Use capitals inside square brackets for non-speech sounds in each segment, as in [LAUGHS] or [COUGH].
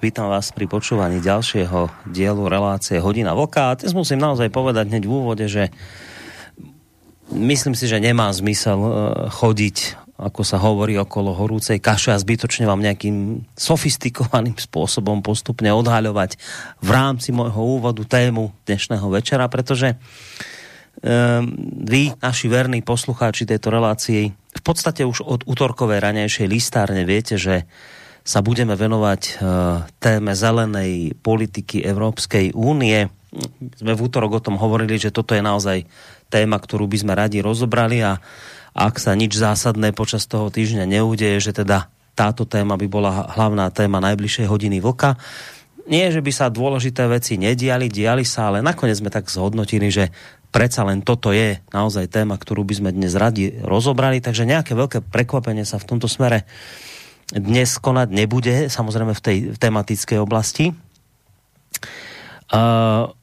Vítam vás pri počúvaní ďalšieho dielu relácie Hodina Vlka. A dnes musím naozaj povedať hneď v úvode, že myslím si, že nemá zmysel e, chodiť, ako sa hovorí, okolo horúcej kaše a zbytočne vám nejakým sofistikovaným spôsobom postupne odhaľovať v rámci môjho úvodu tému dnešného večera, pretože um, vy, naši verní poslucháči tejto relácie, v podstate už od útorkovej ranejšej listárne viete, že sa budeme venovať uh, téme zelenej politiky Európskej únie. Sme v útorok o tom hovorili, že toto je naozaj téma, ktorú by sme radi rozobrali a ak sa nič zásadné počas toho týždňa neudeje, že teda táto téma by bola hlavná téma najbližšej hodiny vlka. Nie, že by sa dôležité veci nediali, diali sa, ale nakoniec sme tak zhodnotili, že predsa len toto je naozaj téma, ktorú by sme dnes radi rozobrali, takže nejaké veľké prekvapenie sa v tomto smere dnes konať nebude, samozrejme v tej tematickej oblasti. Uh,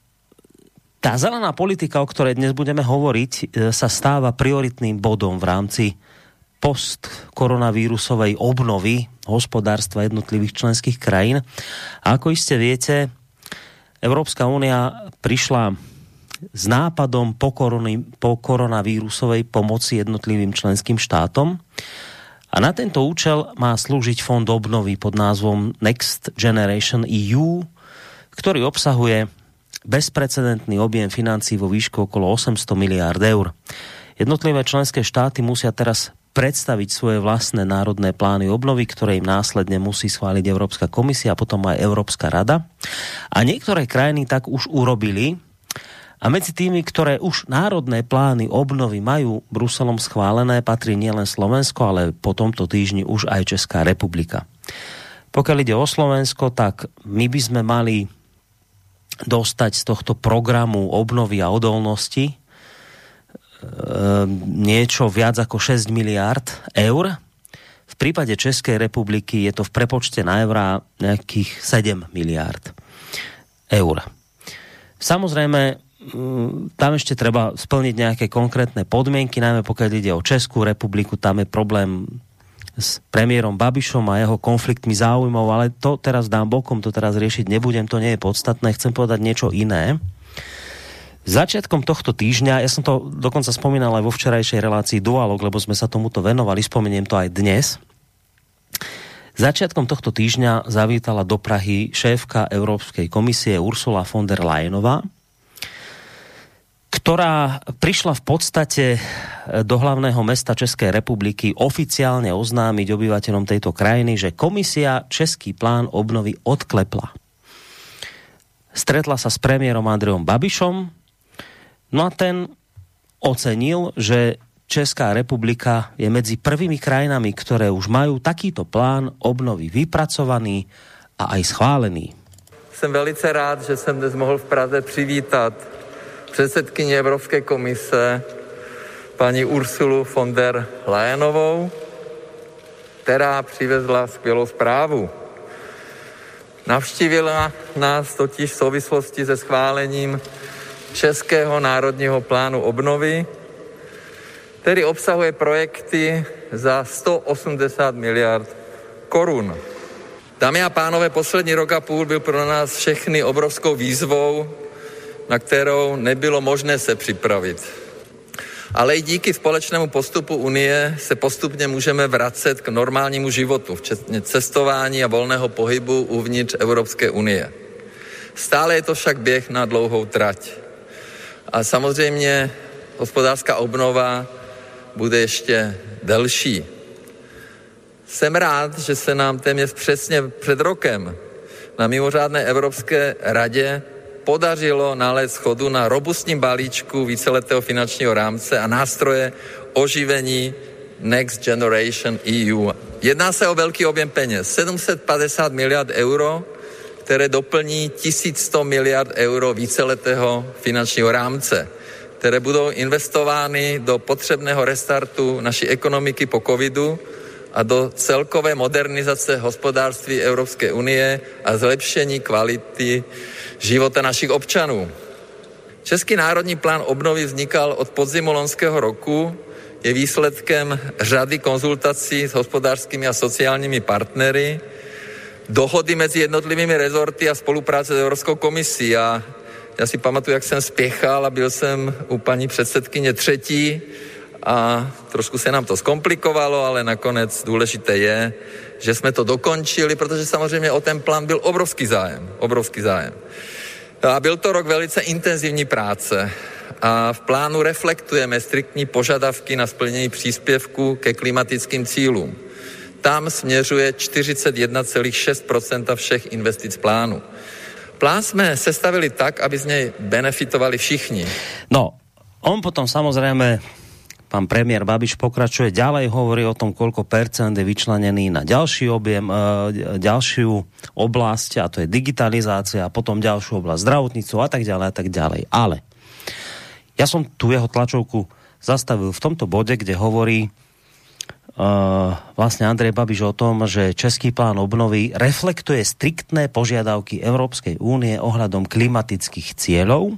tá zelená politika, o ktorej dnes budeme hovoriť, e, sa stáva prioritným bodom v rámci post-koronavírusovej obnovy hospodárstva jednotlivých členských krajín. A ako iste viete, Európska únia prišla s nápadom po, korony, po koronavírusovej pomoci jednotlivým členským štátom. A na tento účel má slúžiť fond obnovy pod názvom Next Generation EU, ktorý obsahuje bezprecedentný objem financí vo výšku okolo 800 miliard eur. Jednotlivé členské štáty musia teraz predstaviť svoje vlastné národné plány obnovy, ktoré im následne musí schváliť Európska komisia a potom aj Európska rada. A niektoré krajiny tak už urobili, a medzi tými, ktoré už národné plány obnovy majú Bruselom schválené, patrí nielen Slovensko, ale po tomto týždni už aj Česká republika. Pokiaľ ide o Slovensko, tak my by sme mali dostať z tohto programu obnovy a odolnosti e, niečo viac ako 6 miliard eur. V prípade Českej republiky je to v prepočte na eurá nejakých 7 miliard eur. Samozrejme, tam ešte treba splniť nejaké konkrétne podmienky, najmä pokiaľ ide o Českú republiku, tam je problém s premiérom Babišom a jeho konfliktmi záujmov, ale to teraz dám bokom, to teraz riešiť nebudem, to nie je podstatné, chcem povedať niečo iné. Začiatkom tohto týždňa, ja som to dokonca spomínal aj vo včerajšej relácii Dualog, lebo sme sa tomuto venovali, spomeniem to aj dnes. Začiatkom tohto týždňa zavítala do Prahy šéfka Európskej komisie Ursula von der Leyenová, ktorá prišla v podstate e, do hlavného mesta Českej republiky oficiálne oznámiť obyvateľom tejto krajiny, že komisia Český plán obnovy odklepla. Stretla sa s premiérom Andreom Babišom, no a ten ocenil, že Česká republika je medzi prvými krajinami, ktoré už majú takýto plán obnovy vypracovaný a aj schválený. Jsem velice rád, že jsem dnes mohl v Praze přivítat předsedkyni Evropské komise paní Ursulu von der Leyenovou, která přivezla skvělou zprávu. Navštívila nás totiž v souvislosti se schválením Českého národního plánu obnovy, který obsahuje projekty za 180 miliard korun. Dámy a pánové, poslední rok a půl byl pro nás všechny obrovskou výzvou, na kterou nebylo možné se připravit. Ale i díky společnému postupu Unie se postupně můžeme vracet k normálnímu životu, včetně cestování a volného pohybu uvnitř Evropské unie. Stále je to však běh na dlouhou trať. A samozřejmě hospodářská obnova bude ještě delší. Jsem rád, že se nám téměř přesně před rokem na mimořádné Evropské radě podařilo nalézt schodu na robustním balíčku víceletého finančního rámce a nástroje oživení Next Generation EU. Jedná se o velký objem peněz, 750 miliard euro, které doplní 1100 miliard euro víceletého finančního rámce, které budou investovány do potřebného restartu naší ekonomiky po covidu a do celkové modernizace hospodářství Evropské unie a zlepšení kvality života našich občanů. Český národní plán obnovy vznikal od podzimu loňského roku, je výsledkem řady konzultací s hospodářskými a sociálními partnery, dohody mezi jednotlivými rezorty a spolupráce s Evropskou komisí. A já si pamatuju, jak jsem spěchal a byl jsem u paní předsedkyně třetí a trošku se nám to zkomplikovalo, ale nakonec důležité je, že jsme to dokončili, protože samozřejmě o ten plán byl obrovský zájem, obrovský zájem. A byl to rok velice intenzivní práce a v plánu reflektujeme striktní požadavky na splnění příspěvku ke klimatickým cílům. Tam směřuje 41,6% všech investic plánu. Plán jsme sestavili tak, aby z něj benefitovali všichni. No, on potom samozřejmě Pán premiér Babiš pokračuje ďalej, hovorí o tom, koľko percent je vyčlenený na ďalší objem, e, ďalšiu oblasť, a to je digitalizácia, a potom ďalšiu oblasť zdravotníctva a tak ďalej a tak ďalej. Ale ja som tu jeho tlačovku zastavil v tomto bode, kde hovorí uh, vlastne Andrej Babiš o tom, že Český plán obnovy reflektuje striktné požiadavky Európskej únie ohľadom klimatických cieľov.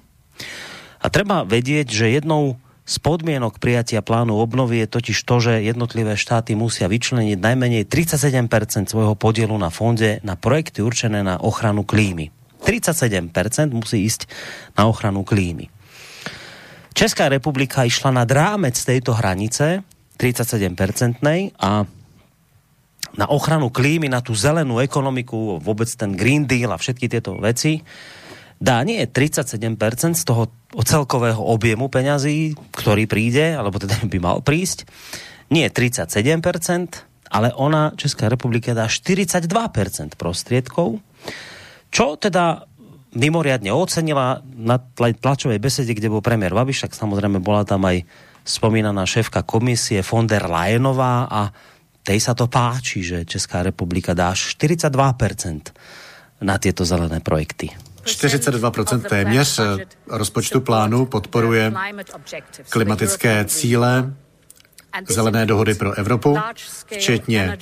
A treba vedieť, že jednou z podmienok prijatia plánu obnovy je totiž to, že jednotlivé štáty musia vyčleniť najmenej 37% svojho podielu na fonde na projekty určené na ochranu klímy. 37% musí ísť na ochranu klímy. Česká republika išla nad rámec tejto hranice 37-percentnej a na ochranu klímy, na tú zelenú ekonomiku, vôbec ten Green Deal a všetky tieto veci, dá nie 37% z toho celkového objemu peňazí, ktorý príde, alebo teda by mal prísť, nie 37%, ale ona, Česká republika, dá 42% prostriedkov, čo teda mimoriadne ocenila na tlačovej besede, kde bol premiér Babiš, tak samozrejme bola tam aj spomínaná šéfka komisie von der Leyenová a tej sa to páči, že Česká republika dá 42% na tieto zelené projekty. 42% téměř rozpočtu plánu podporuje klimatické cíle zelené dohody pro Evropu, včetně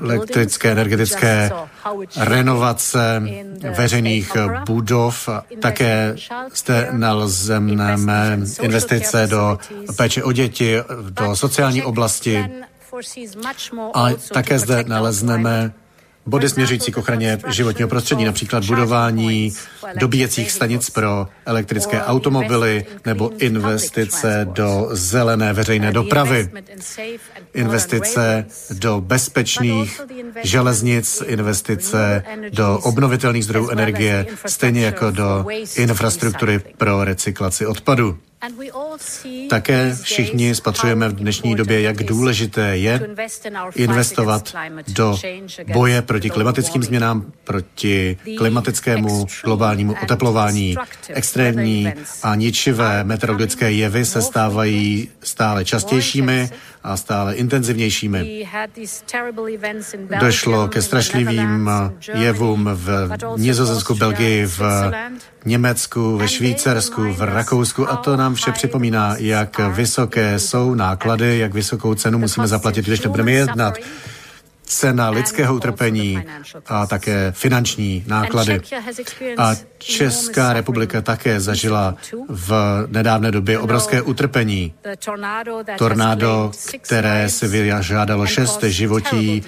elektrické energetické renovace veřejných budov. Také zde nalezneme investice do péče o děti, do sociální oblasti a také zde nalezneme body směřující k ochraně životního prostředí, například budování dobíjecích stanic pro elektrické automobily nebo investice do zelené veřejné dopravy, investice do bezpečných železnic, investice do obnovitelných zdrojů energie, stejně jako do infrastruktury pro recyklaci odpadu. Také všichni spatřujeme v dnešní době, jak důležité je investovat do boje proti klimatickým změnám, proti klimatickému globálnímu oteplování. Extrémní a ničivé meteorologické jevy se stávají stále častějšími a stále intenzivnějšími. Došlo ke strašlivým jevům v Nizozemsku, Belgii, v Německu, ve Švýcarsku, v Rakousku. A to nám vše připomíná, jak vysoké jsou náklady, jak vysokou cenu musíme zaplatit, když nebudeme jednat cena lidského utrpení a také finanční náklady. A Česká republika také zažila v nedávné době obrovské utrpení. Tornádo, které si vyžádalo šest životí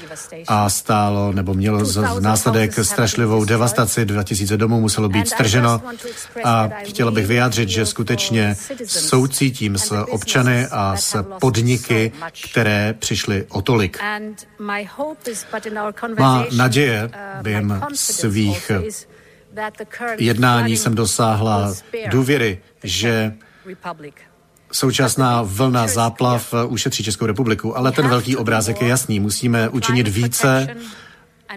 a stálo nebo mělo za následek strašlivou devastaci, 2000 domů muselo být strženo. A chtěla bych vyjádřit, že skutečně soucítím s občany a s podniky, které přišly o tolik. Má naděje uh, během svých jednání jsem dosáhla důvěry, že současná vlna záplav ušetří Českou republiku, ale ten velký obrázek je jasný. Musíme učinit více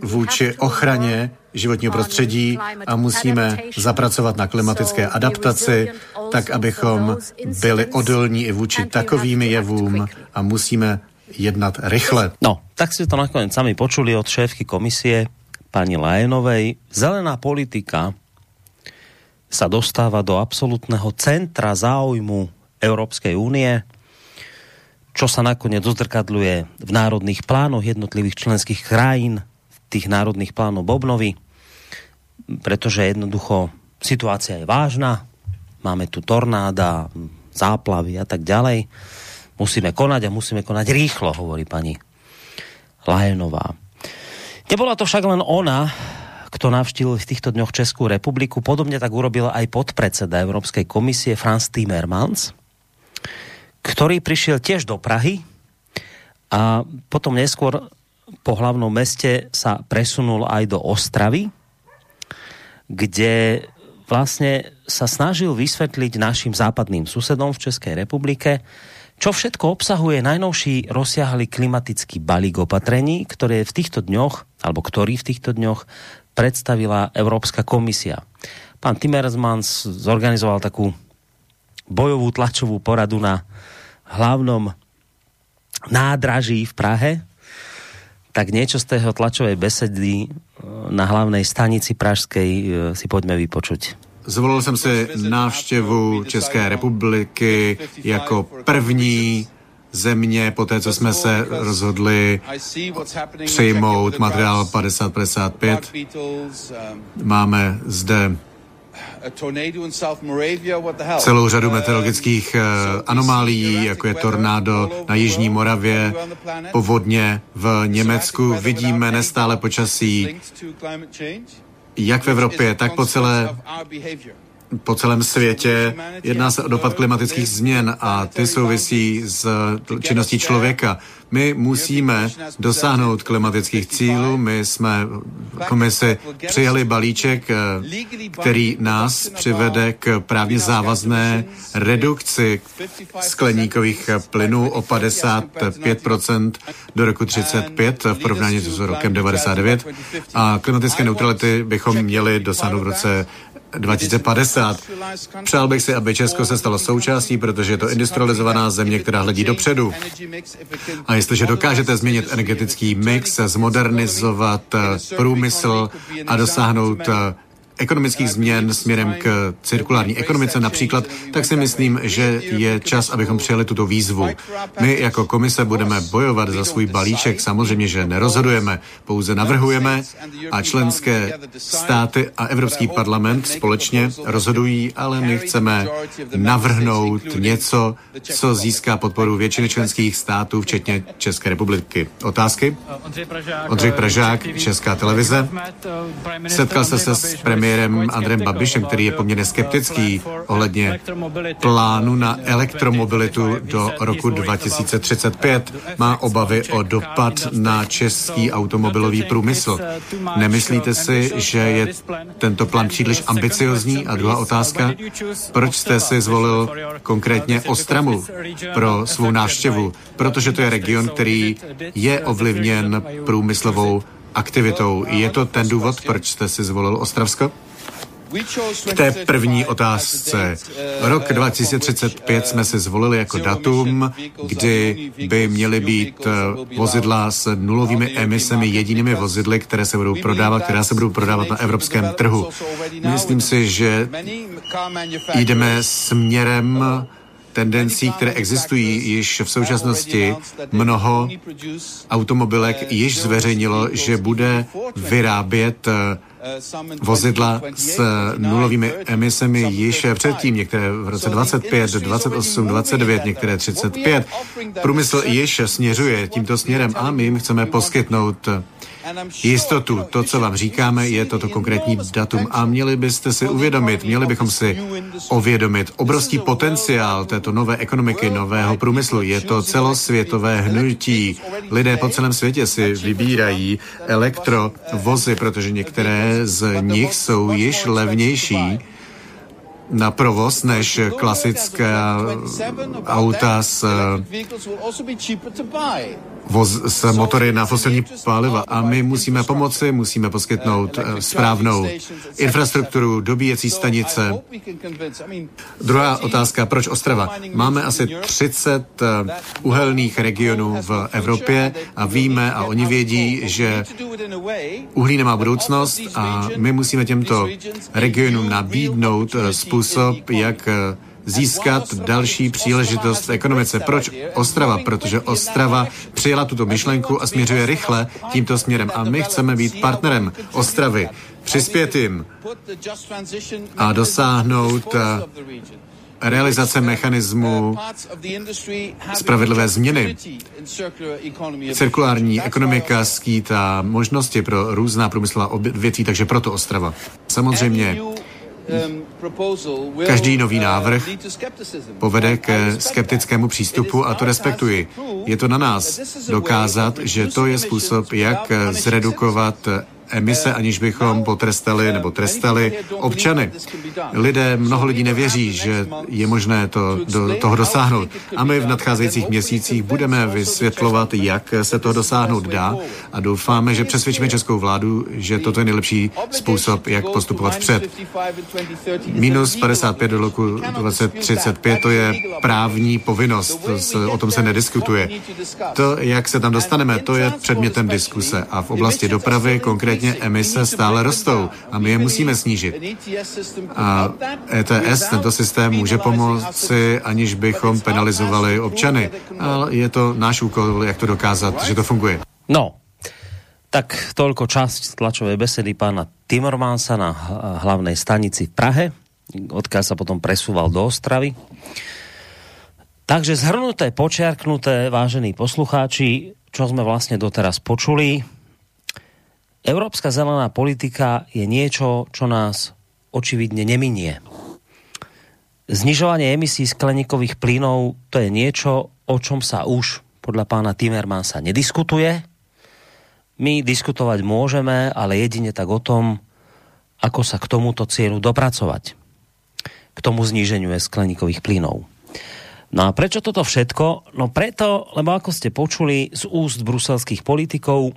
vůči ochraně životního prostředí a musíme zapracovat na klimatické adaptaci, tak abychom byli odolní i vůči takovým jevům a musíme jednat rychle. No, tak si to nakonec sami počuli od šéfky komisie pani Lajenovej. Zelená politika sa dostáva do absolútneho centra záujmu Európskej únie, čo sa nakoniec odzrkadľuje v národných plánoch jednotlivých členských krajín, tých národných plánov obnovy, pretože jednoducho situácia je vážna, máme tu tornáda, záplavy a tak ďalej. Musíme konať a musíme konať rýchlo, hovorí pani Lajenová. Nebola to však len ona, kto navštívil v týchto dňoch Českú republiku. Podobne tak urobil aj podpredseda Európskej komisie Franz Timmermans, ktorý prišiel tiež do Prahy a potom neskôr po hlavnom meste sa presunul aj do Ostravy, kde vlastne sa snažil vysvetliť našim západným susedom v Českej republike, čo všetko obsahuje najnovší rozsiahly klimatický balík opatrení, ktoré v týchto dňoch, alebo ktorý v týchto dňoch predstavila Európska komisia. Pán Timmermans zorganizoval takú bojovú tlačovú poradu na hlavnom nádraží v Prahe, tak niečo z tého tlačovej besedy eh, na hlavnej stanici Pražskej eh, si poďme vypočuť. Zvolil jsem si návštěvu České republiky jako první země, po té, co jsme se rozhodli přijmout materiál 5055. Máme zde celou řadu meteorologických eh, anomálií, jako je tornádo na Jižní Moravě, povodně v Německu. Vidíme nestále počasí jak v Evropě, tak po celé po celém světě. Jedná se o dopad klimatických změn a ty souvisí s činností člověka. My musíme dosáhnout klimatických cílů. My jsme komisi přijali balíček, eh, který nás přivede k právně závazné redukci skleníkových plynů o 55% do roku 35 v porovnání s rokem 99 a klimatické neutrality bychom měli dosáhnout v roce 2050. Přál bych si, aby Česko se stalo součástí, protože je to industrializovaná země, která hledí dopředu. A jestliže dokážete změnit energetický mix, zmodernizovat eh, průmysl a dosáhnout eh, ekonomických změn směrem k cirkulární ekonomice například, tak si myslím, že je čas, abychom přijali tuto výzvu. My jako komise budeme bojovat za svůj balíček, samozřejmě, že nerozhodujeme, pouze navrhujeme a členské státy a Evropský parlament společně rozhodují, ale my chceme navrhnout něco, co získá podporu většiny členských států, včetně České republiky. Otázky? Ondřej Pražák, Česká televize. Setkal se se s premiérem premiérem Andrem Babišem, který je poměrně skeptický ohledně plánu na elektromobilitu do roku 2035. Má obavy o dopad na český automobilový průmysl. Nemyslíte si, že je tento plán příliš ambiciozní? A druhá otázka, proč jste si zvolil konkrétně Ostramu pro svou návštěvu? Protože to je region, který je ovlivněn průmyslovou aktivitou. Je to ten důvod, proč jste si zvolil Ostravsko? K té první otázce. Rok 2035 jsme si zvolili jako datum, kdy by měly být eh, vozidla s nulovými emisemi jedinými vozidly, které se budou prodávat, která se budou prodávat na evropském trhu. Myslím si, že jdeme směrem tendencí, které existují již v současnosti. Mnoho automobilek již zveřejnilo, že bude vyrábět eh, vozidla s nulovými emisemi již předtím, některé v roce 25, 28, 29, některé 35. Průmysl již směřuje tímto směrem a my jim chceme poskytnout jistotu. To, co vám říkáme, je toto konkrétní datum a měli byste si uvědomit, měli bychom si uvědomit obrovský potenciál této nové ekonomiky, nového průmyslu. Je to celosvětové hnutí. Lidé po celém světě si vybírají elektrovozy, protože některé z nich jsou již levnější na provoz než klasické auta s voz, s motory na fosilní paliva a my musíme pomoci, musíme poskytnout eh, správnou infrastrukturu, dobíjecí stanice. Druhá otázka, proč Ostrava? Máme asi 30 eh, uhelných regionů v Evropě a víme a oni vědí, že uhlí nemá budoucnost a my musíme těmto regionům nabídnout eh, způsob, jak získat další příležitost v ekonomice. Proč Ostrava? Protože Ostrava přijela tuto myšlenku a směřuje rychle tímto směrem. A my chceme být partnerem Ostravy, přispět jim a dosáhnout eh, realizace mechanismu spravedlivé změny. Cirkulární ekonomika skýtá možnosti pro různá průmyslová odvětví, takže proto Ostrava. Samozřejmě Každý nový návrh povede ke skeptickému přístupu a to respektuji. Je to na nás dokázat, že to je způsob, jak zredukovat emise, aniž bychom potrestali nebo trestali občany. Lidé, mnoho lidí nevěří, že je možné to, do, toho dosáhnout. A my v nadcházejících měsících budeme vysvětlovat, jak se to dosáhnout dá a doufáme, že přesvědčíme českou vládu, že toto je nejlepší způsob, jak postupovat vpřed. Minus 55 do roku 2035 to je právní povinnost, o tom se nediskutuje. To, jak se tam dostaneme, to je předmětem diskuse a v oblasti dopravy konkrétně konkrétně emise stále rostou a my je musíme snížit. A ETS, tento systém, může pomoci, aniž bychom penalizovali občany. Ale je to náš úkol, jak to dokázat, že to funguje. No, tak toľko časť tlačovej besedy pána Timmermansa na hlavnej stanici v Prahe, odkiaľ sa potom presúval do Ostravy. Takže zhrnuté, počiarknuté, vážení poslucháči, čo sme vlastne doteraz počuli, Európska zelená politika je niečo, čo nás očividne neminie. Znižovanie emisí skleníkových plynov to je niečo, o čom sa už podľa pána Timmermansa nediskutuje. My diskutovať môžeme, ale jedine tak o tom, ako sa k tomuto cieľu dopracovať. K tomu zníženiu skleníkových plynov. No a prečo toto všetko? No preto, lebo ako ste počuli z úst bruselských politikov,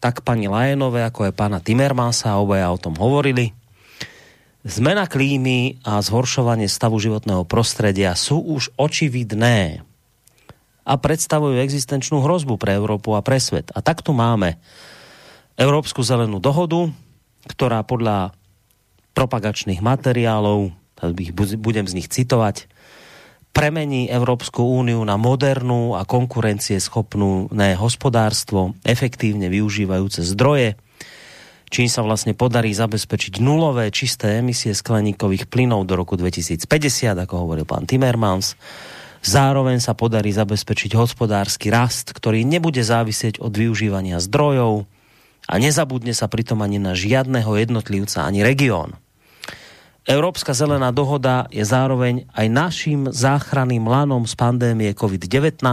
tak pani Lajenové, ako je pána Timmermansa, obaja o tom hovorili. Zmena klímy a zhoršovanie stavu životného prostredia sú už očividné a predstavujú existenčnú hrozbu pre Európu a pre svet. A takto máme Európsku zelenú dohodu, ktorá podľa propagačných materiálov, budem z nich citovať, premení Európsku úniu na modernú a konkurencieschopnú ne, hospodárstvo, efektívne využívajúce zdroje, čím sa vlastne podarí zabezpečiť nulové čisté emisie skleníkových plynov do roku 2050, ako hovoril pán Timmermans. Zároveň sa podarí zabezpečiť hospodársky rast, ktorý nebude závisieť od využívania zdrojov a nezabudne sa pritom ani na žiadného jednotlivca, ani región. Európska zelená dohoda je zároveň aj naším záchranným lanom z pandémie COVID-19.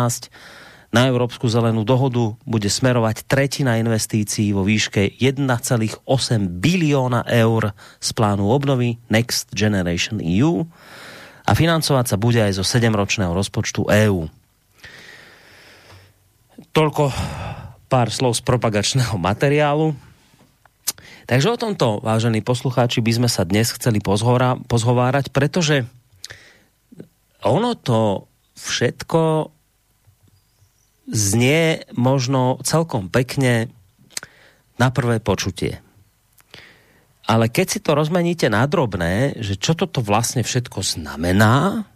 Na Európsku zelenú dohodu bude smerovať tretina investícií vo výške 1,8 bilióna eur z plánu obnovy Next Generation EU a financovať sa bude aj zo 7-ročného rozpočtu EÚ. Toľko pár slov z propagačného materiálu. Takže o tomto, vážení poslucháči, by sme sa dnes chceli pozhora, pozhovárať, pretože ono to všetko znie možno celkom pekne na prvé počutie. Ale keď si to rozmeníte na drobné, že čo toto vlastne všetko znamená,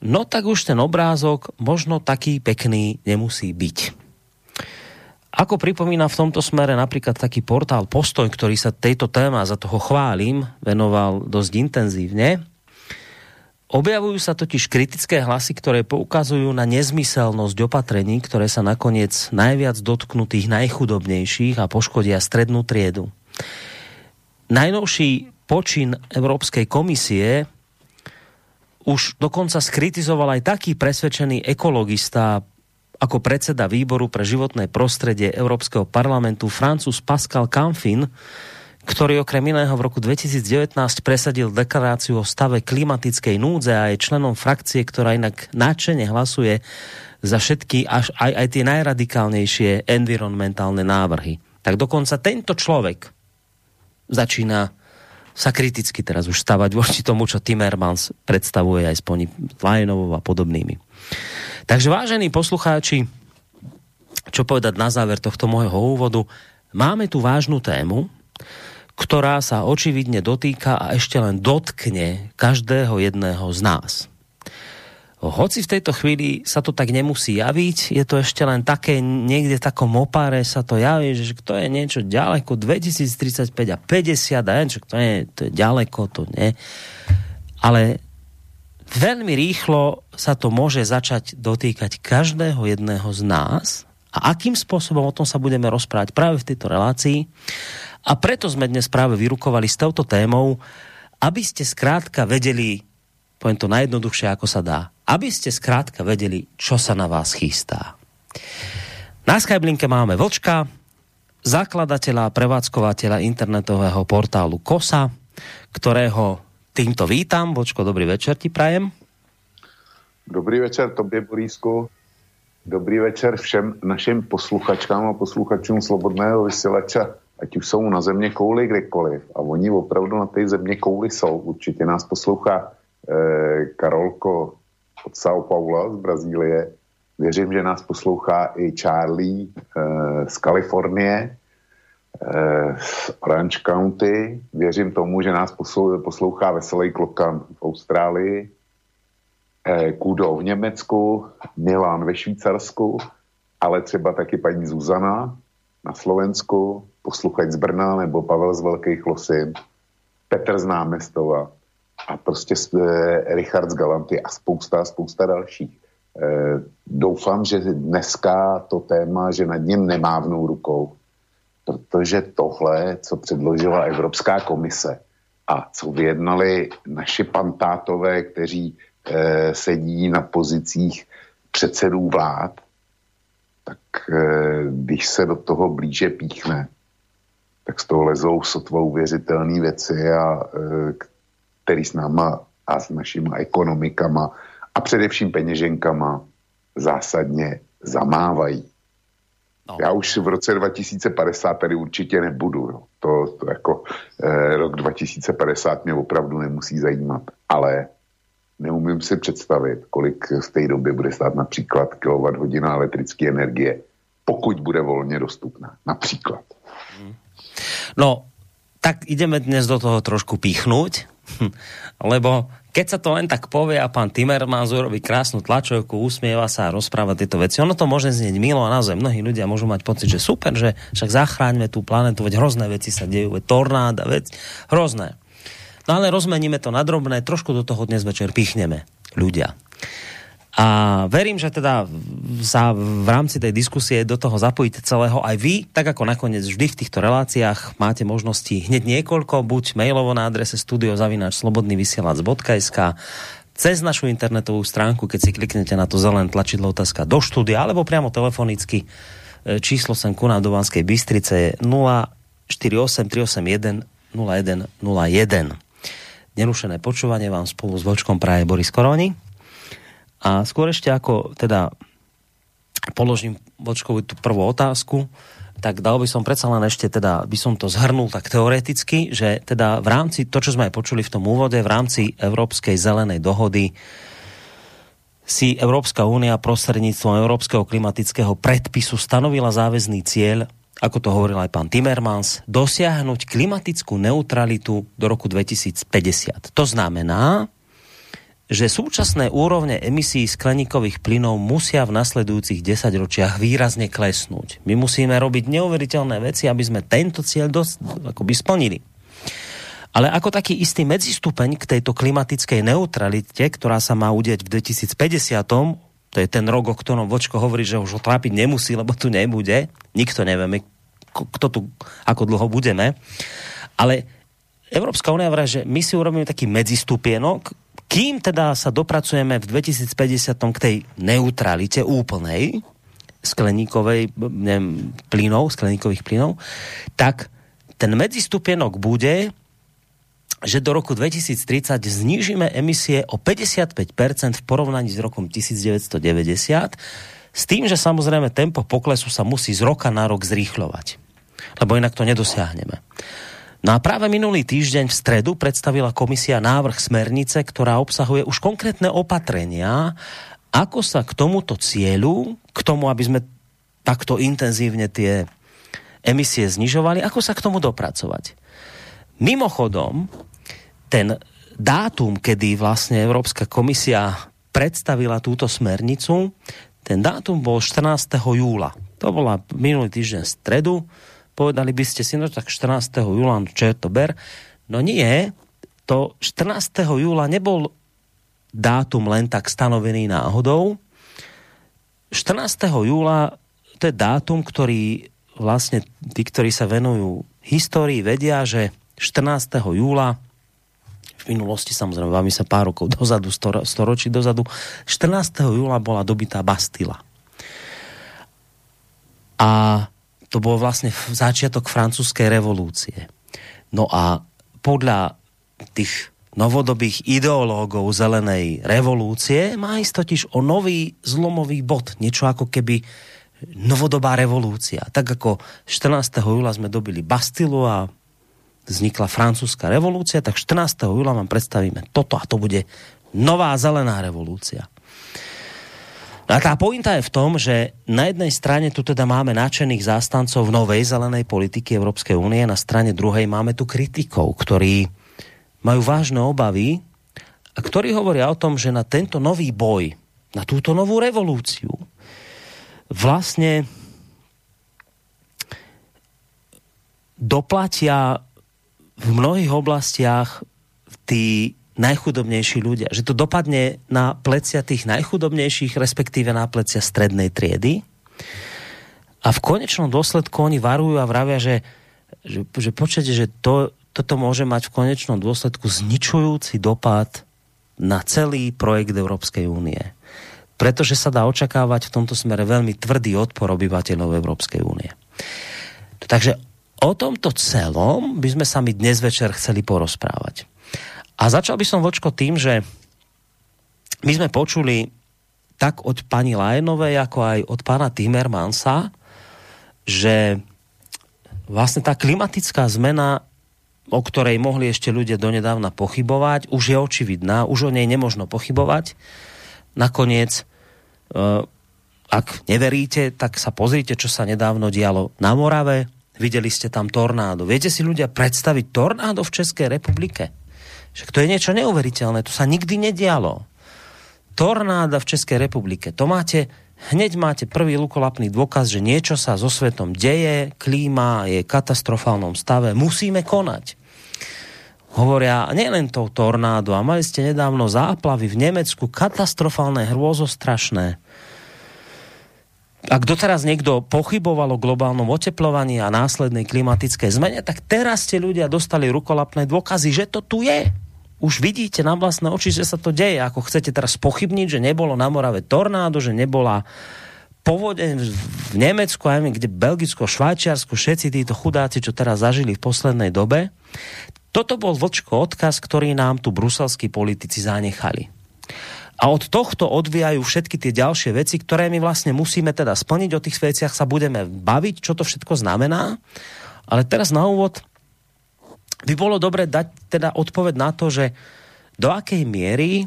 no tak už ten obrázok možno taký pekný nemusí byť. Ako pripomína v tomto smere napríklad taký portál Postoj, ktorý sa tejto téma, za toho chválim, venoval dosť intenzívne, Objavujú sa totiž kritické hlasy, ktoré poukazujú na nezmyselnosť opatrení, ktoré sa nakoniec najviac dotknú tých najchudobnejších a poškodia strednú triedu. Najnovší počin Európskej komisie už dokonca skritizoval aj taký presvedčený ekologista ako predseda výboru pre životné prostredie Európskeho parlamentu Francúz Pascal Canfin, ktorý okrem iného v roku 2019 presadil deklaráciu o stave klimatickej núdze a je členom frakcie, ktorá inak nadšene hlasuje za všetky až aj, aj tie najradikálnejšie environmentálne návrhy. Tak dokonca tento človek začína sa kriticky teraz už stavať voči tomu, čo Timmermans predstavuje aj s Lajenovou a podobnými. Takže vážení poslucháči, čo povedať na záver tohto môjho úvodu, máme tu vážnu tému, ktorá sa očividne dotýka a ešte len dotkne každého jedného z nás. Hoci v tejto chvíli sa to tak nemusí javiť, je to ešte len také, niekde takom opáre sa to javí, že to je niečo ďaleko, 2035 a 50 a niečo, to je, to je ďaleko, to nie. Ale veľmi rýchlo sa to môže začať dotýkať každého jedného z nás a akým spôsobom o tom sa budeme rozprávať práve v tejto relácii. A preto sme dnes práve vyrukovali s touto témou, aby ste skrátka vedeli, poviem to najjednoduchšie, ako sa dá, aby ste zkrátka vedeli, čo sa na vás chystá. Na Skyblinke máme Vlčka, zakladateľa a prevádzkovateľa internetového portálu KOSA, ktorého týmto vítam. Vočko, dobrý večer ti prajem. Dobrý večer tobě, Borísku. Dobrý večer všem našim posluchačkám a posluchačům Slobodného vysílača, ať už jsou na země kouli kdekoliv. A oni opravdu na té země kouli jsou. Určitě nás poslouchá eh, Karolko od São Paula z Brazílie. Věřím, že nás poslouchá i Charlie eh, z Kalifornie, z Orange County. Věřím tomu, že nás poslouchá Veselý Klokan v Austrálii, eh, Kudo v Německu, Milan ve Švýcarsku, ale třeba taky paní Zuzana na Slovensku, posluchač z Brna nebo Pavel z Velkých Losin, Petr z Námestova, a prostě e, Richard z Galanty a spousta, spousta dalších. Doufám, že dneska to téma, že nad ním nemávnou rukou, protože tohle, co předložila Evropská komise a co vyjednali naši pantátové, kteří e, sedí na pozicích předsedů vlád, tak e, když se do toho blíže píchne, tak z toho lezou sotva uvěřitelné věci a e, který s náma a s našimi ekonomikama a především peněženkama zásadně zamávají. No. Já už v roce 2050 tady určitě nebudu. Jo. To, to jako eh, rok 2050 mě opravdu nemusí zajímat. Ale neumím si představit, kolik v té době bude stát například kilowatt hodina elektrické energie, pokud bude volně dostupná. Například. No, tak ideme dnes do toho trošku pichnúť, [LAUGHS] lebo keď sa to len tak povie a pán Timmermans urobí krásnu tlačovku, usmieva sa a rozpráva tieto veci, ono to môže znieť milo a naozaj mnohí ľudia môžu mať pocit, že super, že však zachráňme tú planetu, veď hrozné veci sa dejú, veď tornáda, veď hrozné. No ale rozmeníme to na drobné, trošku do toho dnes večer pichneme ľudia. A verím, že teda sa v rámci tej diskusie do toho zapojíte celého aj vy, tak ako nakoniec vždy v týchto reláciách máte možnosti hneď niekoľko, buď mailovo na adrese studiozavináč.slobodnyvysielac.sk cez našu internetovú stránku, keď si kliknete na to zelené tlačidlo otázka do štúdia, alebo priamo telefonicky e, číslo sem ku nám do Banskej Bystrice je 048 381 0101. Nerušené počúvanie vám spolu s Vočkom praje Boris Koroni. A skôr ešte ako teda položím Vočkovi tú prvú otázku, tak dal by som predsa len ešte teda, by som to zhrnul tak teoreticky, že teda v rámci, to čo sme aj počuli v tom úvode, v rámci Európskej zelenej dohody si Európska únia prostredníctvom Európskeho klimatického predpisu stanovila záväzný cieľ, ako to hovoril aj pán Timmermans, dosiahnuť klimatickú neutralitu do roku 2050. To znamená, že súčasné úrovne emisí skleníkových plynov musia v nasledujúcich 10 ročiach výrazne klesnúť. My musíme robiť neuveriteľné veci, aby sme tento cieľ dosť, akoby splnili. Ale ako taký istý medzistupeň k tejto klimatickej neutralite, ktorá sa má udieť v 2050, to je ten rok, o ktorom Vočko hovorí, že už ho trápiť nemusí, lebo tu nebude. Nikto nevieme, kto tu, ako dlho budeme. Ale Európska únia vrá, že my si urobíme taký medzistupienok, kým teda sa dopracujeme v 2050 k tej neutralite úplnej skleníkovej neviem, plynov, skleníkových plynov, tak ten medzistupienok bude, že do roku 2030 znížime emisie o 55% v porovnaní s rokom 1990, s tým, že samozrejme tempo poklesu sa musí z roka na rok zrýchľovať, lebo inak to nedosiahneme. No a práve minulý týždeň v stredu predstavila komisia návrh smernice, ktorá obsahuje už konkrétne opatrenia, ako sa k tomuto cieľu, k tomu, aby sme takto intenzívne tie emisie znižovali, ako sa k tomu dopracovať. Mimochodom, ten dátum, kedy vlastne Európska komisia predstavila túto smernicu, ten dátum bol 14. júla. To bola minulý týždeň stredu. Povedali by ste si, no tak 14. júla, no čo je to ber? No nie, to 14. júla nebol dátum len tak stanovený náhodou. 14. júla to je dátum, ktorý vlastne tí, ktorí sa venujú histórii, vedia, že 14. júla v minulosti, samozrejme, vám sa pár rokov dozadu, stor, storočí dozadu, 14. júla bola dobitá Bastila. A to bol vlastne začiatok francúzskej revolúcie. No a podľa tých novodobých ideológov zelenej revolúcie má ísť totiž o nový zlomový bod. Niečo ako keby novodobá revolúcia. Tak ako 14. júla sme dobili Bastilu a vznikla francúzska revolúcia, tak 14. júla vám predstavíme toto a to bude nová zelená revolúcia. No a tá pointa je v tom, že na jednej strane tu teda máme náčených zástancov novej zelenej politiky Európskej únie, na strane druhej máme tu kritikov, ktorí majú vážne obavy a ktorí hovoria o tom, že na tento nový boj, na túto novú revolúciu vlastne doplatia v mnohých oblastiach tí najchudobnejší ľudia. Že to dopadne na plecia tých najchudobnejších, respektíve na plecia strednej triedy. A v konečnom dôsledku oni varujú a vravia, že, že, že počujete, že to, toto môže mať v konečnom dôsledku zničujúci dopad na celý projekt Európskej únie. Pretože sa dá očakávať v tomto smere veľmi tvrdý odpor obyvateľov Európskej únie. Takže O tomto celom by sme sa mi dnes večer chceli porozprávať. A začal by som vočko tým, že my sme počuli tak od pani Lajenovej, ako aj od pána Timmermansa, že vlastne tá klimatická zmena, o ktorej mohli ešte ľudia donedávna pochybovať, už je očividná, už o nej nemožno pochybovať. Nakoniec, eh, ak neveríte, tak sa pozrite, čo sa nedávno dialo na Morave, Videli ste tam tornádo. Viete si ľudia predstaviť tornádo v Českej republike? Však to je niečo neuveriteľné. To sa nikdy nedialo. Tornáda v Českej republike. To máte, hneď máte prvý lukolapný dôkaz, že niečo sa so svetom deje, klíma je v katastrofálnom stave, musíme konať. Hovoria nielen to tornádo, a mali ste nedávno záplavy v Nemecku, katastrofálne, hrôzostrašné ak doteraz niekto pochyboval o globálnom oteplovaní a následnej klimatickej zmene, tak teraz ste ľudia dostali rukolapné dôkazy, že to tu je. Už vidíte na vlastné oči, že sa to deje. Ako chcete teraz pochybniť, že nebolo na Morave tornádo, že nebola povodeň v Nemecku, aj kde Belgicko, Švajčiarsko, všetci títo chudáci, čo teraz zažili v poslednej dobe. Toto bol vlčko odkaz, ktorý nám tu bruselskí politici zanechali. A od tohto odvíjajú všetky tie ďalšie veci, ktoré my vlastne musíme teda splniť. O tých veciach sa budeme baviť, čo to všetko znamená. Ale teraz na úvod by bolo dobre dať teda odpoveď na to, že do akej miery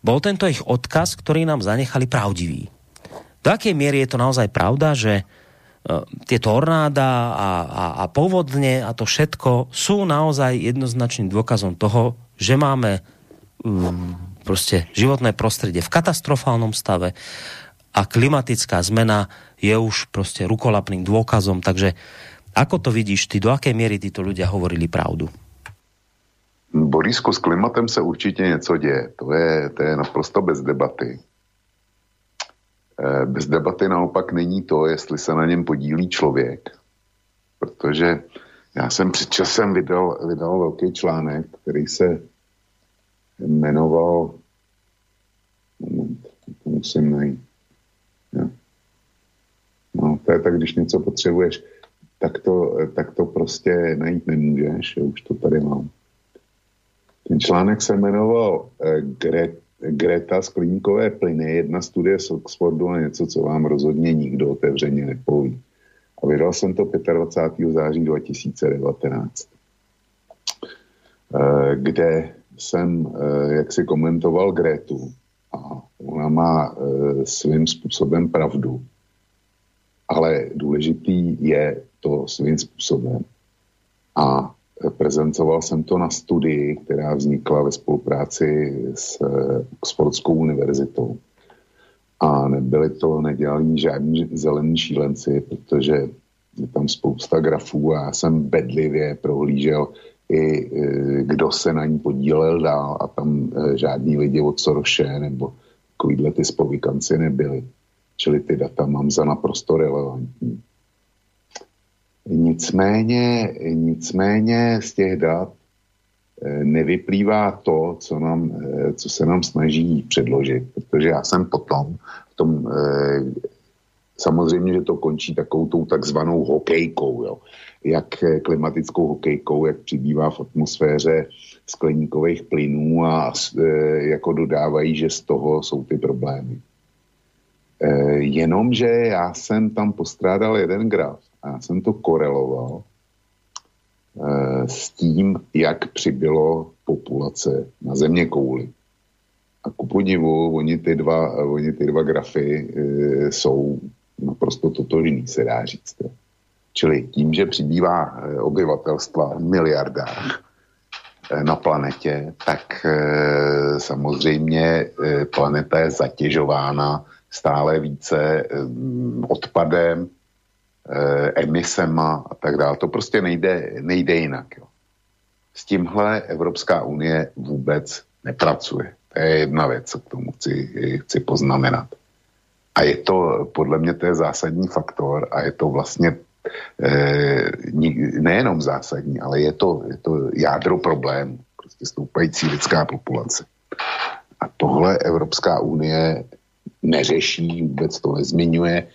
bol tento ich odkaz, ktorý nám zanechali pravdivý. Do akej miery je to naozaj pravda, že uh, tie tornáda a, a, a povodne a to všetko sú naozaj jednoznačným dôkazom toho, že máme um, prostě životné prostředí v katastrofálnom stave a klimatická zmena je už prostě rukolapným dôkazom. Takže ako to vidíš ty, do aké míry tyto ľudia hovorili pravdu? Borisku, s klimatem se určitě něco děje. To je, to je naprosto bez debaty. Eh, bez debaty naopak není to, jestli se na něm podílí člověk. Protože já jsem před časem vydal, vydal velký článek, který se jmenoval, moment, to musím najít. Ja. No, to je tak, když něco potřebuješ tak to, tak to prostě najít nemůžeš, už to tady mám. Ten článek se jmenoval eh, Gret, Greta skleníkové plyny, jedna studie z Oxfordu a něco, co vám rozhodně nikdo otevřeně nepoví. A vydal jsem to 25. září 2019, eh, kde jsem eh, jak si komentoval Gretu a ona má svým způsobem pravdu. Ale důležitý je to svým způsobem. A prezentoval jsem to na studii, která vznikla ve spolupráci s eh, Oxfordskou univerzitou. A nebyli to, nedělali žádní zelení šílenci, protože je tam spousta grafů a já jsem bedlivě prohlížel i eh, kdo se na ní podílel dál a tam eh, žádní lidi od Soroše nebo takovýhle ty spovykanci nebyli. Čili ty data mám za naprosto relevantní. Nicméně, nicméně z těch dat eh, nevyplývá to, co, nám, co se nám snaží předložit, protože já jsem potom v tom, samozřejmě, že to končí takovou tou takzvanou hokejkou, jo. Jak klimatickou hokejkou, jak přibývá v atmosféře skleníkových plynů a jako dodávají, že z toho jsou ty problémy. Jenomže já jsem tam postrádal jeden graf, a já jsem to koreloval s tím, jak přibylo populace na země kouli. A ku podivu, oni ty dva, oni ty dva grafy jsou naprosto totožný, se dá říct. Jo. Čili tím, že přibývá eh, obyvatelstva v miliardách na planetě, tak e, samozřejmě planeta je zatěžována stále více odpadem, Eh, emisema a tak dále. To prostě nejde, nejde jinak. Jo. S tímhle Evropská unie vůbec nepracuje. To je jedna věc, co k tomu chci, chci poznamenat. A je to, podle mě, to je zásadní faktor a je to vlastně eh, nejenom zásadní, ale je to, je to jádro problému, prostě stoupající lidská populace. A tohle Evropská unie neřeší, vůbec to nezmiňuje,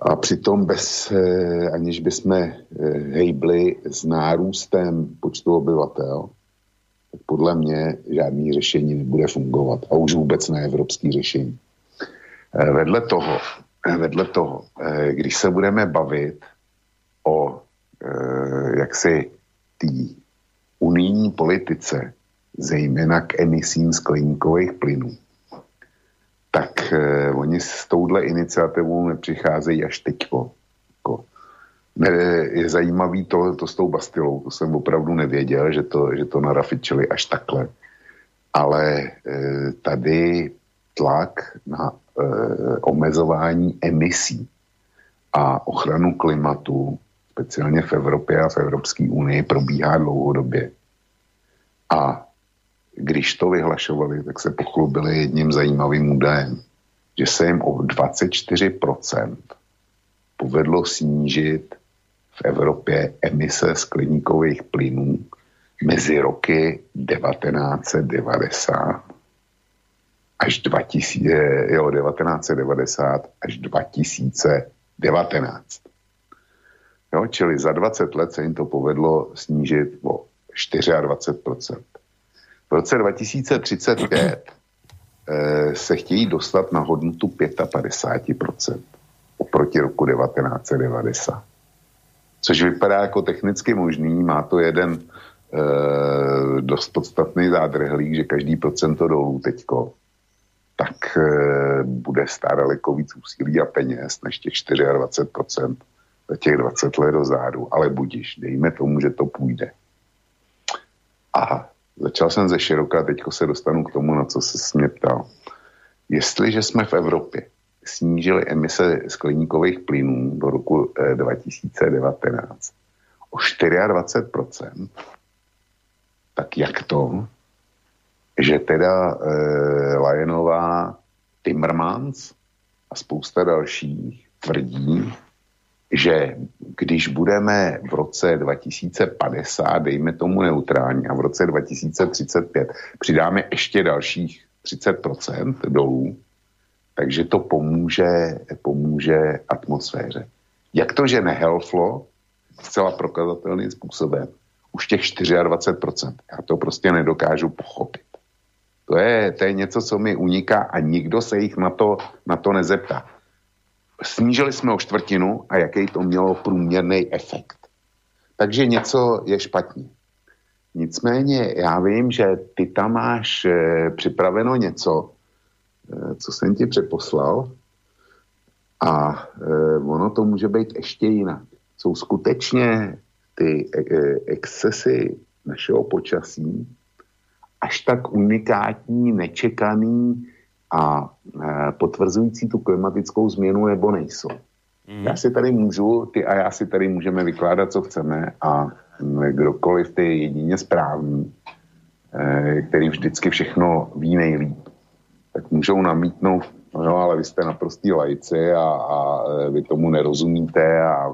a přitom bez, eh, aniž bychom eh, hejbli s nárůstem počtu obyvatel, tak podle mě žádný řešení nebude fungovat. A už vůbec ne evropský řešení. Eh, vedle toho, vedle toho, když se budeme bavit o jaksi té unijní politice, zejména k emisím skleníkových plynů, tak eh, oni s touhle iniciativou nepřicházejí až ne, je zajímavý to, to s tou Bastilou, to jsem opravdu nevěděl, že to, že to narafičili až takhle. Ale eh, tady tlak na eh, omezování emisí a ochranu klimatu, speciálně v Evropě a v Evropské unii, probíhá dlouhodobě. A když to vyhlašovali, tak se pochlubili jedním zajímavým údajem, že se jim o 24% povedlo snížit v Evropě emise skleníkových plynů mezi roky 1990 až 2000, jo, 1990 až 2019. Jo, čili za 20 let se jim to povedlo snížit o 24%. V roce 2035 eh, se chtějí dostat na hodnotu 55% oproti roku 1990. Což vypadá jako technicky možný, má to jeden e, dost podstatný zádrhlík, že každý procento dolů teďko, tak e, bude stát daleko víc úsilí a peněz než těch 24% za těch 20 let dozadu. Ale budíš, dejme tomu, že to půjde. A Začal jsem ze široka, teďko se dostanu k tomu, na co se mě ptal. Jestliže jsme v Evropě snížili emise skleníkových plynů do roku 2019 eh, o 24%, tak jak to, že teda eh, Lajenová, Timmermans a spousta dalších tvrdí, že když budeme v roce 2050, dejme tomu neutrální, a v roce 2035 přidáme ještě dalších 30% dolů, takže to pomůže, pomůže atmosféře. Jak to, že nehelflo zcela prokazatelným způsobem už těch 24%. Já to prostě nedokážu pochopit. To je, to je něco, co mi uniká a nikdo se jich na to, na to nezeptá. Snížili jsme o čtvrtinu a jaký to mělo průměrný efekt. Takže něco je špatně. Nicméně já vím, že ty tam máš e, připraveno něco, e, co jsem ti přeposlal a e, ono to může být ještě jinak. Jsou skutečně ty e, excesy našeho počasí až tak unikátní, nečekaný a e, potvrzující tu klimatickou změnu nebo nejsou. Mm. Já si tady můžu, ty a já si tady můžeme vykládat, co chceme a kdokoliv ty jedině správný, e, který vždycky všechno ví nejlíp, tak můžou namítnout, no jo, ale vy jste naprostý lajci a, a e, vy tomu nerozumíte a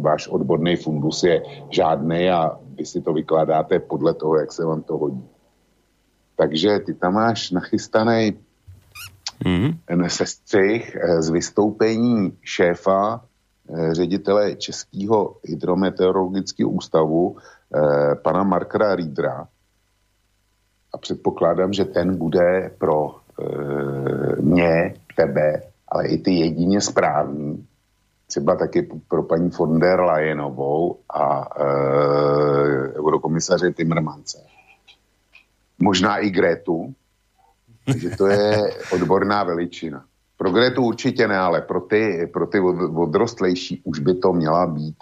váš odborný fundus je žádný a vy si to vykládáte podle toho, jak se vám to hodí. Takže ty tam máš nachystaný mm-hmm. sestřih eh, z vystoupení šéfa eh, ředitele Českého hydrometeorologického ústavu eh, pana Markra Riedra a předpokládám, že ten bude pro mě, tebe, ale i ty jedině správný, třeba taky pro paní von der Leyenovou a e, eurokomisaře Timmermance možná i Grétu, takže to je odborná veličina. Pro Grétu určitě ne, ale pro ty, pro ty odrostlejší už by to měla být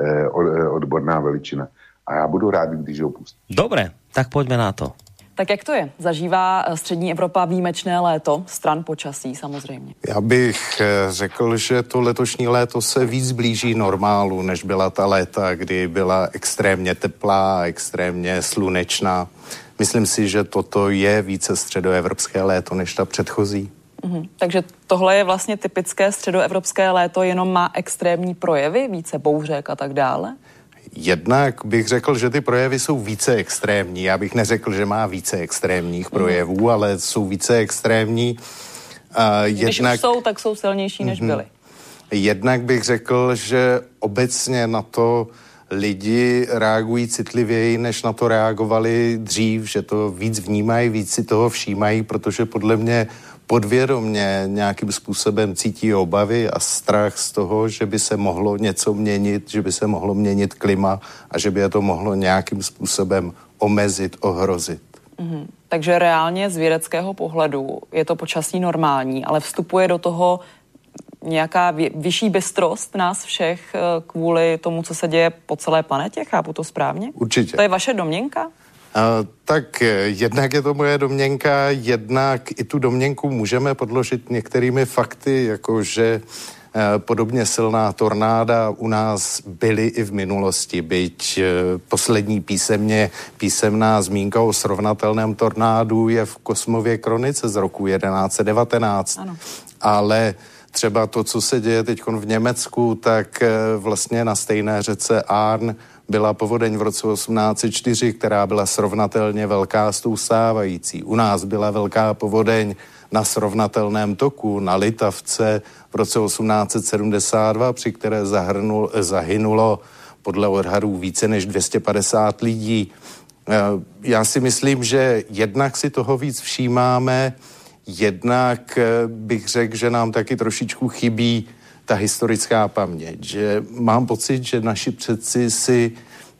eh, odborná veličina. A já budu rád, když ho pustím. Dobré, tak pojďme na to. Tak jak to je? Zažívá eh, střední Evropa výjimečné léto, stran počasí samozřejmě. Já bych eh, řekl, že to letošní léto se víc blíží normálu, než byla ta léta, kdy byla extrémně teplá, extrémně slunečná. Myslím si, že toto je více středoevropské léto než ta předchozí. Mm-hmm. Takže tohle je vlastně typické středoevropské léto, jenom má extrémní projevy, více bouřek a tak dále? Jednak bych řekl, že ty projevy jsou více extrémní. Já bych neřekl, že má více extrémních mhm. projevů, mm. ale jsou více extrémní. Uh, Když jednak... už jsou, tak jsou silnější, než mm-hmm. byly. Jednak bych řekl, že obecně na to lidi reagují citlivěji, než na to reagovali dřív, že to víc vnímají, víc si toho všímají, protože podle mě podvědomně nějakým způsobem cítí obavy a strach z toho, že by se mohlo něco měnit, že by se mohlo měnit klima a že by je to mohlo nějakým způsobem omezit, ohrozit. Mm-hmm. Takže reálně z vědeckého pohledu je to počasí normální, ale vstupuje do toho nějaká vyšší bystrost nás všech eh, kvůli tomu, co se děje po celé planetě? Chápu to správně? Určitě. To je vaše domněnka? Uh, tak eh, jednak je to moje domněnka, jednak i tu domněnku můžeme podložit některými fakty, jakože uh, podobně silná tornáda u nás byly i v minulosti, byť uh, poslední písemně, písemná zmínka o srovnatelném tornádu je v Kosmově kronice z roku 1119. Ano. Ale třeba to, co se děje teď v Německu, tak vlastně na stejné řece Arn byla povodeň v roce 1804, která byla srovnatelně velká s tou stávající. U nás byla velká povodeň na srovnatelném toku na Litavce v roce 1872, při které zahrnul, zahynulo podle odhadů více než 250 lidí. Eh, já si myslím, že jednak si toho víc všímáme, jednak eh, bych řekl, že nám taky trošičku chybí ta historická paměť, že mám pocit, že naši předci si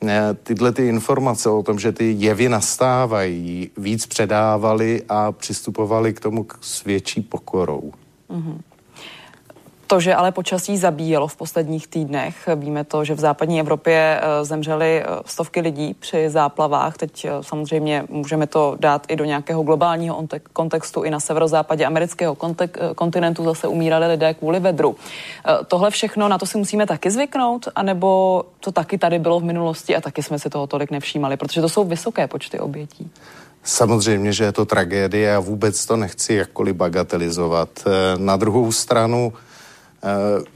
eh, tyhle ty informace o tom, že ty jevy nastávají, víc předávali a přistupovali k tomu s větší pokorou. Mm-hmm. To, že ale počasí zabíjelo v posledních týdnech, víme to, že v západní Evropě eh, zemřely eh, stovky lidí při záplavách. Teď eh, samozřejmě můžeme to dát i do nějakého globálního kontextu. I na severozápadě amerického kontinentu zase umírali lidé kvůli vedru. Tohle všechno, na to si musíme taky zvyknout, anebo to taky tady bylo v minulosti a taky jsme si toho tolik nevšímali, protože to jsou vysoké počty obětí. Samozřejmě, že je to tragédie a vůbec to nechci jakkoliv bagatelizovat. Na druhou stranu,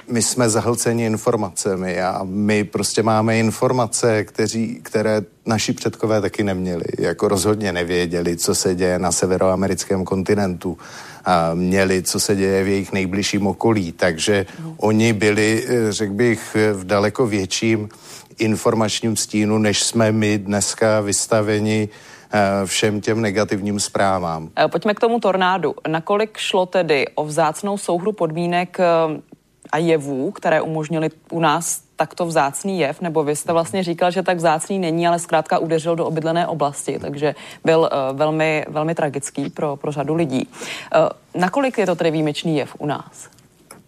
my jsme zahlceni informacemi a my prostě máme informace, kteří, které naši předkové taky neměli. Jako rozhodně nevěděli, co se děje na severoamerickém kontinentu. A měli, co se děje v jejich nejbližším okolí. Takže oni byli, eh, řekl bych, v daleko větším informačním stínu, než jsme my dneska vystaveni eh, všem těm negativním zprávám. Pojďme k tomu tornádu. Nakolik šlo tedy o vzácnou souhru podmínek a jevů, které umožnily u nás takto vzácný jev, nebo vy jste vlastně říkal, že tak vzácný není, ale zkrátka udeřil do obydlené oblasti, takže byl uh, velmi, velmi tragický pro, pro řadu lidí. Uh, nakolik je to tedy výjimečný jev u nás?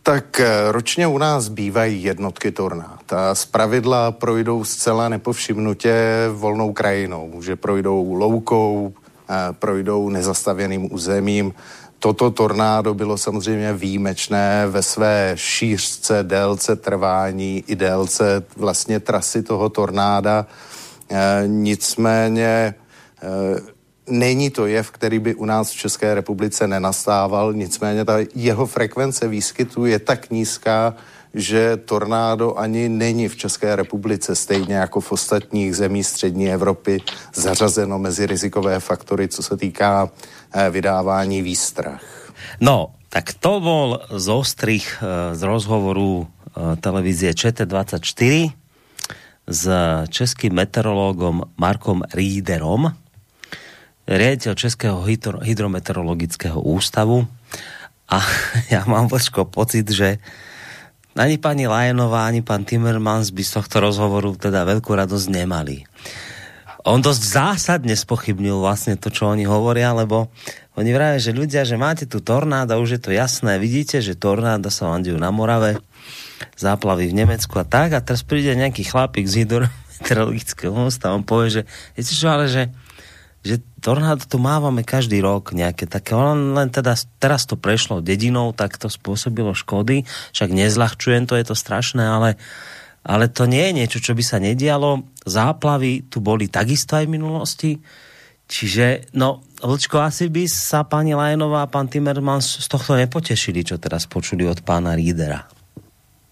Tak eh, ročně u nás bývají jednotky tornád a z pravidla projdou zcela nepovšimnutě volnou krajinou, že projdou loukou, projdou nezastavěným územím, Toto tornádo bylo samozřejmě výjimečné ve své šířce, délce trvání i délce vlastně trasy toho tornáda. E, nicméně e, není to jev, který by u nás v České republice nenastával, nicméně ta jeho frekvence výskytu je tak nízká, že tornádo ani není v České republice, stejně jako v ostatních zemích střední Evropy, zařazeno mezi rizikové faktory, co se týká eh, vydávání výstrach. No, tak to bol z ostrých eh, z rozhovoru eh, televízie ČT24 s českým meteorológom Markom Ríderom, riaditeľ Českého hydrometeorologického ústavu. A [LAUGHS] ja mám počko pocit, že ani pani Lajenová, ani pán Timmermans by z tohto rozhovoru teda veľkú radosť nemali. On dosť zásadne spochybnil vlastne to, čo oni hovoria, lebo oni vrajú, že ľudia, že máte tu tornáda, už je to jasné, vidíte, že tornáda sa vám na Morave, záplavy v Nemecku a tak, a teraz príde nejaký chlapík z hydrometeorologického mosta on povie, že viete čo, ale že že tornádo tu mávame každý rok nejaké také, on len teda teraz to prešlo dedinou, tak to spôsobilo škody, však nezľahčujem to, je to strašné, ale, ale to nie je niečo, čo by sa nedialo. Záplavy tu boli takisto aj v minulosti, čiže no, Vlčko, asi by sa pani Lajenová a pán Timmermans z tohto nepotešili, čo teraz počuli od pána Rídera.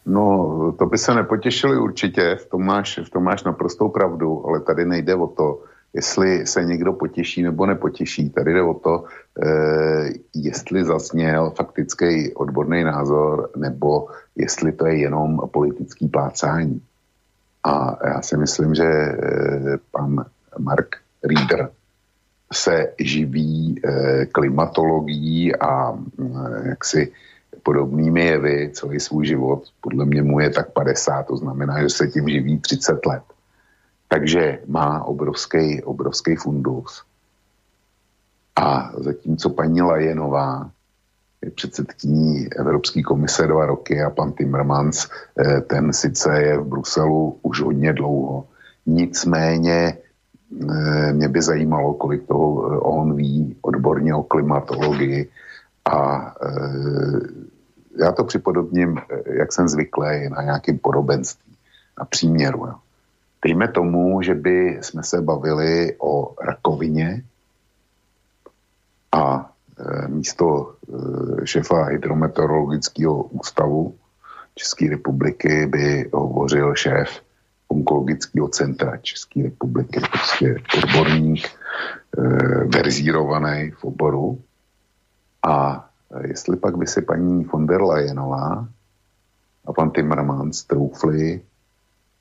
No, to by se nepotěšili určitě, v tom, máš, v tom máš naprostou pravdu, ale tady nejde o to, jestli se někdo potěší nebo nepotěší. Tady jde o to, eh, jestli zasněl faktický odborný názor nebo jestli to je jenom politický plácání. A já si myslím, že eh, pan Mark Reader se živí eh, klimatologií a jaksi podobnými jevy celý svůj život. Podle mě mu je tak 50, to znamená, že se tím živí 30 let. Takže má obrovský, obrovský fundus. A zatímco paní Lajenová je předsedkyní Evropské komise dva roky a pan Timmermans, eh, ten sice je v Bruselu už hodně dlouho. Nicméně eh, mě by zajímalo, kolik toho eh, on ví odborně o klimatologii a já to připodobním, jak jsem zvyklý, na nějakém podobenství, na příměru. Jo. Dejme tomu, že by jsme se bavili o rakovině a e, místo e, šefa hydrometeorologického ústavu České republiky by hovořil šéf onkologického centra České republiky, prostě odborník, e, verzírovaný v oboru. A jestli pak by si paní von der Leyenová a pan Timmermans troufli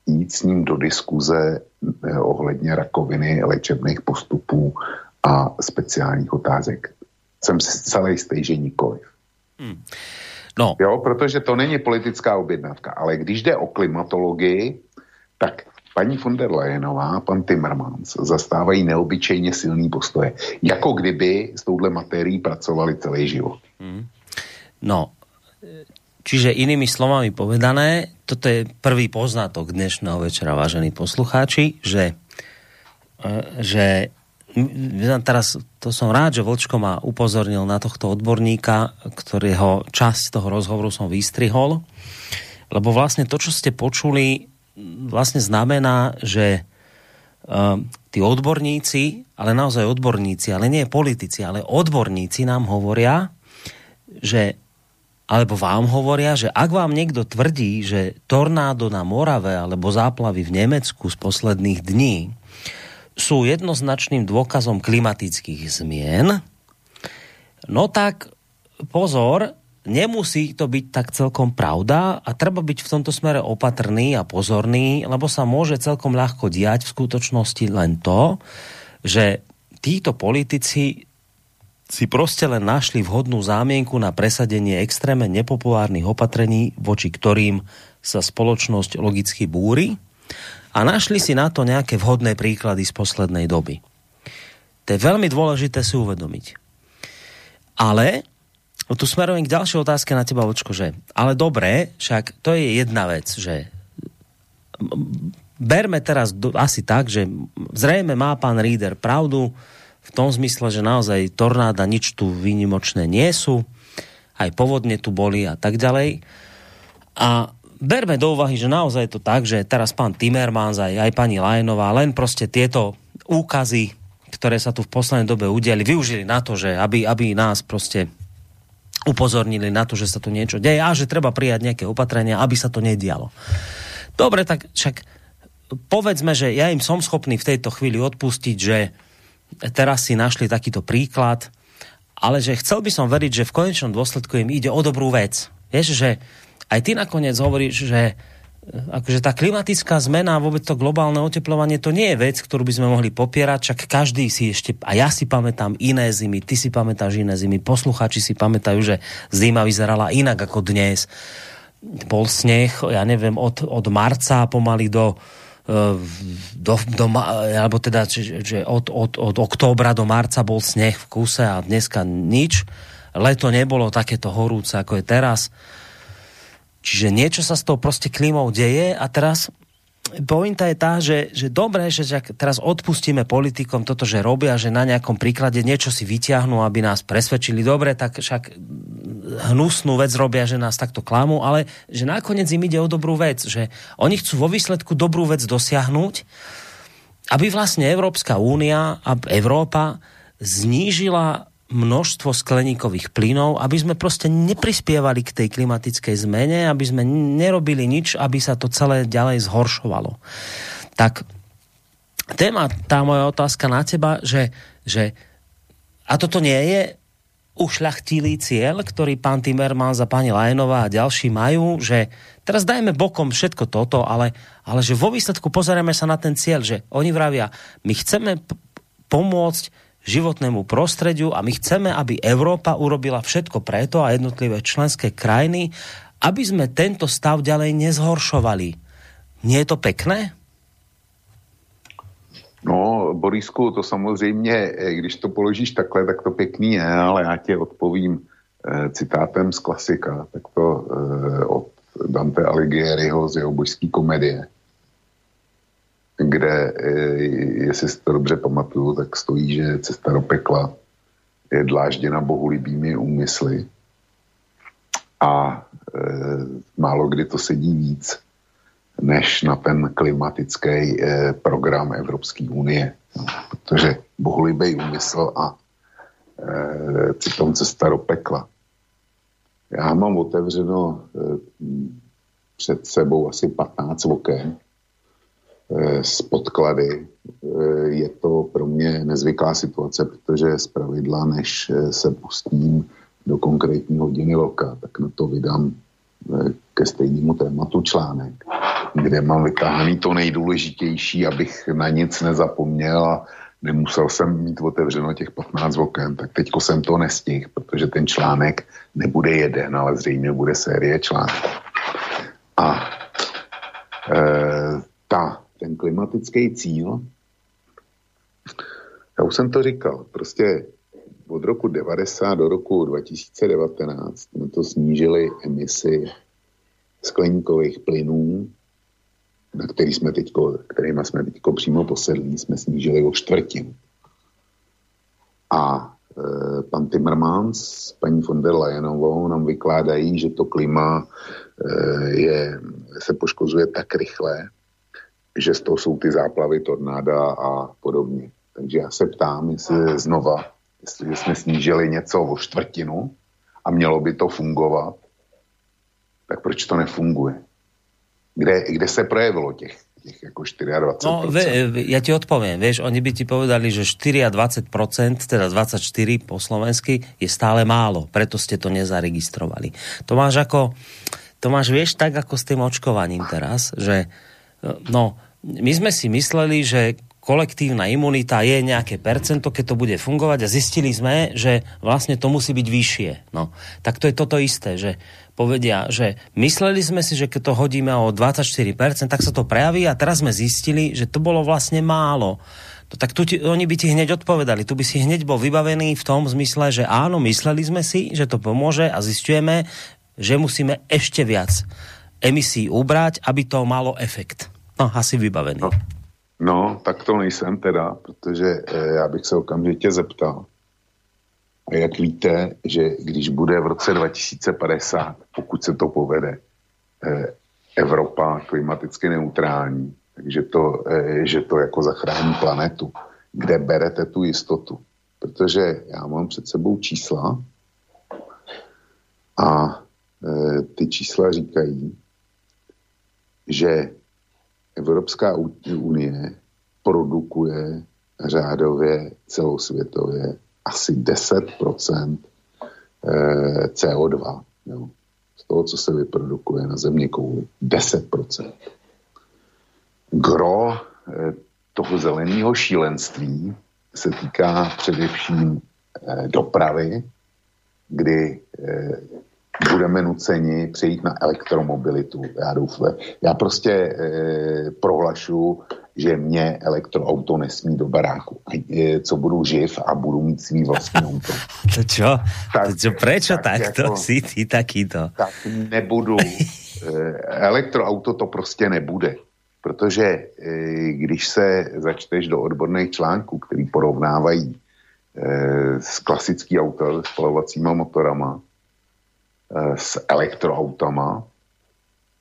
jít s ním do diskuze eh, ohledně rakoviny, léčebných postupů a speciálních otázek. Jsem si zcela jistý, že nikoliv. Hmm. No. Jo, protože to není politická objednávka, ale když jde o klimatologii, tak paní von der Leyenová a pan Timmermans zastávají neobyčejně silný postoje. Jako kdyby s touhle materií pracovali celý život. Hmm. No, Čiže inými slovami povedané, toto je prvý poznatok dnešného večera, vážení poslucháči, že, e, že teraz to som rád, že Vlčko ma upozornil na tohto odborníka, ktorého časť toho rozhovoru som vystrihol, lebo vlastne to, čo ste počuli, vlastne znamená, že uh, tí odborníci, ale naozaj odborníci, ale nie politici, ale odborníci nám hovoria, že alebo vám hovoria, že ak vám niekto tvrdí, že tornádo na Morave alebo záplavy v Nemecku z posledných dní sú jednoznačným dôkazom klimatických zmien, no tak pozor, nemusí to byť tak celkom pravda a treba byť v tomto smere opatrný a pozorný, lebo sa môže celkom ľahko diať v skutočnosti len to, že títo politici si prostě len našli vhodnú zámienku na presadenie extrémne nepopulárnych opatrení, voči ktorým sa spoločnosť logicky búri a našli si na to nejaké vhodné príklady z poslednej doby. To je veľmi dôležité si uvedomiť. Ale tu smerujem k ďalšej otázke na teba, Vočko, že ale dobré, však to je jedna vec, že berme teraz asi tak, že zrejme má pán Ríder pravdu, v tom zmysle, že naozaj tornáda nič tu výnimočné nie sú, aj povodne tu boli a tak ďalej. A berme do úvahy, že naozaj je to tak, že teraz pán Timmermans aj, aj pani Lajnová len prostě tieto úkazy, ktoré sa tu v poslednej dobe udiali, využili na to, že aby, aby nás prostě upozornili na to, že sa tu niečo deje a že treba prijať nejaké opatrenia, aby sa to nedialo. Dobre, tak však povedzme, že ja im som schopný v tejto chvíli odpustiť, že teraz si našli takýto príklad, ale že chcel by som veriť, že v konečnom dôsledku im ide o dobrú vec. Vieš, že aj ty nakoniec hovoríš, že akože tá klimatická zmena a vôbec to globálne oteplovanie, to nie je vec, ktorú by sme mohli popierať, čak každý si ešte, a ja si pamätám iné zimy, ty si pamätáš iné zimy, posluchači si pamätajú, že zima vyzerala inak ako dnes. Bol sneh, ja neviem, od, od marca pomaly do, do, do, alebo teda, že, že od, od, od októbra do marca bol sneh v kuse a dneska nič. Leto nebolo takéto horúce, ako je teraz. Čiže niečo sa s tou prostě klímou deje a teraz pointa je tá, že, že dobré, že teraz odpustíme politikom toto, že robia, že na nejakom príklade niečo si vyťahnú, aby nás presvedčili. Dobre, tak však hnusnú vec robia, že nás takto klamú, ale že nakoniec im ide o dobrú vec, že oni chcú vo výsledku dobrú vec dosiahnuť, aby vlastne Európska únia a Európa znížila množstvo skleníkových plynov, aby sme prostě neprispievali k tej klimatickej zmene, aby sme nerobili nič, aby sa to celé ďalej zhoršovalo. Tak téma, tá moja otázka na teba, že, že a toto nie je ušľachtilý cieľ, ktorý pán Timmermans a pani Lajnová a ďalší majú, že teraz dajme bokom všetko toto, ale, ale že vo výsledku pozrieme sa na ten cieľ, že oni vravia, my chceme pomôcť životnému prostrediu a my chceme, aby Európa urobila všetko preto a jednotlivé členské krajiny, aby sme tento stav ďalej nezhoršovali. Nie je to pekné? No, Borisku, to samozřejmě, eh, když to položíš takhle, tak to pěkný je, ale já tě odpovím eh, citátem z klasika, tak to eh, od Dante Alighieriho z jeho božské komedie, kde, jestli si to dobře pamatuju, tak stojí, že cesta do pekla je dlážděna bohulibými úmysly a e, málo kdy to sedí víc než na ten klimatický eh, program Evropské unie. No, protože bohulibej úmysl a eh, přitom cesta do pekla. Já mám otevřeno eh, před sebou asi 15 oken eh, s podklady. Eh, je to pro mě nezvyklá situace, protože z pravidla, než eh, se pustím do konkrétní hodiny loka, tak na to vydám eh, ke stejnému tématu článek kde mám vytáhaný to nejdůležitější, abych na nic nezapomněl a nemusel jsem mít otevřeno těch 15 oken, tak teďko jsem to nestihl, protože ten článek nebude jeden, ale zřejmě bude série článků. A e, ta, ten klimatický cíl, já už jsem to říkal, prostě od roku 90 do roku 2019 jsme to snížili emisi skleníkových plynů na který jsme teďko, kterýma jsme teďko přímo posedlí, jsme snížili o čtvrtinu. A e, pan Timmermans s paní von der Leyenovou nám vykládají, že to klima e, je, se poškozuje tak rychle, že z toho jsou ty záplavy, tornáda a podobně. Takže já se ptám, jestli znova, jestli jsme snížili něco o čtvrtinu a mělo by to fungovat, tak proč to nefunguje? Kde, kde se projevilo těch, těch jako 24%? No, ve, ja ti odpoviem, vieš, oni by ti povedali, že 4 a 20%, teda 24 po slovensky, je stále málo, preto ste to nezaregistrovali. To máš ako, to máš, vieš, tak ako s tým očkovaním teraz, že no, my sme si mysleli, že kolektívna imunita je nejaké percento, keď to bude fungovať a zistili sme, že vlastne to musí byť vyššie. No, tak to je toto isté, že povedia, že mysleli sme si, že keď to hodíme o 24%, tak sa to prejaví a teraz sme zistili, že to bolo vlastne málo. No, tak tu ti, oni by ti hneď odpovedali. Tu by si hneď bol vybavený v tom zmysle, že áno, mysleli sme si, že to pomôže a zistujeme, že musíme ešte viac emisí ubrať, aby to malo efekt. No, asi vybavený. No. No, tak to nejsem teda, protože eh, já bych se okamžitě zeptal. A jak víte, že když bude v roce 2050, pokud se to povede, eh, Evropa klimaticky neutrální, takže to, eh, že to jako zachrání planetu, kde berete tu jistotu. Protože já mám před sebou čísla a eh, ty čísla říkají, že Evropská unie produkuje řádově celosvětově asi 10% eh, CO2. Jo. Z toho, co se vyprodukuje na země kouli. 10%. Gro eh, toho zeleného šílenství se týká především eh, dopravy, kdy budeme nuceni přejít na elektromobilitu. Já doufám. Já prostě e, prohlašu, že mě elektroauto nesmí do baráku. E, co budu živ a budu mít svý vlastní [LAUGHS] auto. To čo? Tak, to čo prečo tak takto jako, si ty takýto? Tak nebudu. [LAUGHS] E, elektroauto to prostě nebude. Protože e, když se začteš do odborných článků, který porovnávají e, s klasický auto s spalovacíma motorama, Eh, s elektroautama,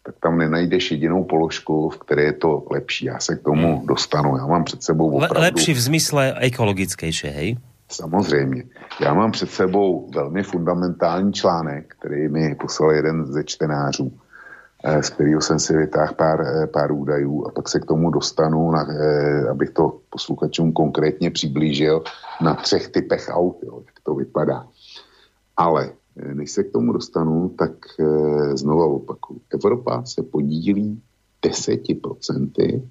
tak tam nenajdeš jedinou položku, v které je to lepší. Já se k tomu hmm. dostanu. Já mám před sebou opravdu... Lepší v zmysle ekologickejší, hej? Samozřejmě. Já mám před sebou velmi fundamentální článek, který mi poslal jeden ze čtenářů, eh, z kterého jsem si vytáhl pár, eh, pár údajů a pak se k tomu dostanu, na, abych to posluchačům konkrétně přiblížil na třech typech aut, jo, jak to vypadá. Ale než se k tomu dostanu, tak eh, znovu opakuju. Evropa se podílí 10%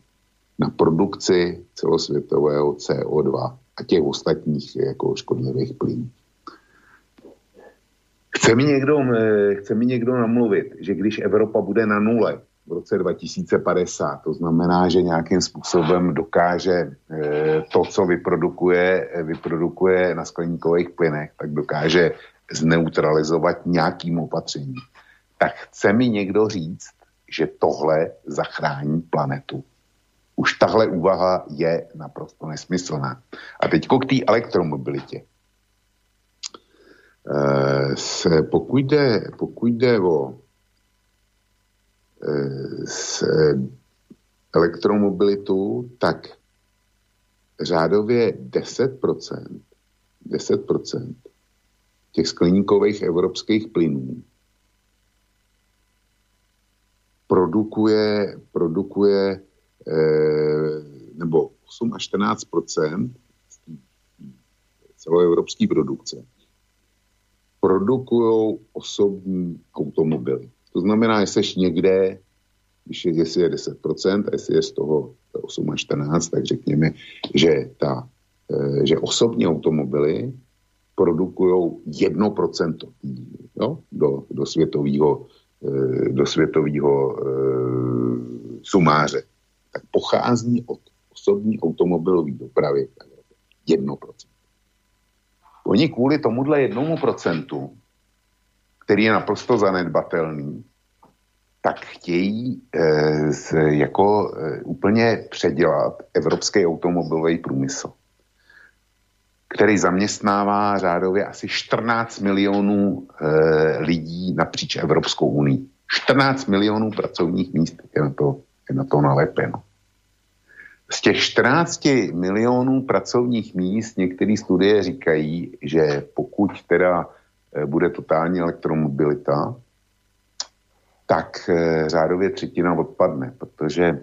na produkci celosvětového CO2 a těch ostatních jako škodlivých plynů. Chce mi, někdo, eh, chce mi někdo namluvit, že když Evropa bude na nule v roce 2050, to znamená, že nějakým způsobem dokáže eh, to, co vyprodukuje, vyprodukuje na skleníkových plynech, tak dokáže zneutralizovat nějakým opatřením, tak chce mi někdo říct, že tohle zachrání planetu. Už tahle úvaha je naprosto nesmyslná. A teď k té elektromobilitě. E, se, pokud, jde, pokud jde o e, s, elektromobilitu, tak řádově 10%, 10% těch skleníkových evropských plynů produkuje, produkuje eh, nebo 8 až 14% celoevropské produkce produkují osobní automobily. To znamená, jestli jsi někde, když je, jestli je 10%, a jestli je z toho 8 až 14, tak řekněme, že, ta, eh, že osobní automobily produkují 1% jo, do, do světového eh, do světového e, sumáře, tak pochází od osobní automobilové dopravy 1%. Oni kvůli tomuhle jednomu procentu, který je naprosto zanedbatelný, tak chtějí e, z, jako e, úplně předělat evropský automobilový průmysl který zaměstnává řádově asi 14 milionů e, lidí napříč Evropskou unii. 14 milionů pracovních míst je na to, je na to nalepeno. Z těch 14 milionů pracovních míst některé studie říkají, že pokud teda e, bude totální elektromobilita, tak e, řádově třetina odpadne, protože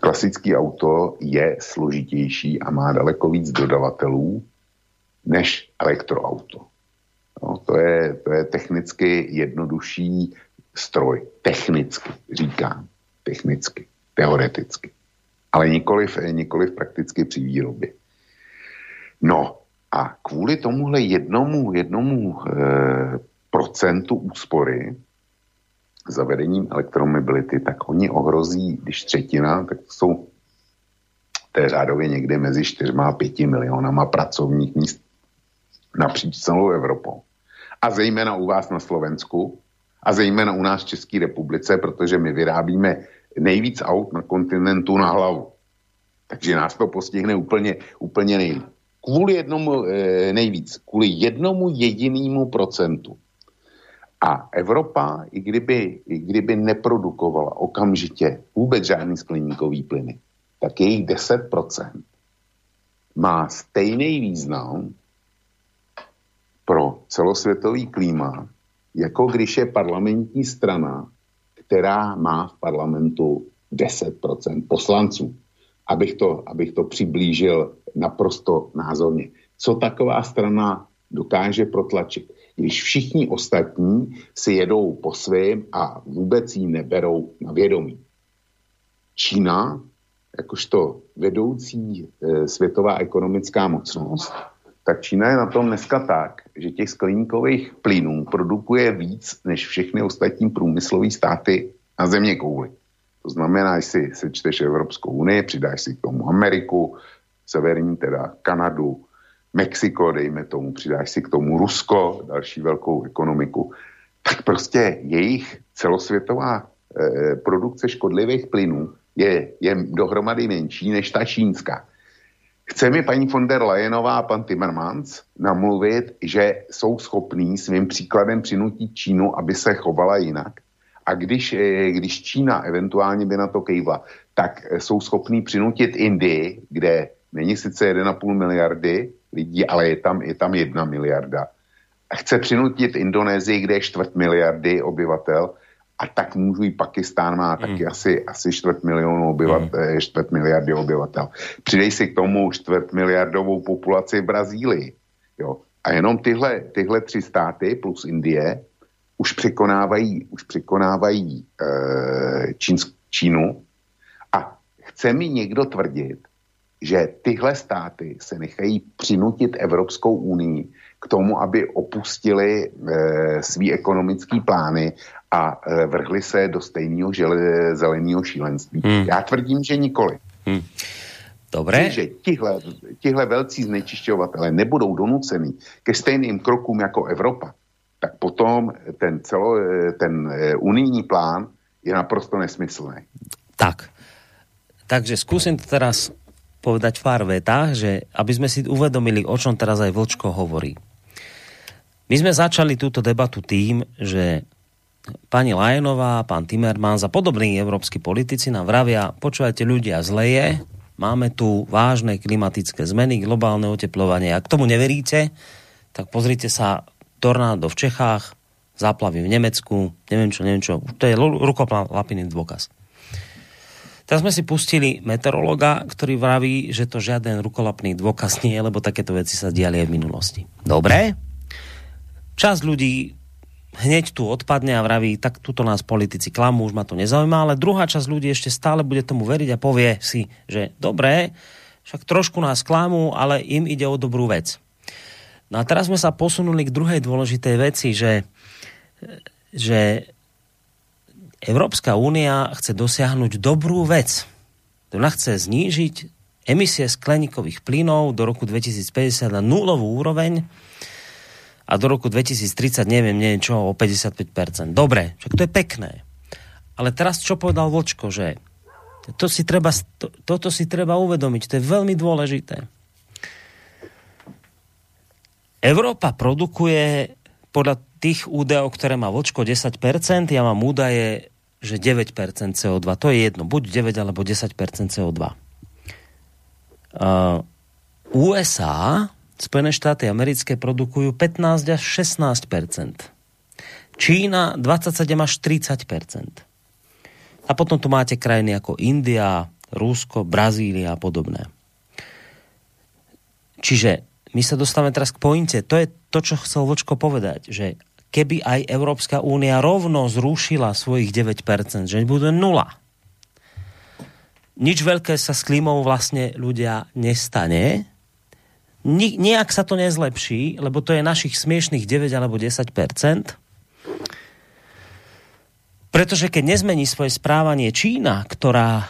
klasický auto je složitější a má daleko víc dodavatelů než elektroauto. No, to, je, to je technicky jednodušší stroj. Technicky, říkám. Technicky, teoreticky. Ale nikoliv, nikoliv prakticky při výrobě. No a kvůli tomuhle jednomu, jednomu e, procentu úspory zavedením elektromobility, tak oni ohrozí, když třetina, tak to jsou té řádově někde mezi 4 a 5 milionama pracovních míst napříč celou Evropou. A zejména u vás na Slovensku a zejména u nás v České republice, protože my vyrábíme nejvíc aut na kontinentu na hlavu. Takže nás to postihne úplně, úplně nejvíc. Kvůli jednomu e, nejvíc, kvůli jednomu jedinému procentu. A Evropa, i kdyby, i kdyby neprodukovala okamžitě vůbec žádný skleníkový plyny, tak jejich 10% má stejný význam pro celosvětový klíma, jako když je parlamentní strana, která má v parlamentu 10% poslanců. Abych to, abych to přiblížil naprosto názorně. Co taková strana dokáže protlačit? Když všichni ostatní si jedou po svém a vůbec jí neberou na vědomí. Čína, jakožto vedoucí e, světová ekonomická mocnost, tak Čína je na tom dneska tak, že těch skleníkových plynů produkuje víc než všechny ostatní průmyslové státy na země kouli. To znamená, že si sečteš Evropskou unii, přidáš si k tomu Ameriku, severní teda Kanadu, Mexiko, dejme tomu, přidáš si k tomu Rusko, další velkou ekonomiku, tak prostě jejich celosvětová e, produkce škodlivých plynů je, je dohromady menší než ta čínská. Chce mi paní von der Leyenová a pan Timmermans namluvit, že jsou schopní svým příkladem přinutit Čínu, aby se chovala jinak? A když, eh, když Čína eventuálně by na to kejvla, tak eh, jsou schopní přinutit Indii, kde není sice 1,5 miliardy lidí, ale je tam, je tam jedna miliarda. A chce přinutit Indonésii, kde je čtvrt miliardy obyvatel, a tak můžu i Pakistán má taky hmm. asi, asi čtvrt milionu obyvatel, hmm. čtvrt miliardy obyvatel. Přidej si k tomu čtvrt miliardovou populaci v Brazílii. Jo. A jenom tyhle, tyhle tři státy plus Indie už překonávají, už překonávají e, Čínsk, Čínu a chce mi někdo tvrdit, že tyhle státy se nechají přinutit Evropskou unii k tomu, aby opustili e, svý ekonomický plány a e, vrhli se do stejného zeleného šílenství. Hmm. Já tvrdím, že nikoli. Hmm. Dobré. Že tihle, tihle velcí znečišťovatele nebudou donuceni ke stejným krokům jako Evropa, tak potom ten, celo, e, ten unijní plán je naprosto nesmyslný. Tak. Takže skúsim to teraz povedať pár vetách, že aby sme si uvedomili, o čom teraz aj Vlčko hovorí. My sme začali túto debatu tým, že pani Lajenová, pán Timmermans a podobní európsky politici nám vravia, počúvajte ľudia, zle je, máme tu vážne klimatické zmeny, globálne oteplovanie. Ak tomu neveríte, tak pozrite sa tornádo v Čechách, záplavy v Nemecku, neviem čo, neviem čo. To je rukoplápiny dôkaz. Teraz sme si pustili meteorologa, ktorý vraví, že to žiaden rukolapný dôkaz nie je, lebo takéto veci sa diali aj v minulosti. Dobre? Čas ľudí hneď tu odpadne a vraví, tak tuto nás politici klamú, už ma to nezaujíma, ale druhá časť ľudí ešte stále bude tomu veriť a povie si, že dobré, však trošku nás klamú, ale im ide o dobrú vec. No a teraz sme sa posunuli k druhej dôležitej veci, že, že Európska únia chce dosiahnuť dobrú vec. Ona chce znížiť emisie skleníkových plynov do roku 2050 na nulovú úroveň a do roku 2030 neviem, neviem čo, o 55%. Dobre, však to je pekné. Ale teraz čo povedal Vočko, že to si treba, to, toto si treba uvedomiť, to je veľmi dôležité. Európa produkuje podľa tých údajov, ktoré má Vočko 10%, ja mám údaje, že 9% CO2. To je jedno, buď 9 alebo 10% CO2. Uh, USA Spojené štáty americké produkujú 15 až 16% Čína 27 až 30% A potom tu máte krajiny ako India, Rusko, Brazília a podobné. Čiže my sa dostávame teraz k pointe. To je to, čo chcel Vočko povedať, že keby aj Európska únia rovno zrušila svojich 9%, že bude nula. Nič veľké sa s klímou vlastne ľudia nestane, Ni, nejak sa to nezlepší, lebo to je našich smiešných 9 alebo 10% Pretože keď nezmení svoje správanie Čína, ktorá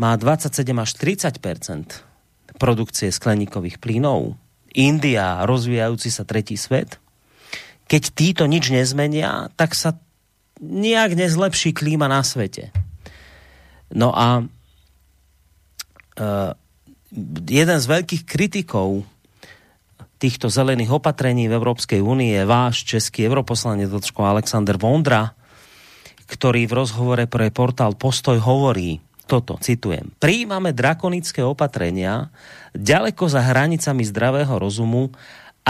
má 27 až 30% produkcie skleníkových plynov, India, rozvíjajúci sa tretí svet, keď títo nič nezmenia, tak sa nejak nezlepší klíma na svete. No a uh, jeden z veľkých kritikov týchto zelených opatrení v Európskej únii je váš český europoslanec Alexander Vondra, ktorý v rozhovore pre portál Postoj hovorí toto, citujem. Prijímame drakonické opatrenia ďaleko za hranicami zdravého rozumu,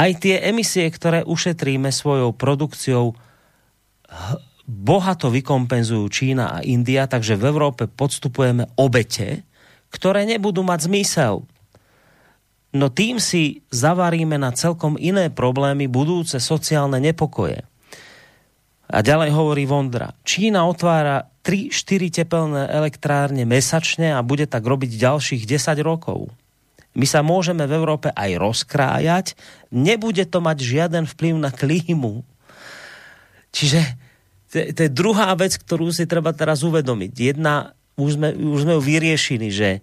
aj tie emisie, ktoré ušetríme svojou produkciou, bohato vykompenzujú Čína a India, takže v Európe podstupujeme obete, ktoré nebudú mať zmysel no tým si zavaríme na celkom iné problémy budúce sociálne nepokoje. A ďalej hovorí Vondra. Čína otvára 3-4 tepelné elektrárne mesačne a bude tak robiť ďalších 10 rokov. My sa môžeme v Európe aj rozkrájať, nebude to mať žiaden vplyv na klímu. Čiže to je druhá vec, ktorú si treba teraz uvedomiť. Jedna, už sme, už sme ju vyriešili, že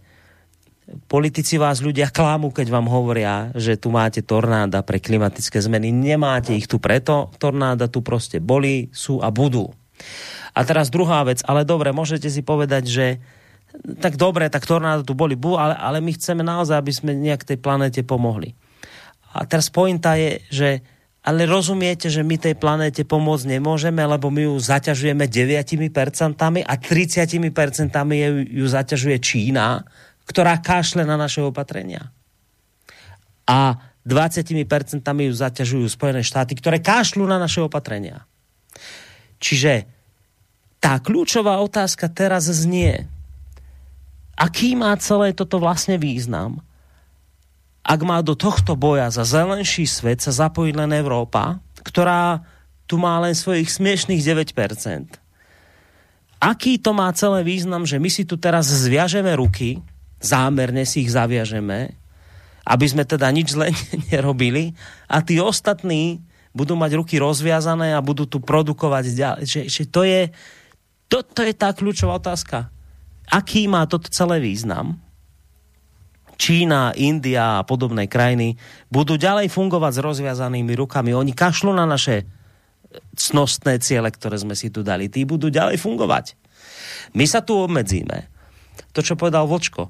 politici vás ľudia klámu, keď vám hovoria, že tu máte tornáda pre klimatické zmeny. Nemáte ich tu preto, tornáda tu prostě boli, sú a budú. A teraz druhá vec, ale dobre, môžete si povedať, že tak dobre, tak tornáda tu boli, bu, ale, ale my chceme naozaj, aby sme nejak tej planete pomohli. A teraz pointa je, že ale rozumiete, že my tej planéte pomôcť nemôžeme, lebo my ju zaťažujeme 9% a 30% ju, ju zaťažuje Čína, ktorá kašle na naše opatrenia. A 20% ju zaťažujú Spojené štáty, ktoré kašľú na naše opatrenia. Čiže tá kľúčová otázka teraz znie, aký má celé toto vlastne význam, ak má do tohto boja za zelenší svet sa zapojiť len Európa, ktorá tu má len svojich smiešných 9%. Aký to má celé význam, že my si tu teraz zviažeme ruky, zámerne si ich zaviažeme, aby sme teda nič zle [LAUGHS] nerobili a tí ostatní budú mať ruky rozviazané a budú tu produkovať ďalej. Že, že to, je, to, to je tá kľúčová otázka. Aký má toto celé význam? Čína, India a podobné krajiny budú ďalej fungovať s rozviazanými rukami. Oni kašľú na naše cnostné ciele, ktoré sme si tu dali. Tí budú ďalej fungovať. My sa tu obmedzíme to, čo povedal Vočko.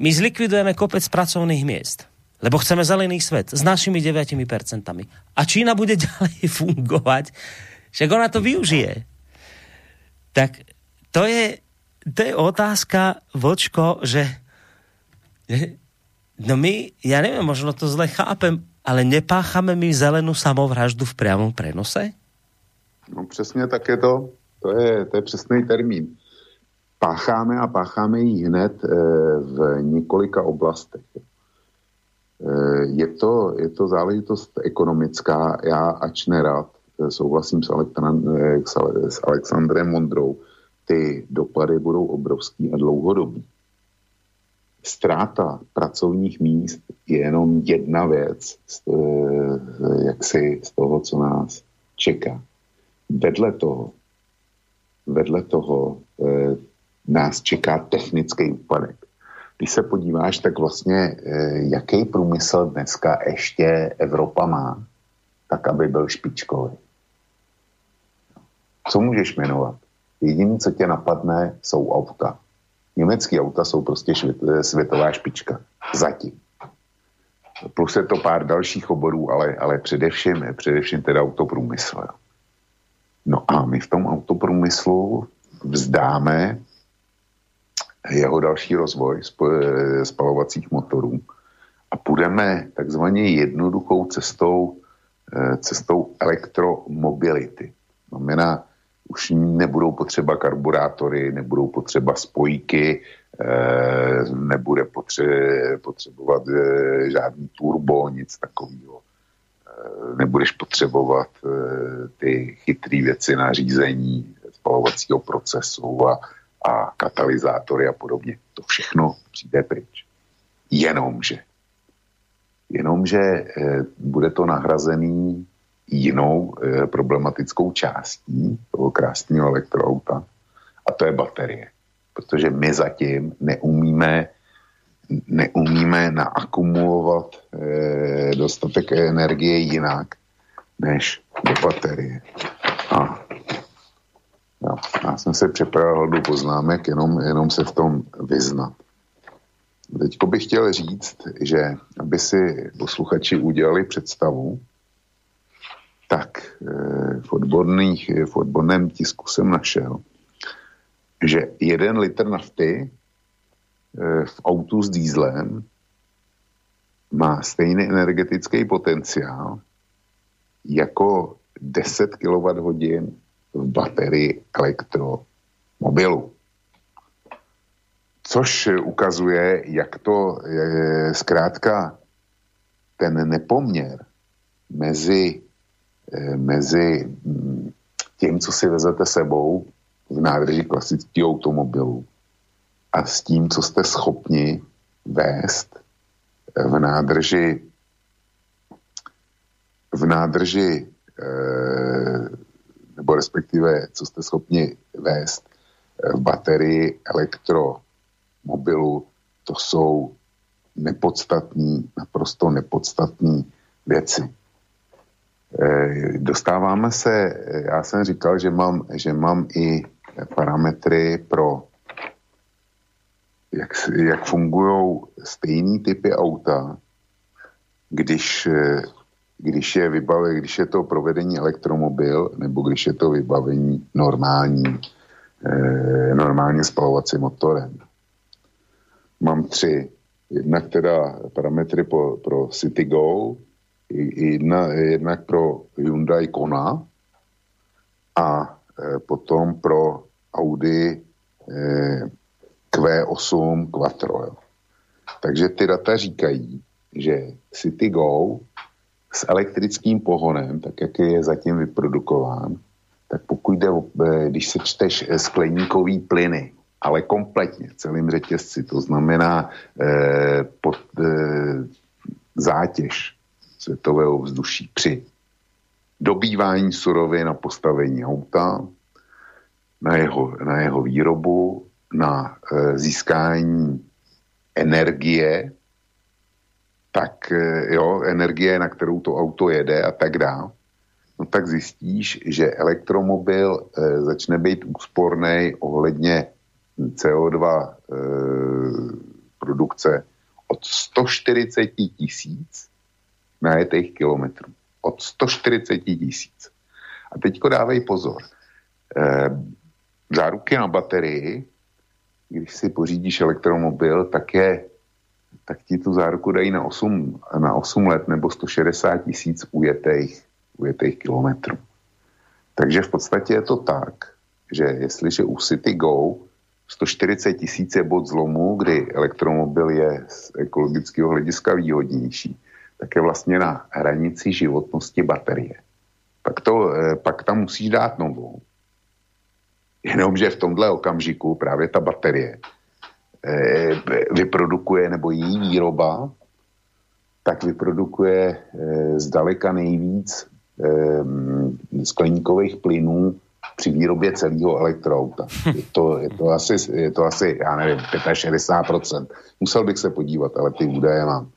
My zlikvidujeme kopec pracovných miest, lebo chceme zelený svet s našimi 9%. A Čína bude [LAUGHS] ďalej fungovať, však ona to využije. Tak to je, to je otázka, Vočko, že no my, ja neviem, možno to zle chápem, ale nepáchame my zelenú samovraždu v priamom prenose? No přesně tak je to. To je, to je přesný termín pácháme a pácháme ji hned eh, v několika oblastech. Eh, je to, je to záležitost ekonomická, já ač nerad, eh, souhlasím s, s Alexandrem Mondrou, ty dopady budou obrovský a dlouhodobý. Stráta pracovních míst je jenom jedna věc z, jaksi z toho, co nás čeká. Vedle toho, vedle toho nás čeká technický úpadek. Když se podíváš, tak vlastně eh, jaký průmysl dneska ještě Evropa má, tak aby byl špičkový. Co můžeš jmenovat? Jediné, co tě napadne, jsou auta. Německé auta jsou prostě eh, světová špička. Zatím. Plus je to pár dalších oborů, ale, ale především, především teda autoprůmysl. No a my v tom autoprůmyslu vzdáme jeho další rozvoj spalovacích motorů a půjdeme takzvaně jednoduchou cestou, eh, cestou elektromobility. Znamená, už nebudou potřeba karburátory, nebudou potřeba spojky, eh, nebude potře- potřebovat eh, žádný turbo, nic takového. Eh, nebudeš potřebovat ty chytré věci na řízení spalovacího procesu a, a katalyzátory a podobně. To všechno přijde pryč. Jenomže, jenomže bude to nahrazený jinou e, problematickou částí toho krásného elektroauta a to je baterie. Protože my zatím neumíme neumíme naakumulovat e, dostatek energie jinak než do baterie. A jo, já jsem se připravil do poznámek, jenom, jenom se v tom vyznat. Teď bych chtěl říct, že aby si posluchači udělali představu, tak eh, v, odborných, v odborném tisku jsem našel, že jeden litr nafty eh, v autu s dýzlem má stejný energetický potenciál jako 10 kWh v baterii elektromobilu. Což ukazuje, jak to je zkrátka ten nepoměr mezi Eh, mezi mm, tím, co si vezete sebou v nádrži klasického automobilu a s tím, co jste schopni vést eh, v nádrži v nádrži eh, nebo respektive, co jste schopni vést v baterii elektromobilu, to jsou nepodstatní, naprosto nepodstatní věci. Eh, dostáváme se, eh, já jsem říkal, že mám, že mám i parametry pro jak, jak fungují stejný typy auta, když, eh, když je vybavení, když je to provedení elektromobil, nebo když je to vybavení normální, eh, normálně spalovacím motorem. Mám tři. Jednak teda parametry po, pro CityGo, jedna, jednak pro Hyundai Kona a e, potom pro Audi e, Q8 Quattro. Jo. Takže ty data říkají, že City Go s elektrickým pohonem, tak jak je zatím vyprodukován, tak pokud jde, e, když se čteš skleníkový plyny, ale kompletně v celém řetězci, to znamená eh, pod, eh, zátěž světového vzduší při dobývání surovin na postavení auta, na jeho, na jeho výrobu, na e, získání energie, tak e, jo, energie, na kterou to auto jede a tak dále, no tak zjistíš, že elektromobil e, začne být úsporný ohledně CO2 e, produkce od 140 tisíc najetých kilometrů. Od 140 tisíc. A teďko dávej pozor. E, záruky na baterii, když si pořídíš elektromobil, tak je tak ti tu záruku dají na 8, na 8 let nebo 160 tisíc ujetých, ujetých kilometrů. Takže v podstatě je to tak, že jestliže u City Go 140 tisíc je bod zlomu, kdy elektromobil je z ekologického hlediska výhodnější, tak je vlastně na hranici životnosti baterie. Pak, to, eh, pak tam musíš dát novou. Jenomže v tomhle okamžiku právě ta baterie eh, vyprodukuje, nebo její výroba, tak vyprodukuje eh, zdaleka nejvíc skleníkových plynů při výrobě celého elektroauta. Je to, je to, asi, je to asi, já nevím, 65%. Musel bych se podívat, ale ty údaje mám.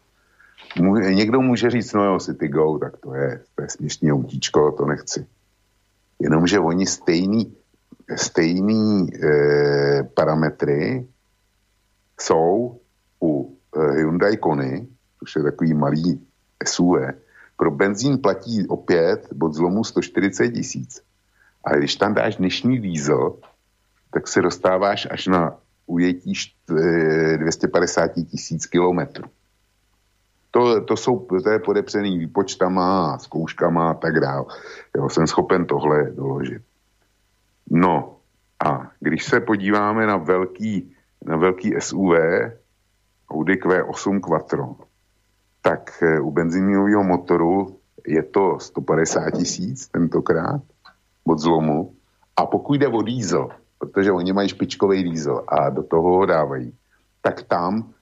Někdo může říct, no jo, City Go, tak to je, to je směšný autíčko, to nechci. Jenomže oni stejný, stejný e, parametry jsou u e, Hyundai Kony, což je takový malý SUV. Pro benzín platí opět bod zlomu 140 tisíc. A když tam dáš dnešní diesel, tak se dostáváš až na ujetí 250 tisíc kilometrů. To, to, jsou, to je podepřený výpočtama, zkouškama a tak dále. Jo, jsem schopen tohle doložit. No a když se podíváme na velký, na velký SUV, Audi Q8 Quattro, tak eh, u benzínového motoru je to 150 tisíc tentokrát od zlomu. A pokud jde o diesel, protože oni mají špičkový diesel a do toho ho dávají, tak tam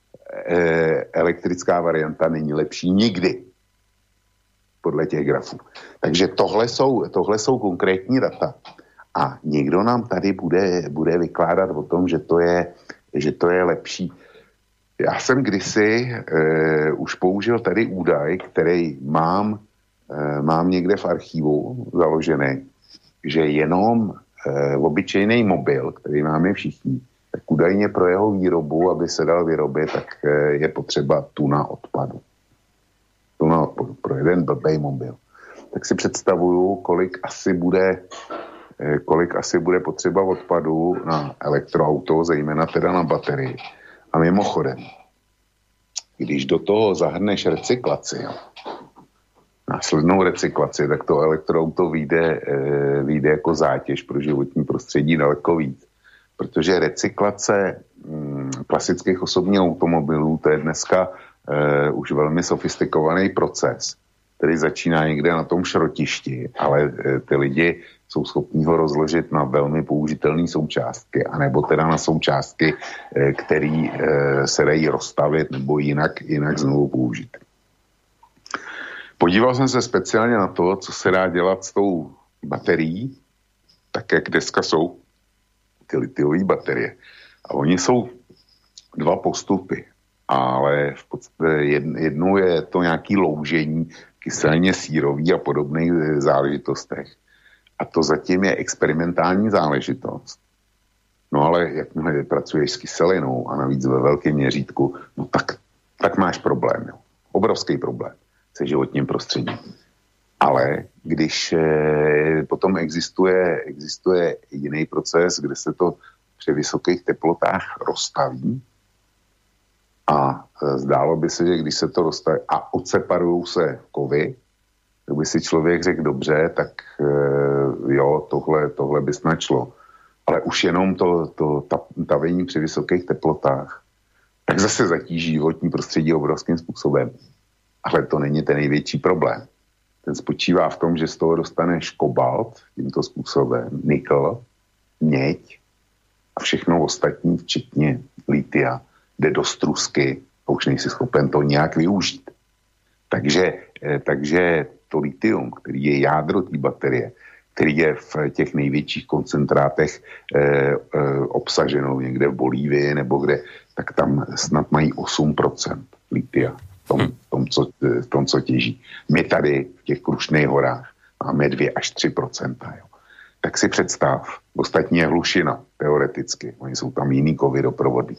elektrická varianta není lepší nikdy podle těch grafů. Takže tohle jsou, tohle jsou konkrétní data. A někdo nám tady bude, bude vykládat o tom, že to je, že to je lepší. Já jsem kdysi e, už použil tady údaj, který mám, e, mám někde v archivu založený, že jenom e, obyčejný mobil, který máme všichni, tak údajně pro jeho výrobu, aby se dal vyrobit, tak e, je potřeba tuna odpadu. Tuna odpadu pro jeden blbej mobil. Tak si představuju, kolik asi bude e, kolik asi bude potřeba odpadu na elektroauto, zejména teda na baterii. A mimochodem, když do toho zahrneš recyklaci, jo, následnou recyklaci, tak to elektroauto vyjde, e, vyjde jako zátěž pro životní prostředí daleko víc. Protože recyklace mm, klasických osobních automobilů, to je dneska e, už velmi sofistikovaný proces, který začíná někde na tom šrotišti, ale e, ty lidi jsou schopní ho rozložit na velmi použitelné součástky, anebo teda na součástky, e, které e, se dají rozstavit nebo jinak, jinak znovu použít. Podíval jsem se speciálně na to, co se dá dělat s tou baterií, tak jak dneska jsou ty litiové baterie. A oni jsou dva postupy, ale v podstatě jednou je to nějaký loužení kyselně sírový a podobných záležitostech. A to zatím je experimentální záležitost. No ale jakmile pracuješ s kyselinou a navíc ve velkém měřítku, no tak, tak máš problém. Jo. Obrovský problém se životním prostředím. Ale když eh, potom existuje, existuje jiný proces, kde se to při vysokých teplotách rozstaví a eh, zdálo by se, že když se to rozstaví a odseparují se kovy, kdyby si člověk řekl dobře, tak eh, jo, tohle, tohle by snad šlo. Ale už jenom to, to ta, tavení při vysokých teplotách, tak zase zatíží životní prostředí obrovským způsobem. Ale to není ten největší problém. Ten spočívá v tom, že z toho dostaneš kobalt tímto způsobem, nikl, měď a všechno ostatní, včetně litia, jde do strusky a už nejsi schopen to nějak využít. Takže, eh, takže to litium, který je jádro té baterie, který je v těch největších koncentrátech eh, eh, obsaženou někde v Bolívii nebo kde, tak tam snad mají 8% litia v tom, v tom, co, v tom, co těží. My tady v těch Krušných horách máme 2 až 3 jo. Tak si představ, ostatní je hlušina, teoreticky. Oni jsou tam jiný kovy doprovody.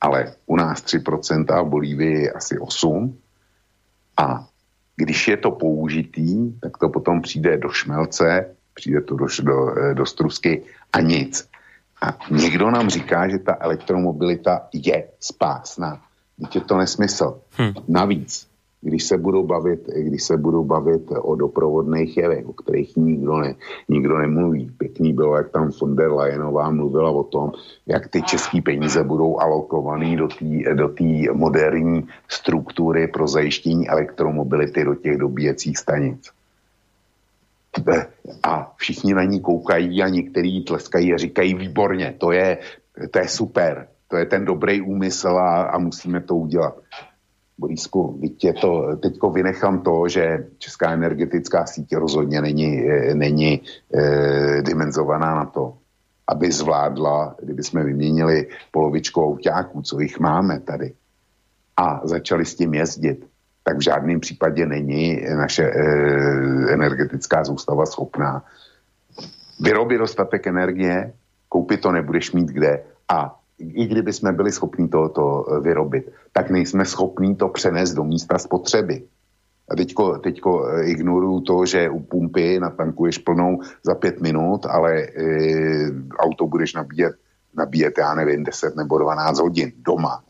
Ale u nás 3% a v Bolívii asi 8 a když je to použitý, tak to potom přijde do šmelce, přijde to do, do, do strusky a nic. A někdo nám říká, že ta elektromobilita je spásná. Je to nesmysl. Hmm. Navíc, když se budou bavit, když se budou bavit o doprovodných jevech, o kterých nikdo, ne, nikdo nemluví. Pěkný bylo, jak tam von der Leyenová mluvila o tom, jak ty české peníze budou alokované do té do moderní struktury pro zajištění elektromobility do těch dobíjecích stanic. A všichni na ní koukají a některý tleskají a říkají výborně, to je, to je super, to je ten dobrý úmysl a, a musíme to udělat. Borisku, to, teďko vynechám to, že česká energetická síť rozhodně není, eh, není e, dimenzovaná na to, aby zvládla, kdyby jsme vyměnili polovičku autáků, co jich máme tady, a začali s tím jezdit, tak v žádném případě není naše e, energetická zůstava schopná vyrobit dostatek energie, koupit to nebudeš mít kde a i kdyby jsme byli schopni to, to eh, vyrobit, tak nejsme schopní to přenést do místa spotřeby. A teďko, teďko eh, ignoruju to, že u pumpy natankuješ plnou za pět minut, ale e, auto budeš nabíjet, nabíjet, já nevím, 10 nebo 12 hodin doma.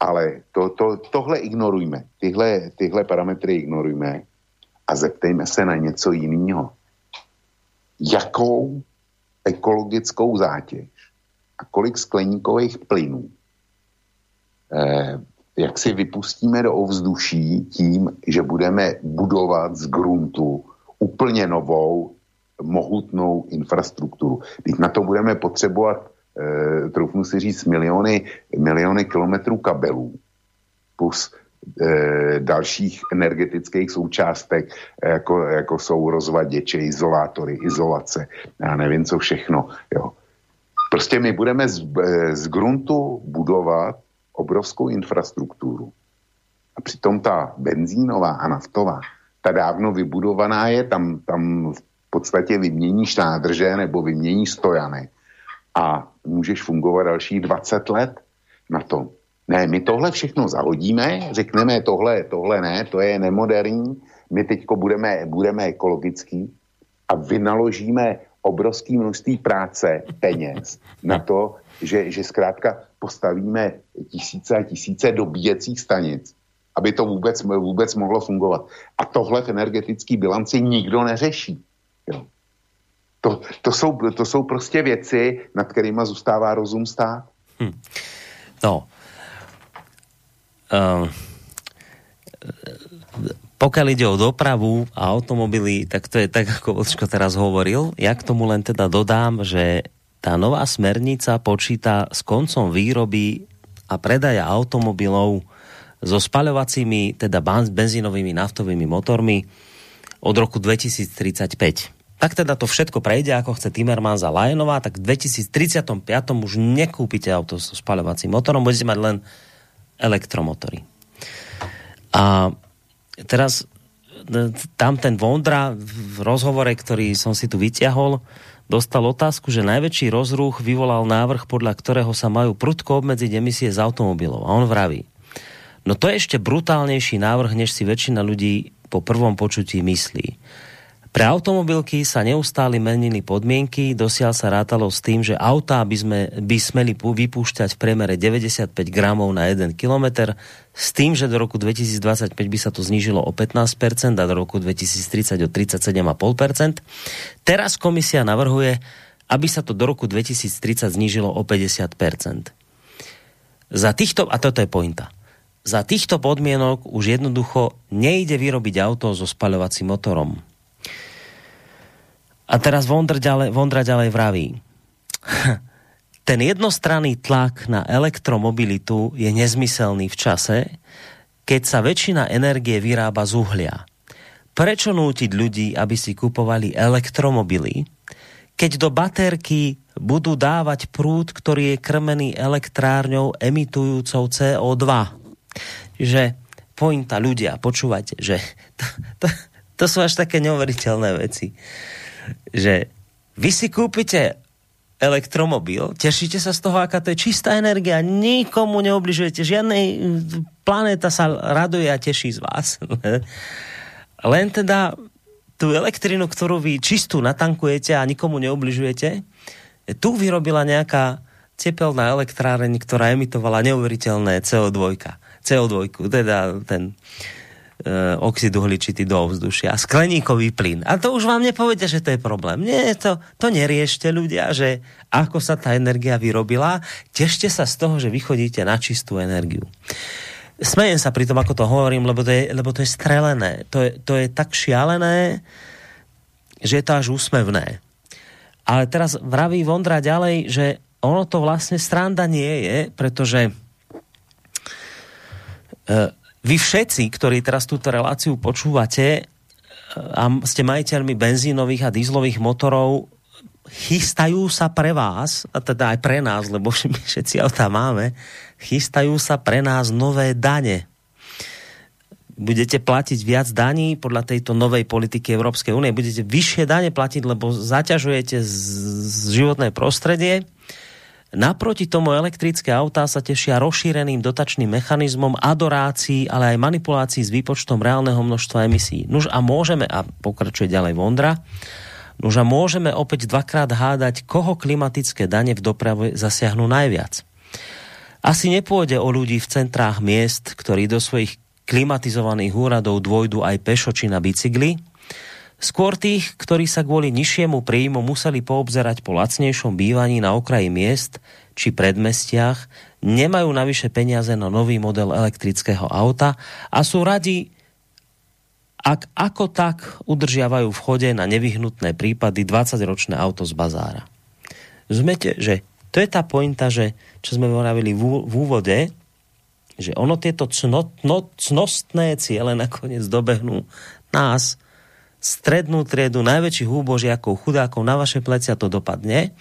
Ale to, to, tohle ignorujme. Tyhle, tyhle parametry ignorujme a zeptejme se na něco jiného. Jakou ekologickou zátěž a kolik skleníkových plynů eh, jak si vypustíme do ovzduší tím, že budeme budovat z gruntu úplně novou, mohutnou infrastrukturu. Teď na to budeme potřebovat, eh, troufnu si říct, miliony, miliony kilometrů kabelů plus eh, dalších energetických součástek, jako, jako jsou rozvaděče, izolátory, izolace, já nevím co všechno. Jo. Prostě my budeme z, eh, z gruntu budovat obrovskou infrastrukturu. A přitom ta benzínová a naftová, ta dávno vybudovaná je, tam, tam v podstatě vyměníš nádrže nebo vyměníš stojany a můžeš fungovat další 20 let na tom. Ne, my tohle všechno zahodíme, řekneme tohle, tohle ne, to je nemoderní, my teďko budeme, budeme ekologický a vynaložíme obrovské množství práce, peněz na to, že, že zkrátka postavíme tisíce a tisíce dobíjecích stanic, aby to vůbec, vůbec mohlo fungovat. A tohle v energetické bilanci nikdo neřeší. Jo. To, to, jsou, to jsou prostě věci, nad kterými zůstává rozum stát. Hm. No. Um, pokiaľ ide o dopravu a automobily, tak to je tak, ako Vlčko teraz hovoril. Ja k tomu len teda dodám, že tá nová smernica počíta s koncom výroby a predaja automobilov so spaľovacími, teda benzínovými naftovými motormi od roku 2035. Tak teda to všetko prejde, ako chce Timmermans a Lajenová, tak v 2035 už nekúpite auto so spaľovacím motorom, budete mať len elektromotory. A teraz e, tam ten Vondra v rozhovore, ktorý som si tu vyťahol, dostal otázku, že najväčší rozruch vyvolal návrh, podľa ktorého sa majú prudko obmedziť emisie z automobilov. A on vraví, no to je ešte brutálnejší návrh, než si väčšina ľudí po prvom počutí myslí. Pre automobilky sa neustále menili podmienky, dosiaľ sa rátalo s tým, že autá by, sme, by smeli vypúšťať v priemere 95 gramov na 1 km, s tým, že do roku 2025 by sa to znížilo o 15% a do roku 2030 o 37,5%. Teraz komisia navrhuje, aby sa to do roku 2030 znížilo o 50%. Za týchto, a toto je pointa, za týchto podmienok už jednoducho nejde vyrobiť auto so spaľovacím motorom a teraz Vondra ďalej, Vondra ďalej vraví. [LAUGHS] Ten jednostranný tlak na elektromobilitu je nezmyselný v čase, keď sa väčšina energie vyrába z uhlia. Prečo nútiť ľudí, aby si kupovali elektromobily, keď do baterky budú dávať prúd, ktorý je krmený elektrárňou emitujúcou CO2. Že pointa ľudia, počúvate, že [LAUGHS] to, to, to sú až také neuveriteľné veci že vy si kúpite elektromobil, tešíte sa z toho, aká to je čistá energia, nikomu neobližujete, žiadnej planéta sa raduje a teší z vás. [LAUGHS] Len teda tú elektrinu, ktorú vy čistú natankujete a nikomu neobližujete, tu vyrobila nejaká tepelná elektráreň, ktorá emitovala neuveriteľné CO2. CO2, teda ten Eh, oxid uhličitý do ovzdušia, skleníkový plyn. A to už vám nepovede, že to je problém. Nie, to, to neriešte ľudia, že ako sa tá energia vyrobila, tešte sa z toho, že vychodíte na čistú energiu. Smejem sa pri tom, ako to hovorím, lebo to je, lebo to je strelené. To je, to je tak šialené, že je to až úsmevné. Ale teraz vraví Vondra ďalej, že ono to vlastne stranda nie je, pretože uh, vy všetci, ktorí teraz túto reláciu počúvate a ste majiteľmi benzínových a dízlových motorov, chystajú sa pre vás, a teda aj pre nás, lebo [LAUGHS] my všetci autá máme, chystajú sa pre nás nové dane. Budete platiť viac daní podľa tejto novej politiky Európskej únie. Budete vyššie dane platiť, lebo zaťažujete z, z životné prostredie Naproti tomu elektrické autá sa tešia rozšíreným dotačným mechanizmom adorácií, ale aj manipulácií s výpočtom reálneho množstva emisí. Nuž a môžeme, a pokračuje ďalej Vondra, nuž a môžeme opäť dvakrát hádať, koho klimatické dane v doprave zasiahnu najviac. Asi nepôjde o ľudí v centrách miest, ktorí do svojich klimatizovaných úradov dvojdu aj pešo či na bicykli, Skôr tých, ktorí sa kvôli nižšiemu príjmu museli poobzerať po lacnejšom bývaní na okraji miest či predmestiach, nemajú navyše peniaze na nový model elektrického auta a sú radi, ak ako tak udržiavajú v chode na nevyhnutné prípady 20-ročné auto z bazára. Zmete, že to je tá pointa, že čo sme hovorili v, úvode, že ono tieto cnot, no, cnostné ciele nakoniec dobehnú nás, strednú triedu, najväčších úbožiakov, chudákov, na vaše plecia to dopadne.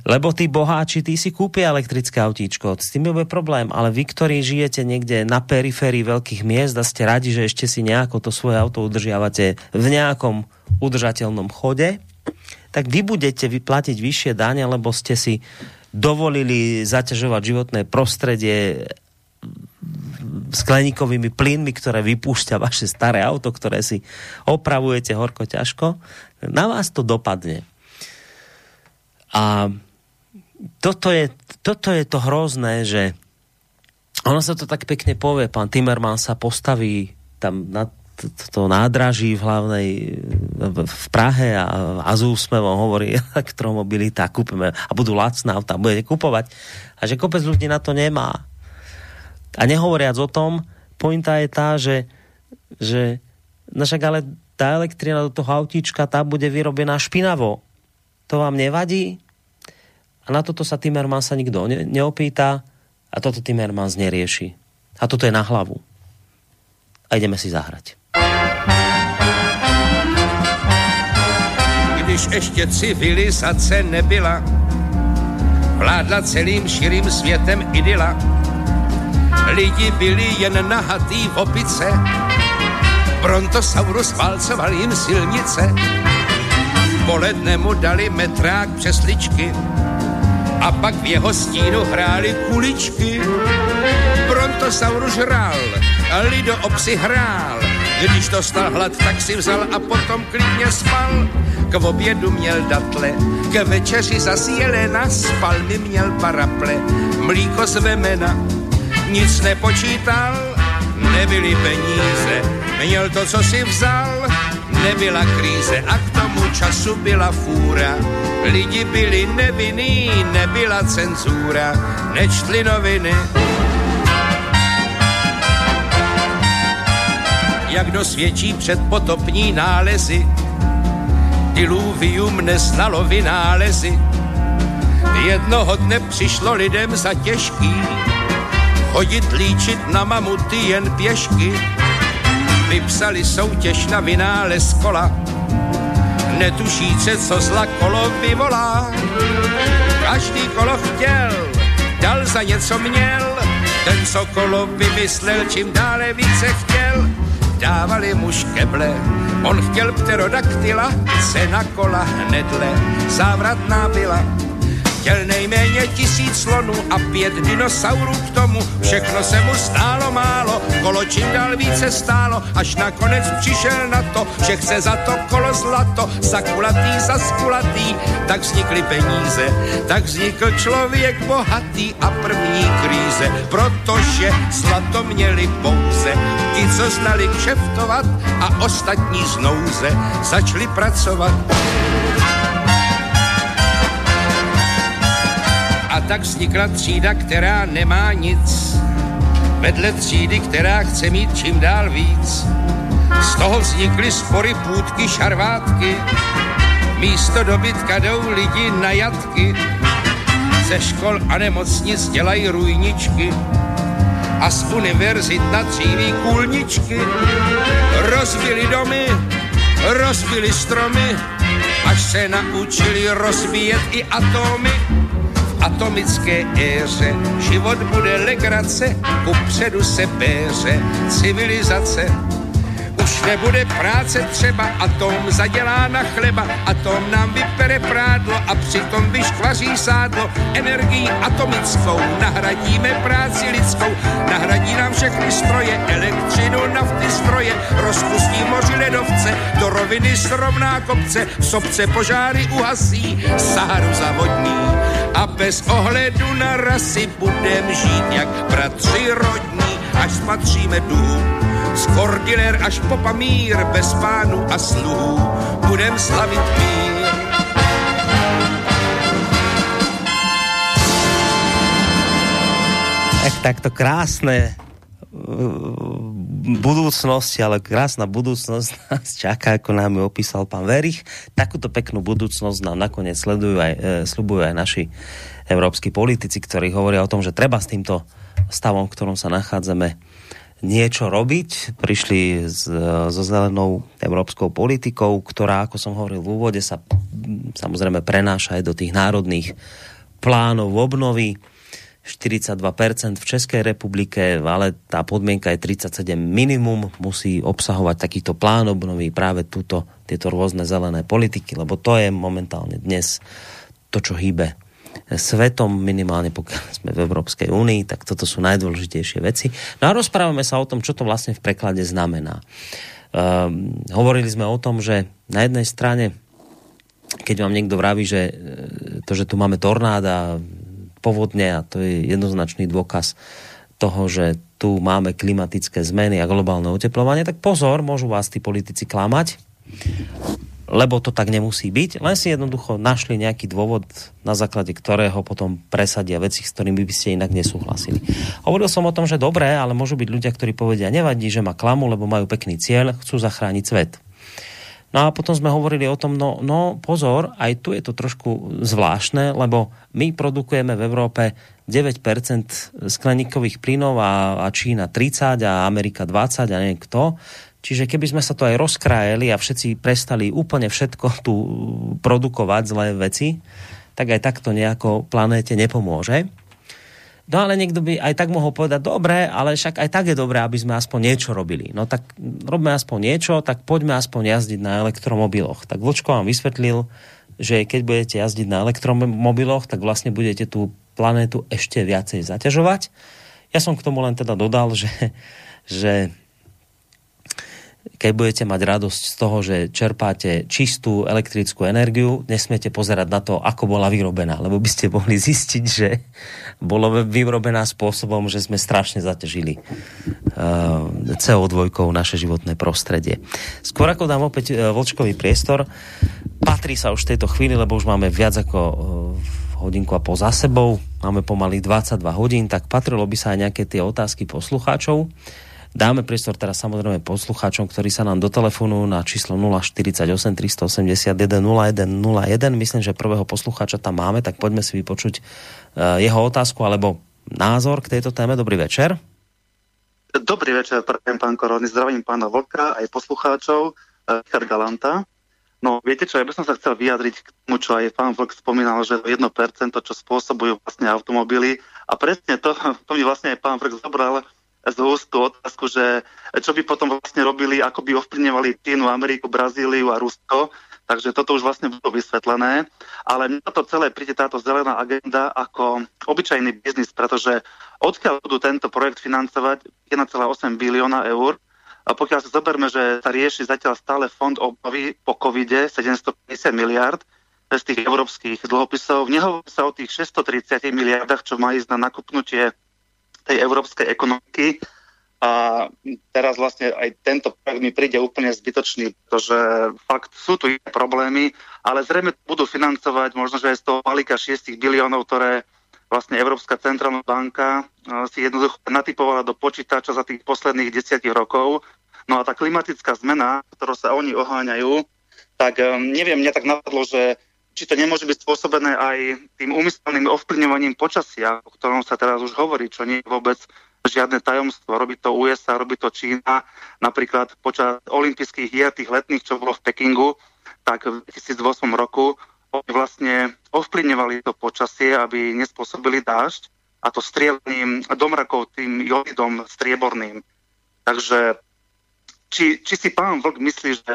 Lebo tí boháči, tí si kúpia elektrické autíčko, s tým je problém, ale vy, ktorí žijete niekde na periférii veľkých miest a ste radi, že ešte si nejako to svoje auto udržiavate v nejakom udržateľnom chode, tak vy budete vyplatiť vyššie dáne, lebo ste si dovolili zaťažovať životné prostredie skleníkovými plynmi, ktoré vypúšťa vaše staré auto, ktoré si opravujete horko ťažko, na vás to dopadne. A toto je, toto je to hrozné, že ono sa to tak pekne povie, pán Timmerman sa postaví tam na to nádraží v hlavnej v Prahe a, a s úsmevom hovorí [LAUGHS] elektromobilita, kúpime a budú lacná auta, budete kupovať. A že kopec ľudí na to nemá. A nehovoriac o tom, pointa je tá, že, že no však ale tá elektrina do toho autíčka, tá bude vyrobená špinavo. To vám nevadí? A na toto sa Timmermans sa nikto ne, neopýta a toto Timmermans nerieši. A toto je na hlavu. A ideme si zahrať. Když ještě civilizace nebyla, vládla celým širým světem idyla Lidi byli jen nahatý v opice, Brontosaurus válcoval jim silnice, poledne mu dali metrák přesličky. A pak v jeho stínu hráli kuličky. Brontosaurus žrál, Lido obsi hrál, když dostal hlad, tak si vzal a potom klidně spal. K obědu měl datle, k večeři zas jelena, spal mi měl paraple, mlíko z vemena, nic nepočítal, nebyly peníze, měl to, co si vzal, nebyla kríze a k tomu času byla fůra. Lidi byli nevinný, nebyla cenzura, nečtli noviny. Jak dosvědčí předpotopní nálezy, diluvium neznalo vynálezy. Jednoho dne přišlo lidem za těžký, chodit líčit na mamuty jen pěšky. Vypsali soutěž na vynález kola, netušíce, co zla kolo vyvolá. Každý kolo chtěl, dal za něco měl, ten, co kolo vymyslel, čím dále více chtěl, dávali mu škeble. On chtěl pterodaktyla, cena kola hnedle, závratná byla Chtěl nejméně tisíc slonů a pět dinosaurů k tomu. Všechno se mu stálo málo, kolo čím dál více stálo, až nakonec přišel na to, že chce za to kolo zlato, za kulatý, za skulatý. Tak vznikly peníze, tak vznikl člověk bohatý a první kríze, protože zlato měli pouze ti, co znali kšeftovat a ostatní znouze začali pracovat. A tak vznikla třída, která nemá nic. Vedle třídy, která chce mít čím dál víc. Z toho vznikly spory, půdky, šarvátky. Místo dobytka jdou lidi na jatky. Ze škol a nemocnic dělají rujničky a z univerzit na tříví kůlničky. Rozbili domy, rozbili stromy, až se naučili rozbíjet i atomy atomické éře. Život bude legrace, kupředu se péře civilizace. Už nebude práce třeba, atom zadělá na chleba, atom nám vypere prádlo a přitom vyškvaří sádlo. Energií atomickou nahradíme práci lidskou, nahradí nám všechny stroje, elektřinu, nafty, stroje, rozpustí moři ledovce, do roviny srovná kopce, sobce požáry uhasí, Saharu zavodní a bez ohledu na rasy budem žít jak bratři rodní, až spatříme dům. Z Kordiler až po Pamír, bez pánu a sluhů, budem slavit mír. Tak, takto krásne budúcnosti, ale krásna budúcnosť [LAUGHS] nás čaká, ako nám ju opísal pán Verich. Takúto peknú budúcnosť nám nakoniec sledujú aj, e, slubujú aj naši európsky politici, ktorí hovoria o tom, že treba s týmto stavom, v ktorom sa nachádzame, niečo robiť. Prišli s, so zelenou európskou politikou, ktorá, ako som hovoril v úvode, sa samozrejme prenáša aj do tých národných plánov obnovy 42% v Českej republike, ale tá podmienka je 37 minimum, musí obsahovať takýto plán obnovy práve túto, tieto rôzne zelené politiky, lebo to je momentálne dnes to, čo hýbe svetom, minimálne pokiaľ sme v Európskej únii, tak toto sú najdôležitejšie veci. No a rozprávame sa o tom, čo to vlastne v preklade znamená. Um, hovorili sme o tom, že na jednej strane, keď vám niekto vraví, že to, že tu máme tornáda, povodne a to je jednoznačný dôkaz toho, že tu máme klimatické zmeny a globálne oteplovanie, tak pozor, môžu vás tí politici klamať, lebo to tak nemusí byť, len si jednoducho našli nejaký dôvod, na základe ktorého potom presadia veci, s ktorými by ste inak nesúhlasili. Hovoril som o tom, že dobré, ale môžu byť ľudia, ktorí povedia, nevadí, že ma klamu, lebo majú pekný cieľ, chcú zachrániť svet. No a potom sme hovorili o tom, no, no pozor, aj tu je to trošku zvláštne, lebo my produkujeme v Európe 9% skleníkových plynov a, a Čína 30 a Amerika 20 a neviem kto. Čiže keby sme sa to aj rozkrájeli a všetci prestali úplne všetko tu produkovať zlé veci, tak aj takto nejako planéte nepomôže. No ale niekto by aj tak mohol povedať, dobre, ale však aj tak je dobré, aby sme aspoň niečo robili. No tak robme aspoň niečo, tak poďme aspoň jazdiť na elektromobiloch. Tak Vlčko vám vysvetlil, že keď budete jazdiť na elektromobiloch, tak vlastne budete tú planétu ešte viacej zaťažovať. Ja som k tomu len teda dodal, že, že keď budete mať radosť z toho, že čerpáte čistú elektrickú energiu, nesmiete pozerať na to, ako bola vyrobená, lebo by ste mohli zistiť, že bolo vyrobená spôsobom, že sme strašne zaťažili uh, eh, CO2 naše životné prostredie. Skôr ako dám opäť uh, Vlčkový priestor, patrí sa už v tejto chvíli, lebo už máme viac ako uh, hodinku a po za sebou, máme pomaly 22 hodín, tak patrilo by sa aj nejaké tie otázky poslucháčov. Dáme priestor teraz samozrejme poslucháčom, ktorí sa nám do telefonu na číslo 048 381 0101. Myslím, že prvého poslucháča tam máme, tak poďme si vypočuť uh, jeho otázku alebo názor k tejto téme. Dobrý večer. Dobrý večer, pán Korony. Zdravím pána Vlka aj poslucháčov. Uh, Richard Galanta. No, viete čo, ja by som sa chcel vyjadriť k tomu, čo aj pán Vlk spomínal, že 1%, čo spôsobujú vlastne automobily. A presne to, [LAUGHS] to mi vlastne aj pán Vlk zobral z úst otázku, že čo by potom vlastne robili, ako by ovplyvňovali Čínu, Ameriku, Brazíliu a Rusko. Takže toto už vlastne bolo vysvetlené. Ale mňa to celé príde táto zelená agenda ako obyčajný biznis, pretože odkiaľ budú tento projekt financovať 1,8 bilióna eur, a pokiaľ si zoberme, že sa rieši zatiaľ stále fond obnovy po covide 750 miliard z tých európskych dlhopisov, nehovorí sa o tých 630 miliardách, čo má ísť na nakupnutie tej európskej ekonomiky. A teraz vlastne aj tento projekt mi príde úplne zbytočný, pretože fakt sú tu problémy, ale zrejme budú financovať možno, že aj z toho balíka 6 biliónov, ktoré vlastne Európska centrálna banka si jednoducho natypovala do počítača za tých posledných desiatich rokov. No a tá klimatická zmena, ktorou sa oni oháňajú, tak neviem, mňa tak napadlo, že či to nemôže byť spôsobené aj tým úmyselným ovplyvňovaním počasia, o ktorom sa teraz už hovorí, čo nie je vôbec žiadne tajomstvo. Robí to USA, robí to Čína. Napríklad počas olympijských hier, tých letných, čo bolo v Pekingu, tak v 2008 roku oni vlastne ovplyvňovali to počasie, aby nespôsobili dážď a to strielením domrakov tým jodidom strieborným. Takže či, či si pán Vlk myslí, že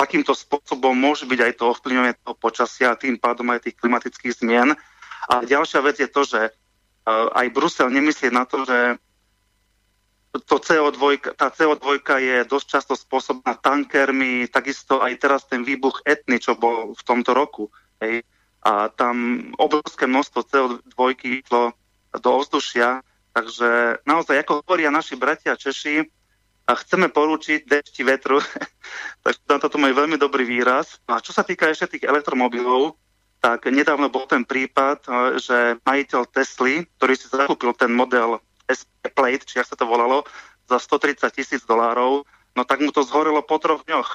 takýmto spôsobom môže byť aj to ovplyvňovanie toho počasia a tým pádom aj tých klimatických zmien. A ďalšia vec je to, že e, aj Brusel nemyslí na to, že to CO2, tá CO2 je dosť často spôsobná tankermi, takisto aj teraz ten výbuch etny, čo bol v tomto roku. Hej. a tam obrovské množstvo CO2 išlo do ovzdušia, takže naozaj, ako hovoria naši bratia Češi, a chceme porúčiť dešti vetru, [LAUGHS] tak na toto majú veľmi dobrý výraz. A čo sa týka ešte tých elektromobilov, tak nedávno bol ten prípad, že majiteľ Tesly, ktorý si zakúpil ten model SP Plate, či ak sa to volalo, za 130 tisíc dolárov, no tak mu to zhorelo po troch dňoch.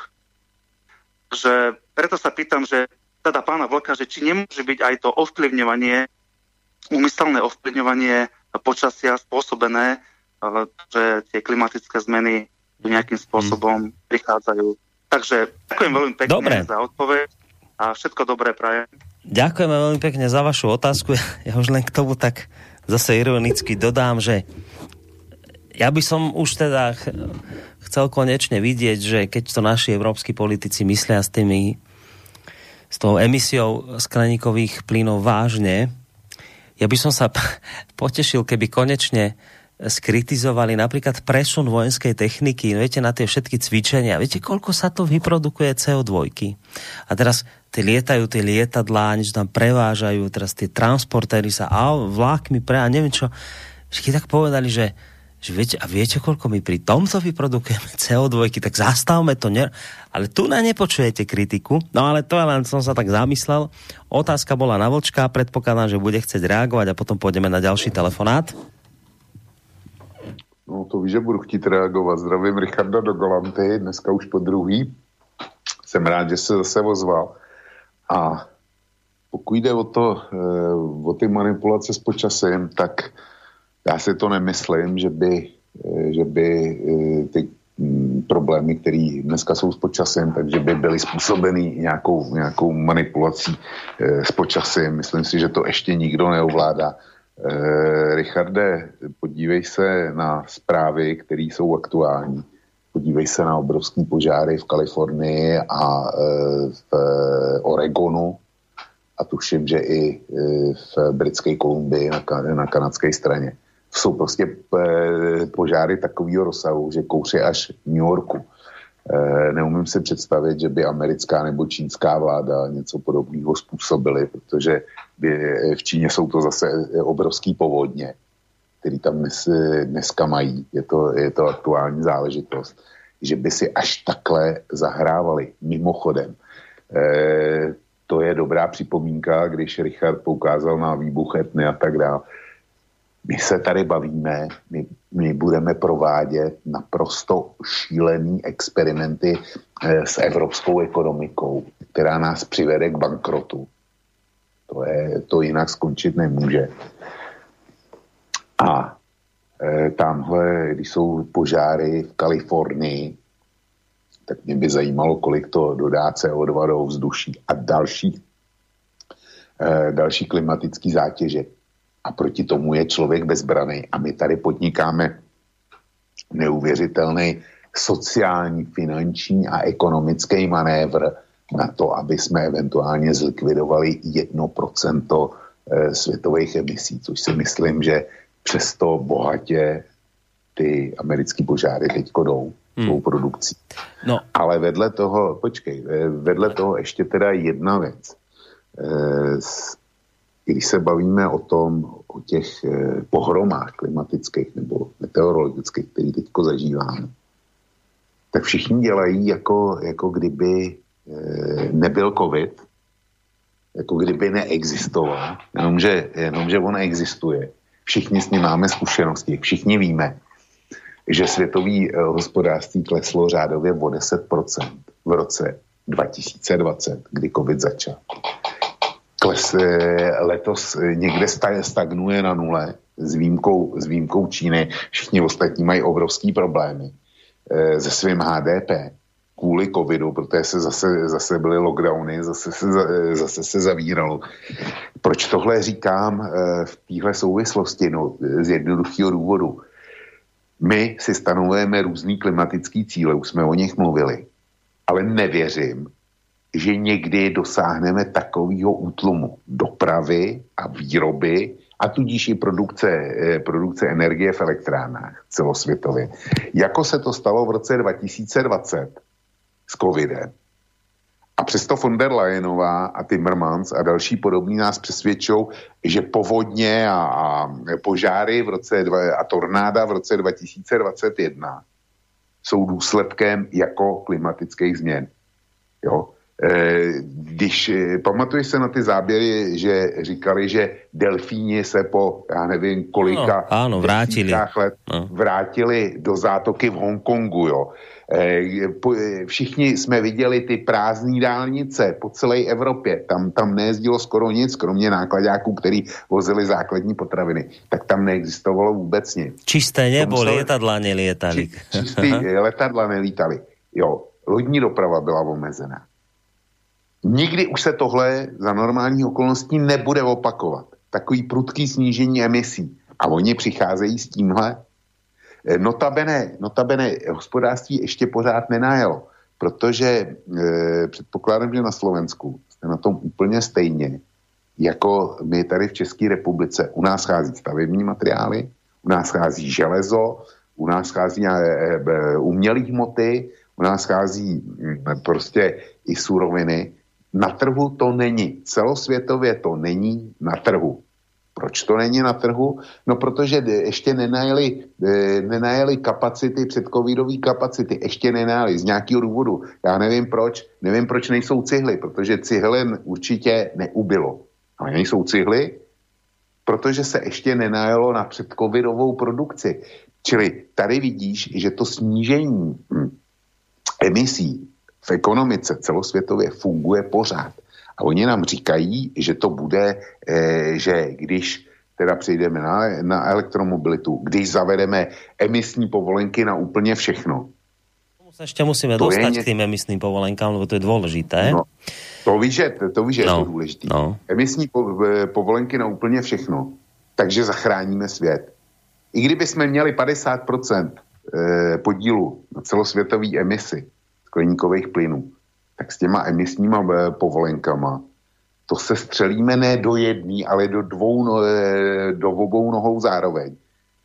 Že, preto sa pýtam, že teda pána Vlka, že či nemôže byť aj to ovplyvňovanie, úmyselné ovplyvňovanie počasia spôsobené, ale že tie klimatické zmeny nejakým spôsobom hmm. prichádzajú. Takže ďakujem veľmi pekne Dobre. za odpoveď a všetko dobré prajem. Ďakujeme veľmi pekne za vašu otázku. [LAUGHS] Ja už len k tomu tak zase ironicky dodám, že ja by som už teda chcel konečne vidieť, že keď to naši európsky politici myslia s tými s tou emisiou skleníkových plynov vážne, ja by som sa [LAUGHS] potešil, keby konečne skritizovali napríklad presun vojenskej techniky, viete, na tie všetky cvičenia. Viete, koľko sa to vyprodukuje CO2? A teraz tie lietajú tie lietadlá, niečo tam prevážajú, teraz tie transportéry sa a vlákmi pre a neviem čo. Všetky tak povedali, že že viete, a viete, koľko my pri tomto vyprodukujeme CO2, tak zastavme to. Ne... Ale tu na nepočujete kritiku. No ale to len som sa tak zamyslel. Otázka bola na Vlčka, predpokladám, že bude chcieť reagovať a potom pôjdeme na ďalší telefonát. No to víš, že budu chtít reagovat. Zdravím Richarda do Galanty, dneska už po druhý. Jsem rád, že se zase ozval. A pokud jde o, to, eh, o ty manipulace s počasem, tak já si to nemyslím, že by, eh, že by eh, ty mm, problémy, které dneska jsou s počasem, takže by byly způsobeny nějakou, nějakou manipulací s počasem. Myslím si, že to ještě nikdo neovládá. Eh, Richarde, podívej se na zprávy, které jsou aktuální. Podívej se na obrovské požáry v Kalifornii a eh, v Oregonu a tuším, že i eh, v britské Kolumbii na, na kanadské straně. Jsou prostě eh, požáry takového rozsahu, že kouří až v New Yorku. Eh, neumím si představit, že by americká nebo čínská vláda něco podobného způsobily, protože by v Číně jsou to zase obrovský povodně, který tam dnes, dneska mají. Je to, je to aktuální záležitost. Že by si až takhle zahrávali. Mimochodem, e, to je dobrá připomínka, když Richard poukázal na výbuch etny a tak dále my se tady bavíme, my, my budeme provádět naprosto šílený experimenty eh, s evropskou ekonomikou, která nás přivede k bankrotu. To, je, to jinak skončit nemůže. A e, tamhle, když jsou požáry v Kalifornii, tak mě by zajímalo, kolik to dodá CO2 do vzduší a další, e, další klimatické zátěže a proti tomu je člověk bezbraný. A my tady podnikáme neuvěřitelný sociální, finanční a ekonomický manévr na to, aby jsme eventuálně zlikvidovali 1% eh, světových emisí, což si myslím, že přesto bohatě ty americké požáry teď jdou hmm. svou produkcí. No. Ale vedle toho, počkej, eh, vedle toho ještě teda jedna věc. Když se bavíme o tom, o těch eh, pohromách klimatických nebo meteorologických, které teď zažíváme, tak všichni dělají, jako, jako kdyby eh, nebyl covid, jako kdyby neexistoval, jenomže, jenomže on existuje. Všichni s ním máme zkušenosti, všichni víme, že světový eh, hospodářství kleslo řádově o 10% v roce 2020, kdy covid začal kles, eh, letos eh, někde stagnuje na nule s výjimkou, s výjimkou Číny. Všichni ostatní mají obrovský problémy eh, se svým HDP kvůli covidu, protože se zase, zase byly lockdowny, zase se, zase se zavíralo. Proč tohle říkám v téhle souvislosti? No, z jednoduchého důvodu. My si stanovujeme různý klimatický cíle, už jsme o nich mluvili, ale nevěřím, že někdy dosáhneme takového útlumu dopravy a výroby a tudíž i produkce, eh, produkce energie v elektrárnách celosvětově. Jako se to stalo v roce 2020 s covidem. A přesto von der Leyenová a Timmermans a další podobní nás přesvědčou, že povodně a, a požáry v roce dva, a tornáda v roce 2021 jsou důsledkem jako klimatických změn. Jo? E, když e, pamatuješ se na ty záběry, že říkali, že delfíni se po, já nevím, kolika no, áno, vrátili. let no. vrátili do zátoky v Hongkongu, jo. Eh, všichni jsme viděli ty prázdné dálnice po celé Evropě. Tam, tam nejezdilo skoro nic, kromě nákladňáků, který vozili základní potraviny. Tak tam neexistovalo vůbec nic. Čisté nebo letadla nelietali. Či, čistý letadla nelítali. Jo, lodní doprava byla omezená. Nikdy už se tohle za normální okolností nebude opakovat. Takový prudký snížení emisí. A oni přicházejí s tímhle Eh, notabene, notabene hospodářství ještě pořád nenajelo, protože e, předpokládám, že na Slovensku jste na tom úplně stejně, jako my tady v České republice. U nás schází stavební materiály, u nás schází železo, u nás schází e, e, umělé hmoty, u nás schází e, prostě i suroviny. Na trhu to není. Celosvětově to není na trhu. Proč to není na trhu? No protože ještě nenajeli, nenajeli kapacity, předcovidové kapacity, ještě nenajeli z nějakého důvodu. Já nevím proč, nevím proč nejsou cihly, protože cihlen určitě neubylo. Ale nejsou cihly, protože se ještě nenajelo na předcovidovou produkci. Čili tady vidíš, že to snížení hm, emisí v ekonomice celosvětově funguje pořád. A oni nám říkají, že to bude, e, že když teda přejdeme na, na elektromobilitu, když zavedeme emisní povolenky na úplně všechno. se ještě musíme to dostat je... k tým emisným povolenkám, lebo to je důležité. No, to víš, že, to víš, že no, je to důležité. No. Emisní po, e, povolenky na úplně všechno, takže zachráníme svět. I kdyby jsme měli 50% e, podílu na celosvětové emisi skleníkových plynů, tak s těma emisníma eh, povolenkama to se střelíme ne do jedné, ale do dvou, no, eh, do obou nohou zároveň.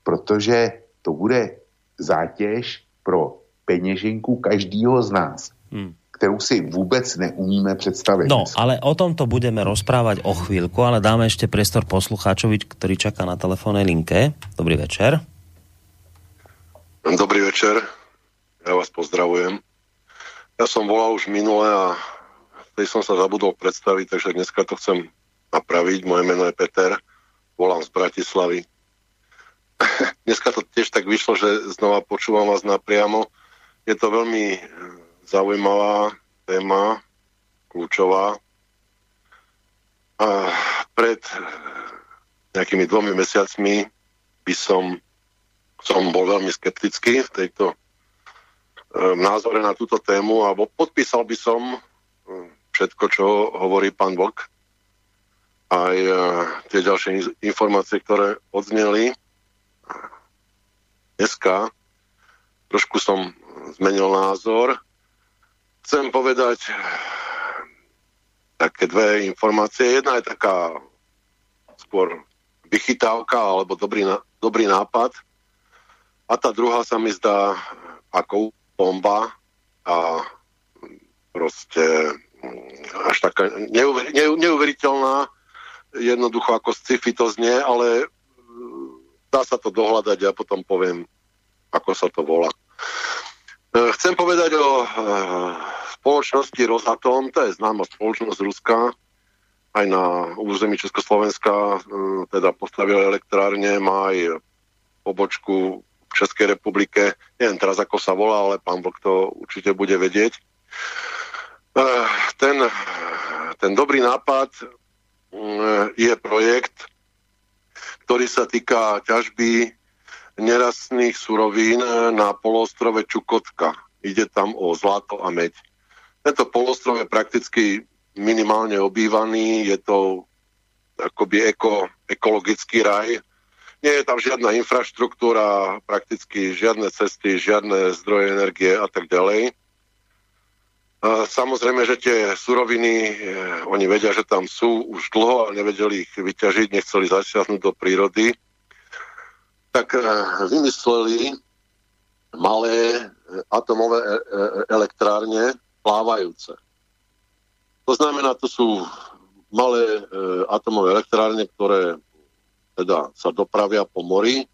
Protože to bude zátěž pro peněženku každého z nás. Hmm kterou si vůbec neumíme představit. No, ale o tomto budeme rozprávať o chvíľku, ale dáme ešte priestor poslucháčovi, ktorý čaká na telefónnej linke. Dobrý večer. Dobrý večer, ja vás pozdravujem. Ja som volal už minule a tej som sa zabudol predstaviť, takže dneska to chcem napraviť. Moje meno je Peter, volám z Bratislavy. [LAUGHS] dneska to tiež tak vyšlo, že znova počúvam vás napriamo. Je to veľmi eh, zaujímavá téma, kľúčová. A pred eh, nejakými dvomi mesiacmi by som, som bol veľmi skeptický v tejto názore na túto tému a podpísal by som všetko, čo hovorí pán Vlk. Aj tie ďalšie informácie, ktoré odzneli. Dneska trošku som zmenil názor. Chcem povedať také dve informácie. Jedna je taká skôr vychytávka alebo dobrý, dobrý nápad. A tá druhá sa mi zdá ako bomba a proste mm, až taká neuver, neuveriteľná, jednoducho ako sci-fi to znie, ale mm, dá sa to dohľadať a ja potom poviem, ako sa to volá. E, chcem povedať o e, spoločnosti Rosatom, to je známa spoločnosť Ruska, aj na území Československa e, teda postavila elektrárne, má aj pobočku v Českej republike. Neviem teraz, ako sa volá, ale pán Vlk to určite bude vedieť. Eh, ten, ten dobrý nápad eh, je projekt, ktorý sa týka ťažby nerastných surovín na polostrove Čukotka. Ide tam o zlato a meď. Tento polostrov je prakticky minimálne obývaný, je to akoby eko, ekologický raj, nie je tam žiadna infraštruktúra, prakticky žiadne cesty, žiadne zdroje energie a tak ďalej. A samozrejme, že tie suroviny, e, oni vedia, že tam sú už dlho a nevedeli ich vyťažiť, nechceli zasiahnuť do prírody, tak e, vymysleli malé e, atomové elektrárne plávajúce. To znamená, to sú malé atomové elektrárne, ktoré teda sa dopravia po mori,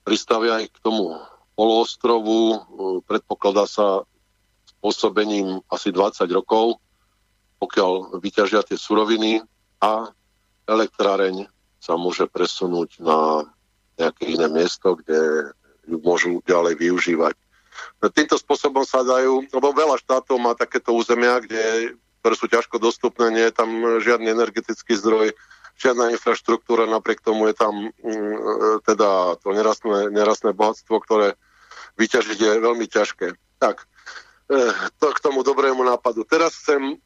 pristavia ich k tomu poloostrovu, predpokladá sa spôsobením asi 20 rokov, pokiaľ vyťažia tie suroviny a elektráreň sa môže presunúť na nejaké iné miesto, kde ju môžu ďalej využívať. Týmto spôsobom sa dajú, lebo veľa štátov má takéto územia, kde, ktoré sú ťažko dostupné, nie je tam žiadny energetický zdroj, žiadna infraštruktúra, napriek tomu je tam mm, teda to nerastné, nerastné bohatstvo, ktoré vyťažiť je veľmi ťažké. Tak, e, to k tomu dobrému nápadu. Teraz chcem e,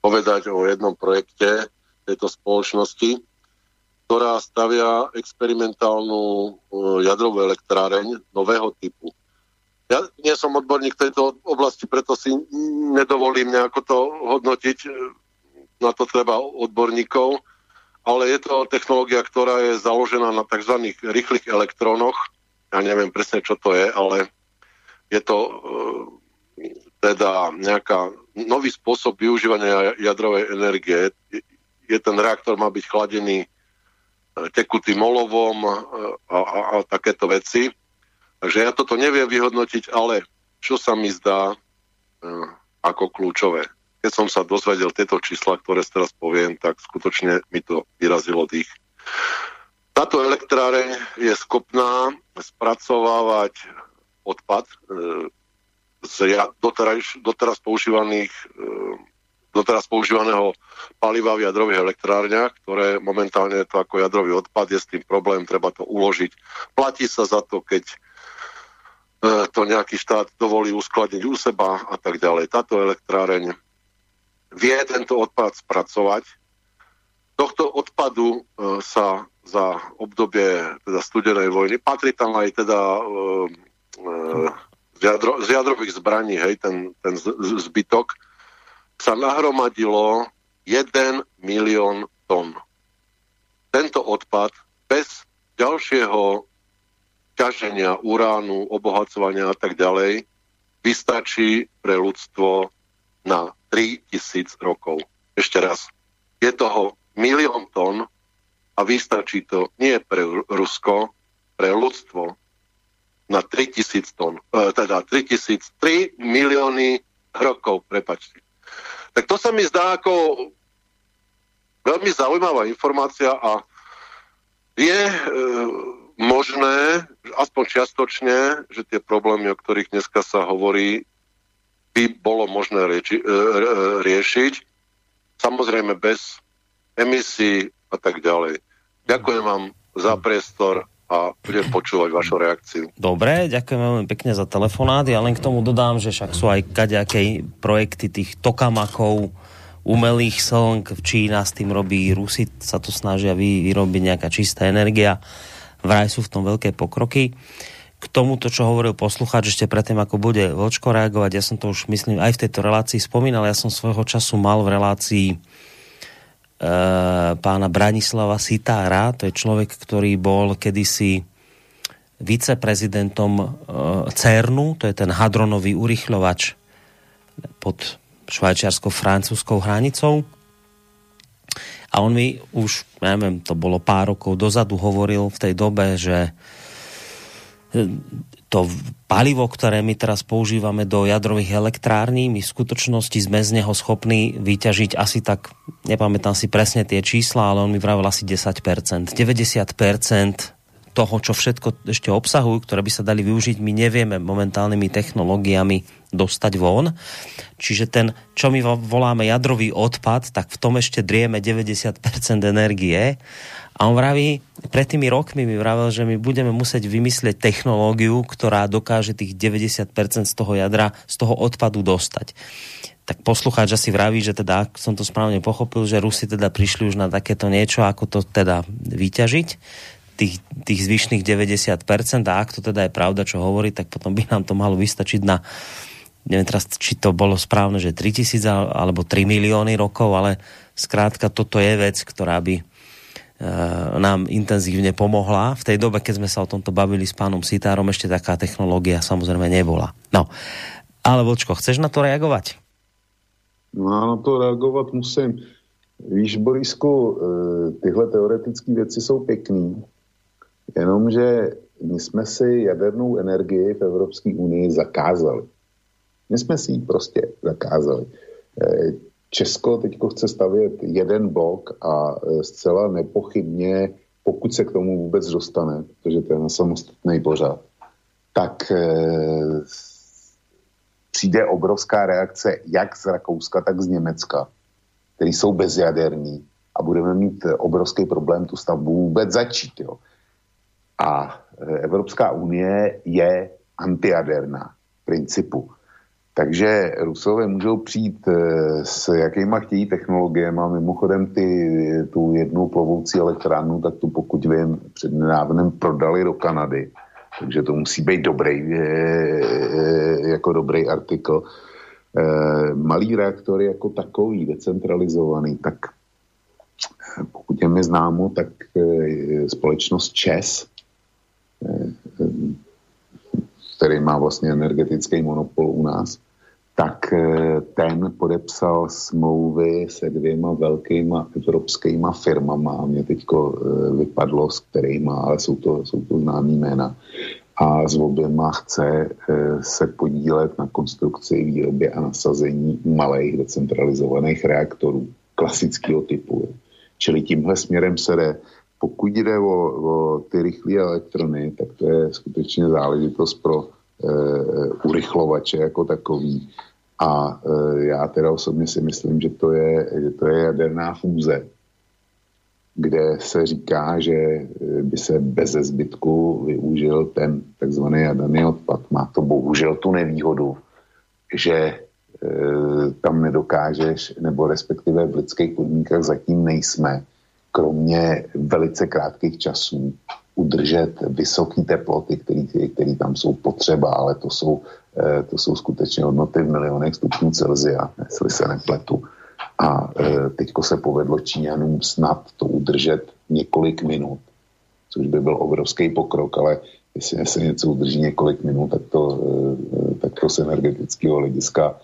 povedať o jednom projekte tejto spoločnosti, ktorá stavia experimentálnu jadrovú elektráreň nového typu. Ja nie som odborník tejto oblasti, preto si nedovolím nejako to hodnotiť. Na to treba odborníkov. Ale je to technológia, ktorá je založená na tzv. rýchlych elektrónoch. Ja neviem presne, čo to je, ale je to uh, teda nejaká nový spôsob využívania jadrovej energie. Je ten reaktor má byť chladený tekutým olovom a, a, a takéto veci. Takže ja toto neviem vyhodnotiť, ale čo sa mi zdá e, ako kľúčové. Keď som sa dozvedel tieto čísla, ktoré teraz poviem, tak skutočne mi to vyrazilo dých. Táto elektráreň je schopná spracovávať odpad e, z doteraz, doteraz používaných e, doteraz používaného paliva v jadrových elektrárniach, ktoré momentálne je to ako jadrový odpad, je s tým problém, treba to uložiť. Platí sa za to, keď e, to nejaký štát dovolí uskladniť u seba a tak ďalej. Táto elektráreň vie tento odpad spracovať. Tohto odpadu e, sa za obdobie teda studenej vojny, patrí tam aj teda e, z, jadro, z jadrových zbraní, hej, ten, ten zbytok, sa nahromadilo 1 milión tón. Tento odpad bez ďalšieho ťaženia uránu, obohacovania a tak ďalej vystačí pre ľudstvo na 3000 rokov. Ešte raz, je toho milión tón a vystačí to nie pre Rusko, pre ľudstvo na 3000 tón, e, teda 3000, 3 milióny rokov, prepačte. Tak to sa mi zdá ako veľmi zaujímavá informácia a je e, možné, aspoň čiastočne, že tie problémy, o ktorých dneska sa hovorí, by bolo možné rieči, e, e, riešiť. Samozrejme bez emisí a tak ďalej. Ďakujem vám za priestor a budem počúvať vašu reakciu. Dobre, ďakujem veľmi pekne za telefonát. Ja len k tomu dodám, že však sú aj kaďaké projekty tých tokamakov, umelých slnk, v Čína s tým robí, Rusi sa to snažia vy, vyrobiť nejaká čistá energia. Vraj sú v tom veľké pokroky. K tomuto, čo hovoril poslucháč ešte predtým, ako bude Vočko reagovať, ja som to už myslím aj v tejto relácii spomínal, ja som svojho času mal v relácii Eh, pána Branislava Sitára, to je človek, ktorý bol kedysi viceprezidentom eh, CERNu, to je ten hadronový urychľovač pod švajčiarsko-francúzskou hranicou. A on mi už, neviem, to bolo pár rokov dozadu, hovoril v tej dobe, že to palivo, ktoré my teraz používame do jadrových elektrární, my v skutočnosti sme z neho schopní vyťažiť asi tak, nepamätám si presne tie čísla, ale on mi vravel asi 10%. 90% toho, čo všetko ešte obsahujú, ktoré by sa dali využiť, my nevieme momentálnymi technológiami dostať von. Čiže ten, čo my voláme jadrový odpad, tak v tom ešte drieme 90% energie a on vraví, pred tými rokmi mi vravel, že my budeme musieť vymyslieť technológiu, ktorá dokáže tých 90% z toho jadra, z toho odpadu dostať. Tak poslucháč asi vraví, že teda, ak som to správne pochopil, že Rusi teda prišli už na takéto niečo, ako to teda vyťažiť, tých, tých zvyšných 90% a ak to teda je pravda, čo hovorí, tak potom by nám to malo vystačiť na neviem teraz, či to bolo správne, že 3000 alebo 3 milióny rokov, ale skrátka toto je vec, ktorá by nám intenzívne pomohla. V tej dobe, keď sme sa o tomto bavili s pánom Sitárom, ešte taká technológia samozrejme nebola. No, ale Vočko, chceš na to reagovať? No na to reagovat musím. Víš, Borisku, eh, tyhle teoretické věci jsou pěkný, jenomže my jsme si jadernou energii v Evropské unii zakázali. My jsme si ji prostě zakázali. Česko teď chce stavět jeden blok a eh, zcela nepochybně, pokud se k tomu vůbec dostane, protože to je na samostatný pořád, tak přijde obrovská reakce jak z Rakouska, tak z Německa který jsou bezjaderní a budeme mít obrovský problém tu stavbu vůbec začít. Jo. A e, Evropská unie je antijaderná v principu. Takže Rusové můžou přijít e, s jakýma chtějí technologiemi a mimochodem ty, tu jednu plovoucí elektrárnu, tak tu pokud vím, před nedávnem prodali do Kanady. Takže to musí být dobrý, e, jako dobrý artikl. Eh, malý reaktor jako takový, decentralizovaný, tak eh, pokud je mi známo, tak eh, společnost ČES, který má vlastně energetický monopol u nás, tak ten podepsal smlouvy se dvěma velkýma evropskýma firmama mě teďko vypadlo, s kterýma, ale jsou to, jsou to známý jména a s oběma chce eh, se podílet na konstrukci, výrobě a nasazení malých decentralizovaných reaktorů klasického typu. Čili tímhle směrem se jde. Pokud jde o, o ty rychlé elektrony, tak to je skutečně záležitost pro urychlovače jako takový. A e, já teda osobně si myslím, že to je, že to je jaderná fúze, kde se říká, že eh, by se bez zbytku využil ten takzvaný jaderný odpad. Má to bohužel tu nevýhodu, že e, tam nedokážeš, nebo respektive v lidských podmínkách zatím nejsme, kromě velice krátkých časů, udržet vysoké teploty, které tam jsou potřeba, ale to jsou, e, to jsou skutečně hodnoty v milionech stupňů Celzia, jestli se nepletu. A e, teďko se povedlo Číňanům snad to udržet několik minut, což by byl obrovský pokrok, ale jestli se něco udrží několik minut, tak to, e, tak to z energetického hlediska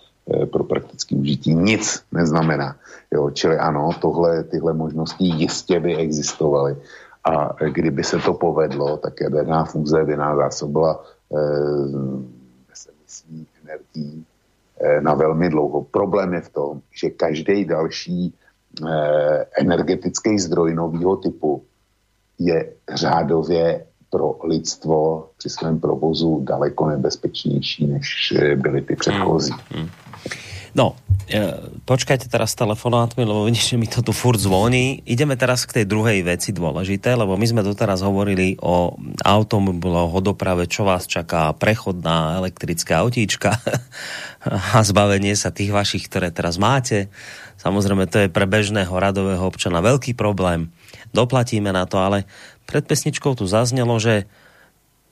pro praktické užití nic neznamená. Jo, čili ano, tohle, tyhle možnosti jistě by existovaly. A kdyby se to povedlo, tak jaderná fúze by nás zásobila e, energií Eh, na velmi dlouho. Problém je v tom, že každý další eh, energetický zdroj nového typu je řádově pro lidstvo při svém provozu daleko nebezpečnější, než eh, byly ty předchozí. No, počkajte teraz telefonátmi, lebo vidíš, že mi to tu furt zvoní. Ideme teraz k tej druhej veci dôležité, lebo my sme doteraz hovorili o automobiloch, o doprave, čo vás čaká, prechod na elektrické autíčka [LAUGHS] a zbavenie sa tých vašich, ktoré teraz máte. Samozrejme, to je pre bežného radového občana veľký problém. Doplatíme na to, ale pred pesničkou tu zaznelo, že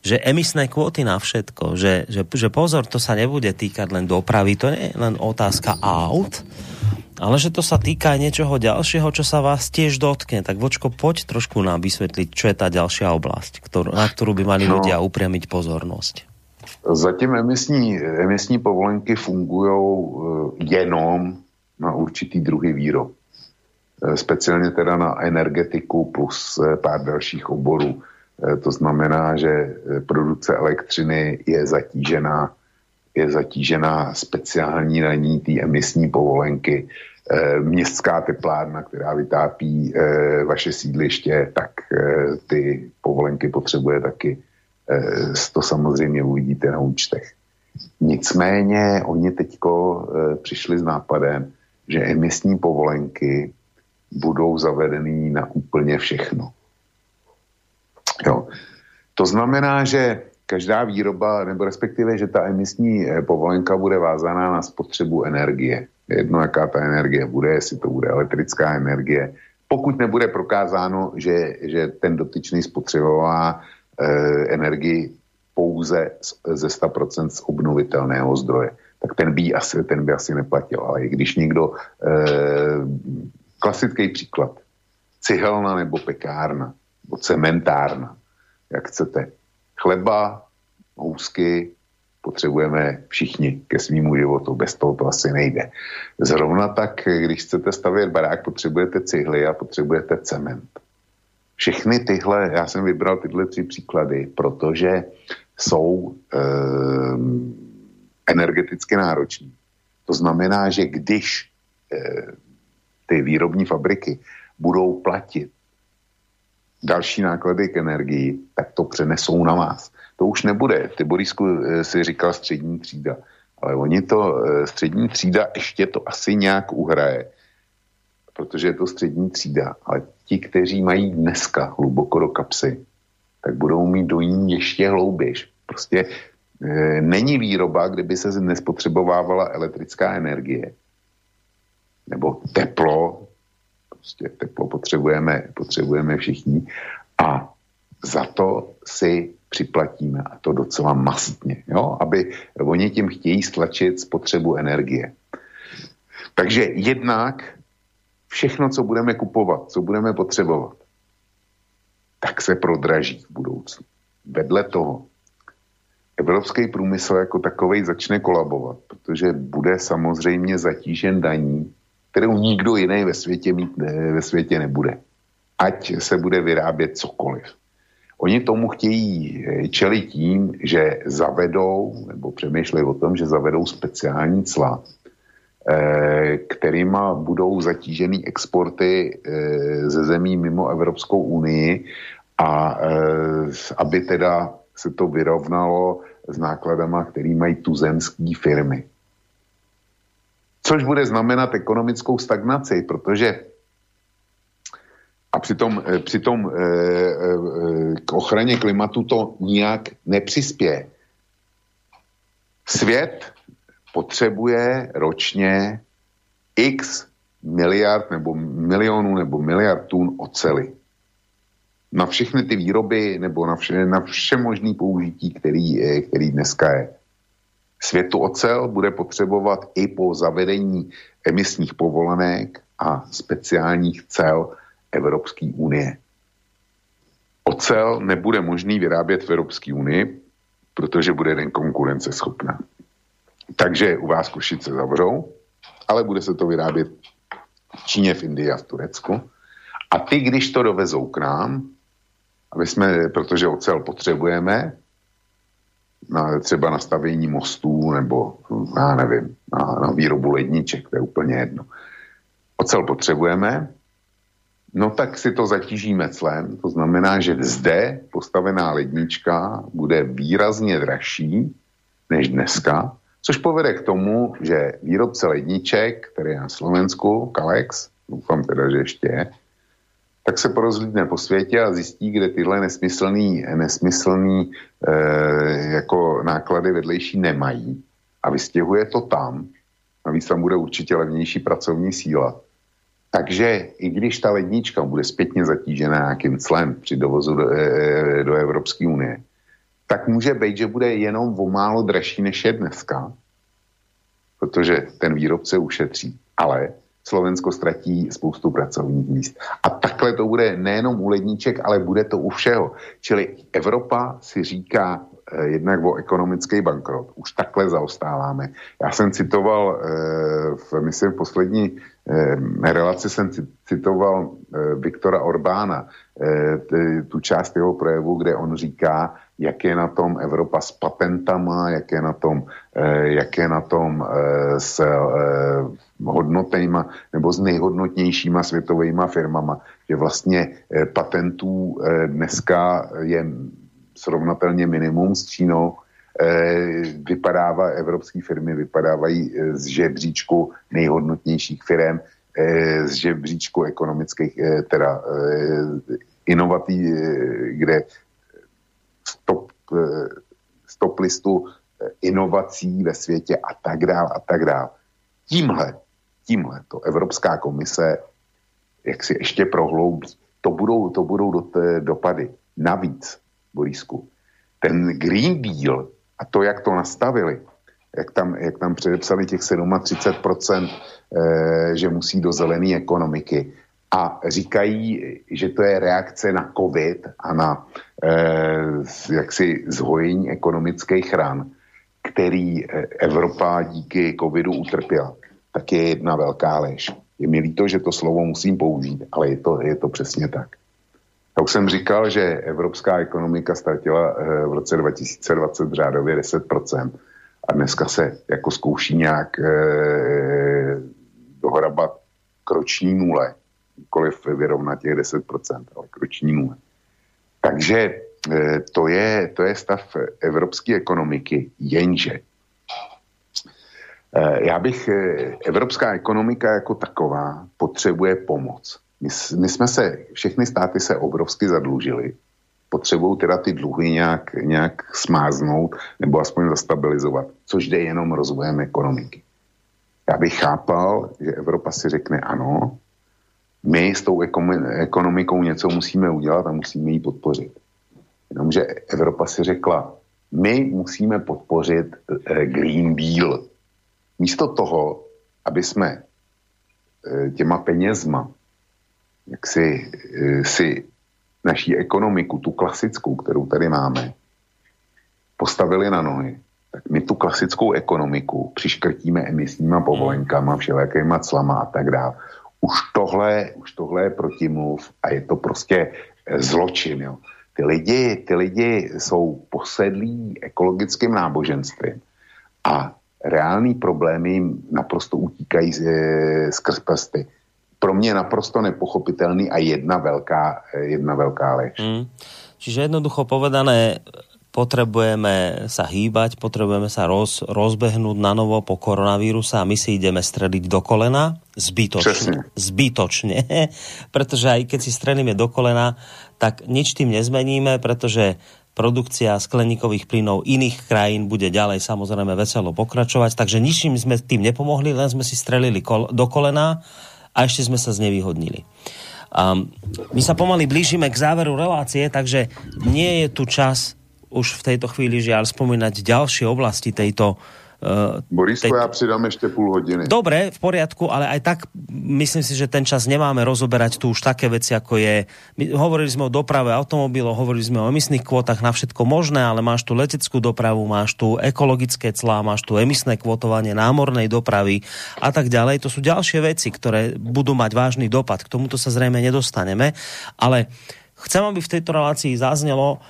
že emisné kvóty na všetko, že, že, že pozor, to sa nebude týkať len dopravy, to nie je len otázka aut, ale že to sa týka aj niečoho ďalšieho, čo sa vás tiež dotkne. Tak Vočko, poď trošku nám vysvetliť, čo je tá ďalšia oblasť, ktorú, na ktorú by mali no, ľudia upriamiť pozornosť. Zatím emisní, emisní povolenky fungují eh, jenom na určitý druhý výrob. Eh, speciálně teda na energetiku plus eh, pár dalších oborů to znamená, že eh, produkce elektřiny je zatížená, je zatížená speciální daní té emisní povolenky. Eh, městská teplárna, která vytápí vaše sídliště, tak ty povolenky potřebuje taky. To samozřejmě uvidíte na účtech. Nicméně oni teďko přišli s nápadem, že emisní povolenky budou zavedený na úplně všechno. Jo. To znamená, že každá výroba, nebo respektive, že ta emisní eh, povolenka bude vázaná na spotřebu energie. Jedno, jaká ta energie bude, jestli to bude elektrická energie. Pokud nebude prokázáno, že, že ten dotyčný spotřebová e, energii pouze ze 100% z obnovitelného zdroje, tak ten by asi, ten by asi neplatil. Ale i když někdo, e, klasický příklad, cihelna nebo pekárna, nebo cementárna, jak chcete. Chleba, housky, potřebujeme všichni ke svýmu životu. Bez toho to asi nejde. Zrovna tak, když chcete stavět barák, potřebujete cihly a potřebujete cement. Všechny tyhle, já jsem vybral tyhle tři příklady, protože jsou e, energeticky nároční. To znamená, že když e, ty výrobní fabriky budou platit další náklady k energii, tak to přenesou na vás. To už nebude. Ty Borisku eh, si říkal střední třída, ale oni to, eh, střední třída ještě to asi nějak uhraje, protože je to střední třída, ale ti, kteří mají dneska hluboko do kapsy, tak budou mít do ní ještě hlouběž. Prostě e, není výroba, kdyby se nespotřebovávala elektrická energie nebo teplo, prostě teplo potřebujeme, potřebujeme všichni a za to si připlatíme a to docela mastně, jo? aby oni tím chtějí stlačit spotřebu energie. Takže jednak všechno, co budeme kupovat, co budeme potřebovat, tak se prodraží v budoucnu. Vedle toho evropský průmysl jako takový začne kolabovat, protože bude samozřejmě zatížen daní, kterou nikdo jiný ve světě mít ne, ve světě nebude. Ať se bude vyrábět cokoliv. Oni tomu chtějí eh, čelit tím, že zavedou, nebo přemýšlejí o tom, že zavedou speciální cla, eh, kterýma budou zatíženy exporty eh, ze zemí mimo Evropskou unii a aby teda se to vyrovnalo s nákladama, který mají tuzemské firmy. Což bude znamenat ekonomickou stagnaci, protože a přitom, eh, přitom eh, eh, k ochraně klimatu to nijak nepřispěje. Svět potřebuje ročně x miliard nebo milionů nebo miliard tun ocely. Na všechny ty výroby nebo na vše, na vše možný použití, který, který dneska je. Světu ocel bude potřebovat i po zavedení emisních povolenek a speciálních cel Evropské unie. Ocel nebude možný vyrábět v Evropské unii, protože bude jen konkurenceschopná. Takže u vás Košice zavřou, ale bude se to vyrábět v Číně, v Indii a v Turecku. A ty, když to dovezou k nám, aby jsme, protože ocel potřebujeme, na, třeba na stavění mostů nebo, já nevím, na, na výrobu ledniček, to je úplně jedno. Ocel potřebujeme, no tak si to zatížíme clem. To znamená, že zde postavená lednička bude výrazně dražší než dneska, což povede k tomu, že výrobce ledniček, který je na Slovensku, Kalex, doufám teda, že ještě je, tak se porozhlídne po světě a zjistí, kde tyhle nesmyslný, nesmyslný e, jako náklady vedlejší nemají a vystěhuje to tam. Navíc tam bude určitě levnější pracovní síla. Takže i když ta lednička bude zpětně zatížena nějakým clem při dovozu do, e, do Evropské unie, tak může být, že bude jenom o málo dražší než je dneska, protože ten výrobce ušetří. Ale Slovensko ztratí spoustu pracovních míst. A takhle to bude nejenom u ledníček, ale bude to u všeho. Čili Evropa si říká eh, jednak o ekonomický bankrot. Už takhle zaostáváme. Já jsem citoval, eh, v, myslím, v poslední eh, relaci jsem citoval eh, Viktora Orbána, eh, tu část jeho projevu, kde on říká, jak je na tom Evropa s patentama, jak je na tom, eh, jak je na tom eh, s eh, hodnotejma nebo s nejhodnotnějšíma světovými firmama, že vlastně patentů dneska je srovnatelně minimum s Čínou, vypadává, evropské firmy vypadávají z žebříčku nejhodnotnějších firm, z žebříčku ekonomických, teda inovatí, kde eh, stop listu eh, inovací ve světě a tak dále a tak dále. Tímhle, tímhle to Evropská komise jak si ještě prohloubí. To budou, to budou do té dopady. Navíc, Borisku, ten Green Deal a to, jak to nastavili, jak tam, jak tam předepsali těch 37%, eh, že musí do zelené ekonomiky, a říkají, že to je reakce na COVID a na eh, jaksi zhojení ekonomických ran, který eh, Evropa díky covidu utrpěla, tak je jedna velká lež. Je mi líto, že to slovo musím použít, ale je to, je to přesně tak. Já už jsem říkal, že evropská ekonomika ztratila v roce 2020 řádově 10% a dneska se jako zkouší nějak eh, dohrabat kroční nule, nikoliv vyrovnat těch 10%, ale kroční nule. Takže eh, to je, to je stav evropské ekonomiky, jenže eh, já bych, eh, evropská ekonomika jako taková potřebuje pomoc. My, my jsme se, všechny státy se obrovsky zadlužili, potřebují teda ty dluhy nějak, nějak smáznout nebo aspoň zastabilizovat, což jde jenom rozvojem ekonomiky. Já bych chápal, že Evropa si řekne ano, my s tou ekonomikou něco musíme udělat a musíme ji podpořit. Jenomže Evropa si řekla, my musíme podpořit eh, Green Deal. Místo toho, aby jsme eh, těma penězma jak si, eh, si naší ekonomiku, tu klasickou, kterou tady máme, postavili na nohy, tak my tu klasickou ekonomiku přiškrtíme emisníma povolenkama, všelijakýma clama a tak dále. Už tohle, už tohle je protimluv a je to prostě eh, zločin. Jo. Ty lidi, ty lidi jsou posedlí ekologickým náboženstvím a reální problémy jim naprosto utíkají z, eh, skrz prsty pro mě naprosto nepochopitelný a jedna velká, jedna velká lež. Mm. Čiže jednoducho povedané, potrebujeme sa hýbať, potrebujeme sa roz, rozbehnúť na novo po koronavíruse a my si ideme streliť do kolena zbytočne. Přesne. Zbytočne. [LAUGHS] pretože aj keď si strelíme do kolena, tak nič tým nezmeníme, pretože produkcia skleníkových plynov iných krajín bude ďalej samozrejme veselo pokračovať, takže ničím sme tým nepomohli, len sme si strelili kol do kolena a ešte sme sa znevýhodnili. Um, my sa pomaly blížime k záveru relácie, takže nie je tu čas už v tejto chvíli žiaľ spomínať ďalšie oblasti tejto Uh, Borisko, teď... ja přidám ešte půl hodiny. Dobre, v poriadku, ale aj tak myslím si, že ten čas nemáme rozoberať tu už také veci, ako je... My hovorili sme o doprave automobilov, hovorili sme o emisných kvotách na všetko možné, ale máš tu leteckú dopravu, máš tu ekologické clá, máš tu emisné kvotovanie námornej dopravy a tak ďalej. To sú ďalšie veci, ktoré budú mať vážny dopad. K tomuto sa zrejme nedostaneme, ale chcem, aby v tejto relácii zaznelo,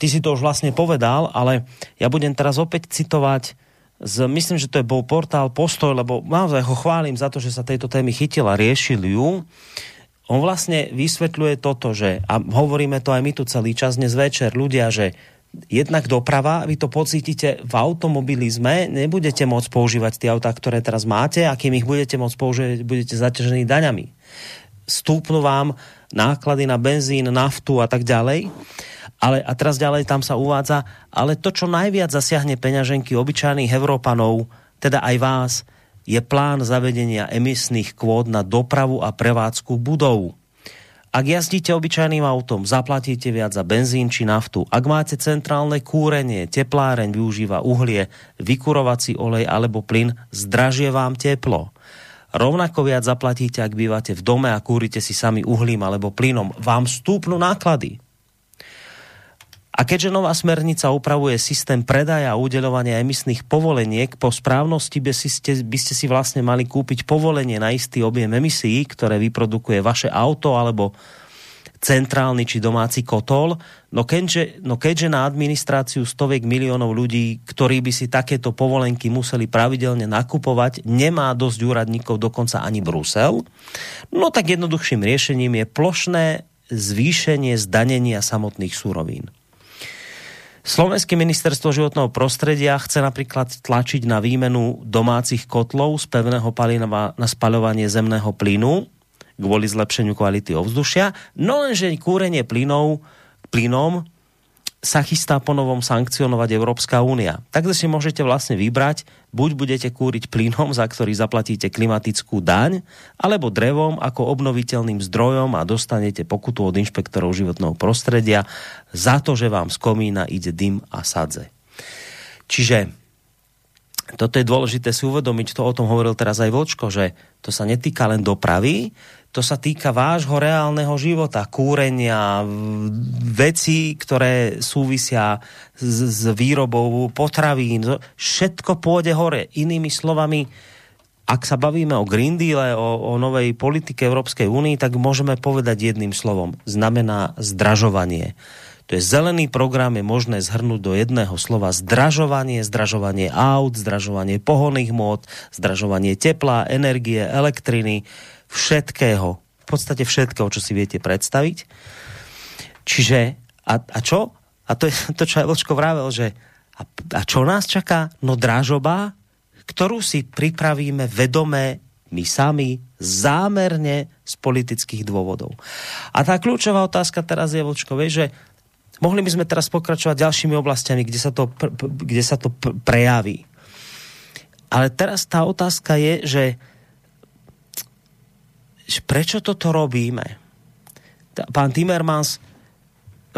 ty si to už vlastne povedal, ale ja budem teraz opäť citovať z, myslím, že to je bol portál Postoj, lebo naozaj ho chválim za to, že sa tejto témy chytil a riešil ju. On vlastne vysvetľuje toto, že, a hovoríme to aj my tu celý čas dnes večer, ľudia, že jednak doprava, vy to pocítite v automobilizme, nebudete môcť používať tie autá, ktoré teraz máte a kým ich budete môcť používať, budete zaťažení daňami. Stúpnu vám náklady na benzín, naftu a tak ďalej. Ale a teraz ďalej tam sa uvádza, ale to, čo najviac zasiahne peňaženky obyčajných Evropanov, teda aj vás, je plán zavedenia emisných kvót na dopravu a prevádzku budov. Ak jazdíte obyčajným autom, zaplatíte viac za benzín či naftu. Ak máte centrálne kúrenie, tepláreň využíva uhlie, vykurovací olej alebo plyn, zdražie vám teplo. Rovnako viac zaplatíte, ak bývate v dome a kúrite si sami uhlím alebo plynom. Vám stúpnu náklady. A keďže nová smernica upravuje systém predaja a udeľovania emisných povoleniek, po správnosti by, si ste, by ste si vlastne mali kúpiť povolenie na istý objem emisí, ktoré vyprodukuje vaše auto alebo centrálny či domáci kotol. No keďže, no keďže na administráciu stoviek miliónov ľudí, ktorí by si takéto povolenky museli pravidelne nakupovať, nemá dosť úradníkov, dokonca ani Brusel, no tak jednoduchším riešením je plošné zvýšenie zdanenia samotných súrovín. Slovenské ministerstvo životného prostredia chce napríklad tlačiť na výmenu domácich kotlov z pevného paliva na spaľovanie zemného plynu kvôli zlepšeniu kvality ovzdušia. No lenže kúrenie plynov, plynom sa chystá ponovom sankcionovať Európska únia. Takže si môžete vlastne vybrať, buď budete kúriť plynom, za ktorý zaplatíte klimatickú daň, alebo drevom ako obnoviteľným zdrojom a dostanete pokutu od inšpektorov životného prostredia za to, že vám z komína ide dym a sadze. Čiže toto je dôležité si uvedomiť, to o tom hovoril teraz aj Vočko, že to sa netýka len dopravy, to sa týka vášho reálneho života, kúrenia, vecí, ktoré súvisia s, s výrobou potravín. Všetko pôjde hore. Inými slovami, ak sa bavíme o Green Deal, o, o novej politike Európskej únii, tak môžeme povedať jedným slovom. Znamená zdražovanie. To je zelený program, je možné zhrnúť do jedného slova zdražovanie, zdražovanie aut, zdražovanie pohonných mód, zdražovanie tepla, energie, elektriny, všetkého. V podstate všetkého, čo si viete predstaviť. Čiže, a, a čo? A to je [LAUGHS] to, čo aj Vlčko vravel, že a, a čo nás čaká? No dražoba, ktorú si pripravíme vedome my sami, zámerne z politických dôvodov. A tá kľúčová otázka teraz je, Vlčko, vieš, že mohli by sme teraz pokračovať ďalšími oblastiami, kde sa to, kde sa to prejaví. Ale teraz tá otázka je, že, že prečo toto robíme? Pán Timmermans,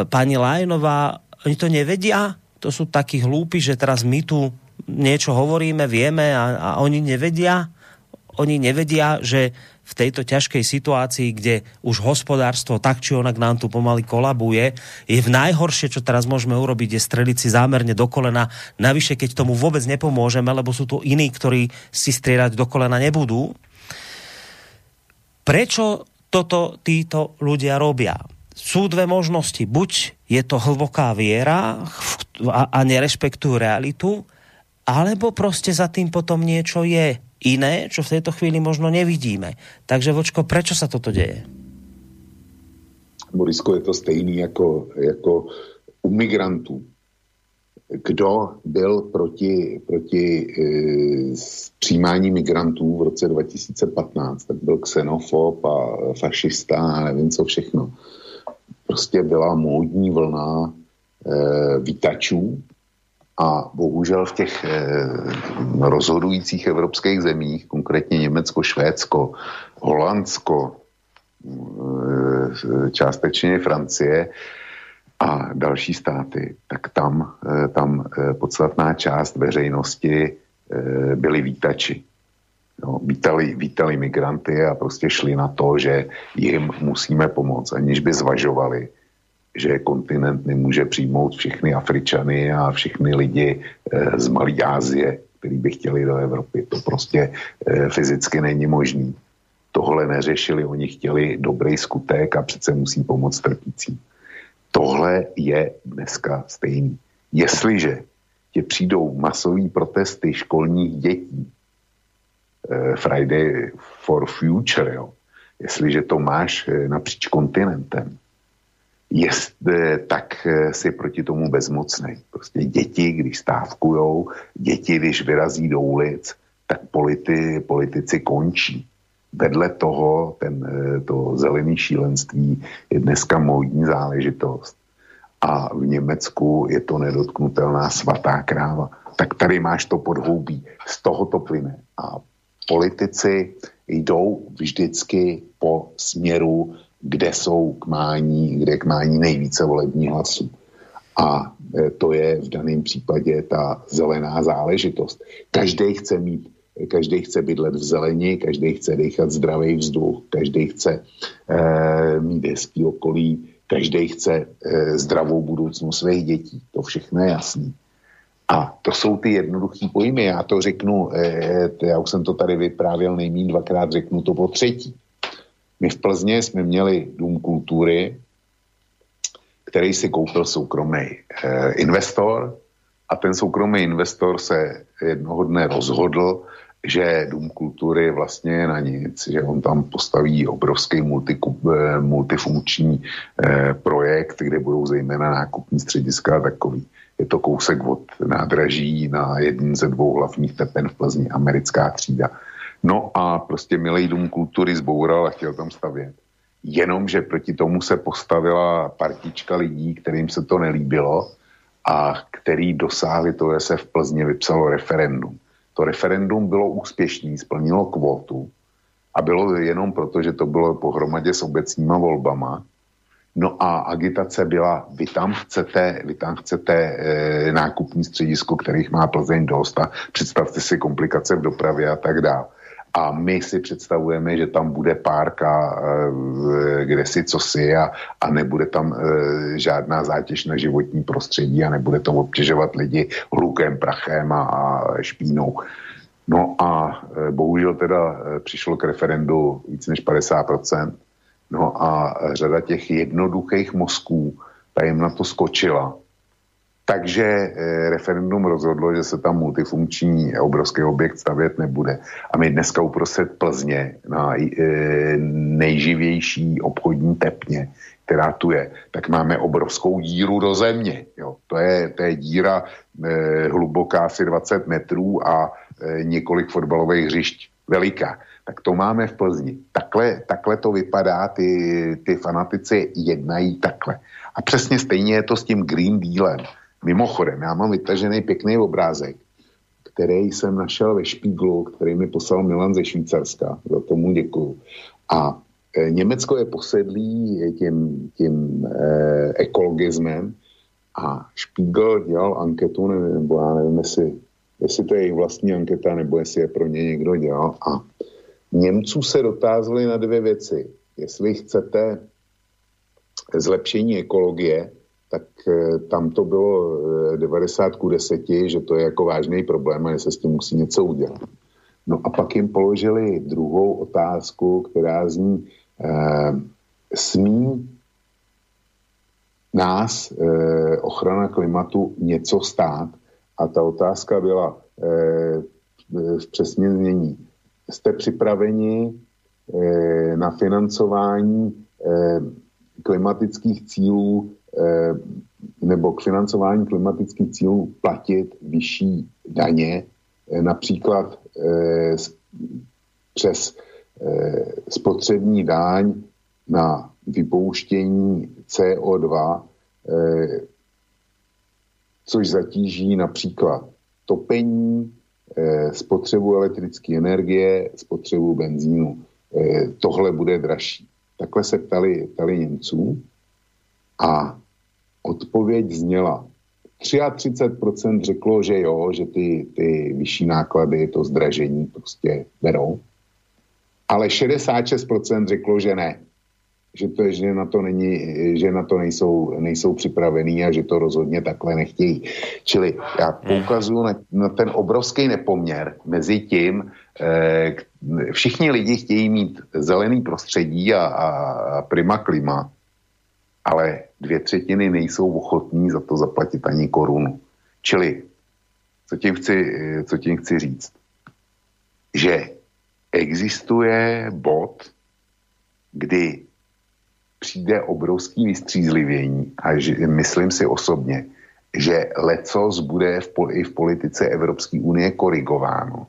pani Lajnová, oni to nevedia? To sú takí hlúpi, že teraz my tu niečo hovoríme, vieme a, a oni nevedia, oni nevedia, že v tejto ťažkej situácii, kde už hospodárstvo tak či onak nám tu pomaly kolabuje, je v najhoršie, čo teraz môžeme urobiť, je streliť si zámerne do kolena. Navyše, keď tomu vôbec nepomôžeme, lebo sú tu iní, ktorí si strieľať do kolena nebudú. Prečo toto títo ľudia robia? Sú dve možnosti. Buď je to hlboká viera a, nerešpektujú realitu, alebo prostě za tým potom niečo je iné, čo v této chvíli možno nevidíme. Takže Vočko, prečo sa toto deje? Borisko, je to stejný jako, jako u migrantů. Kdo byl proti, proti e, přijímání migrantů v roce 2015, tak byl xenofob a fašista a nevím co všechno. Prostě byla módní vlna e, vítačů, a bohužel v těch eh, rozhodujících evropských zemích, konkrétně Německo, Švédsko, Holandsko, eh, částečně Francie a další státy, tak tam, eh, tam podstatná část veřejnosti byli vítači. No, vítali, vítali migranty a prostě šli na to, že jim musíme pomoct, aniž by zvažovali, že kontinent nemůže přijmout všechny Afričany a všechny lidi eh, z Malé Ázie, který by chtěli do Evropy. To prostě eh, fyzicky není možný. Tohle neřešili, oni chtěli dobrý skutek a přece musí pomoct trpícím. Tohle je dneska stejný. Jestliže tě přijdou masové protesty školních dětí, eh, Friday for Future, jo, jestliže to máš napříč kontinentem, jest, tak eh, si proti tomu bezmocný. Prostě děti, když stávkujou, děti, když vyrazí do ulic, tak politi, politici končí. Vedle toho ten, eh, to zelené šílenství je dneska módní záležitost. A v Německu je to nedotknutelná svatá kráva. Tak tady máš to podhoubí. Z toho to plyne. A politici jdou vždycky po směru kde jsou k mání, kde k mání nejvíce volební hlasů. A e, to je v daném případě ta zelená záležitost. Každý chce mít, každý chce bydlet v zelení, každý chce dechat zdravý vzduch, každý chce e, mít hezký okolí, každý chce e, zdravou budoucnost svých dětí. To všechno je jasný. A to jsou ty jednoduché pojmy. Já to řeknu, e, já už jsem to tady vyprávěl nejmín dvakrát, řeknu to po třetí. My v Plzně jsme měli Dům kultury, který si koupil soukromý eh, investor a ten soukromý investor se jednoho dne rozhodl, že Dům kultury vlastně je na nic, že on tam postaví obrovský eh, multifunkční eh, projekt, kde budou zejména nákupní střediska a takový. Je to kousek od nádraží na jeden ze dvou hlavních tepen v Plzni, americká třída. No a prostě Milej dům kultury zboural a chtěl tam stavět. Jenomže proti tomu se postavila partička lidí, kterým se to nelíbilo a který dosáhli to, že se v Plzně vypsalo referendum. To referendum bylo úspěšné, splnilo kvotu a bylo jenom proto, že to bylo pohromadě s obecníma volbama, No a agitace byla, vy tam chcete, vy tam chcete e, nákupní středisko, kterých má Plzeň dost a představte si komplikace v dopravě a tak dále. A my si představujeme, že tam bude párka, e, kde si co si a, a nebude tam e, žádná zátěž na životní prostředí a nebude to obtěžovat lidi hlukem, prachem a, a špínou. No a e, bohužel teda přišlo k referendu víc než 50%. No a řada těch jednoduchých mozků ta na to skočila. Takže e, referendum rozhodlo, že se tam multifunkční obrovský objekt stavět nebude. A my dneska uprostřed Plzně na nejživější obchodní tepně, která tu je, tak máme obrovskou díru do země. Jo. To, je, to je díra e, hluboká asi 20 metrů a několik fotbalových hřišť veliká. Tak to máme v Plzni. Takhle, takhle to vypadá, ty, ty fanatici jednají takhle. A přesně stejně je to s tím Green Dealem. Mimochodem, já mám vytažený pěkný obrázek, který jsem našel ve Špíglu, který mi poslal Milan ze Švýcarska. Za tomu děkuju. A e, Německo je posedlý tím, tím e, ekologismem a Špígl dělal anketu, nevím, nebo já nevím, jestli jestli to je jejich vlastní anketa, nebo jestli je pro ně někdo dělal. A Němců se dotázali na dvě věci. Jestli chcete zlepšení ekologie, tak eh, tam to bylo 90 ku 10, že to je jako vážný problém a že se s tím musí něco udělat. No a pak jim položili druhou otázku, která zní, eh, smí nás eh, ochrana klimatu něco stát? A ta otázka byla eh, v přesně znění. Jste připraveni eh, na financování eh, klimatických cílů eh, nebo k financování klimatických cílů platit vyšší daně, eh, například eh, přes eh, spotřební daň na vypouštění CO2 eh, což zatíží například topení, eh, spotřebu elektrické energie, spotřebu benzínu. Eh, tohle bude dražší. Takhle se ptali, ptali Němců a odpověď zněla. 33% řeklo, že jo, že ty, ty vyšší náklady, to zdražení prostě berou, ale 66% řeklo, že ne že, to, že, na to není, že na to nejsou, nejsou připravení a že to rozhodně takhle nechtějí. Čili já poukazuju na, na ten obrovský nepoměr mezi tím, eh, všichni lidi chtějí mít zelený prostředí a, a prima klima, ale dvě třetiny nejsou ochotní za to zaplatit ani korunu. Čili, co tím chci, co tím chci říct? Že existuje bod, kdy přijde obrovský vystřízlivění a že, myslím si osobně, že lecos bude v, i v politice Evropské unie korigováno.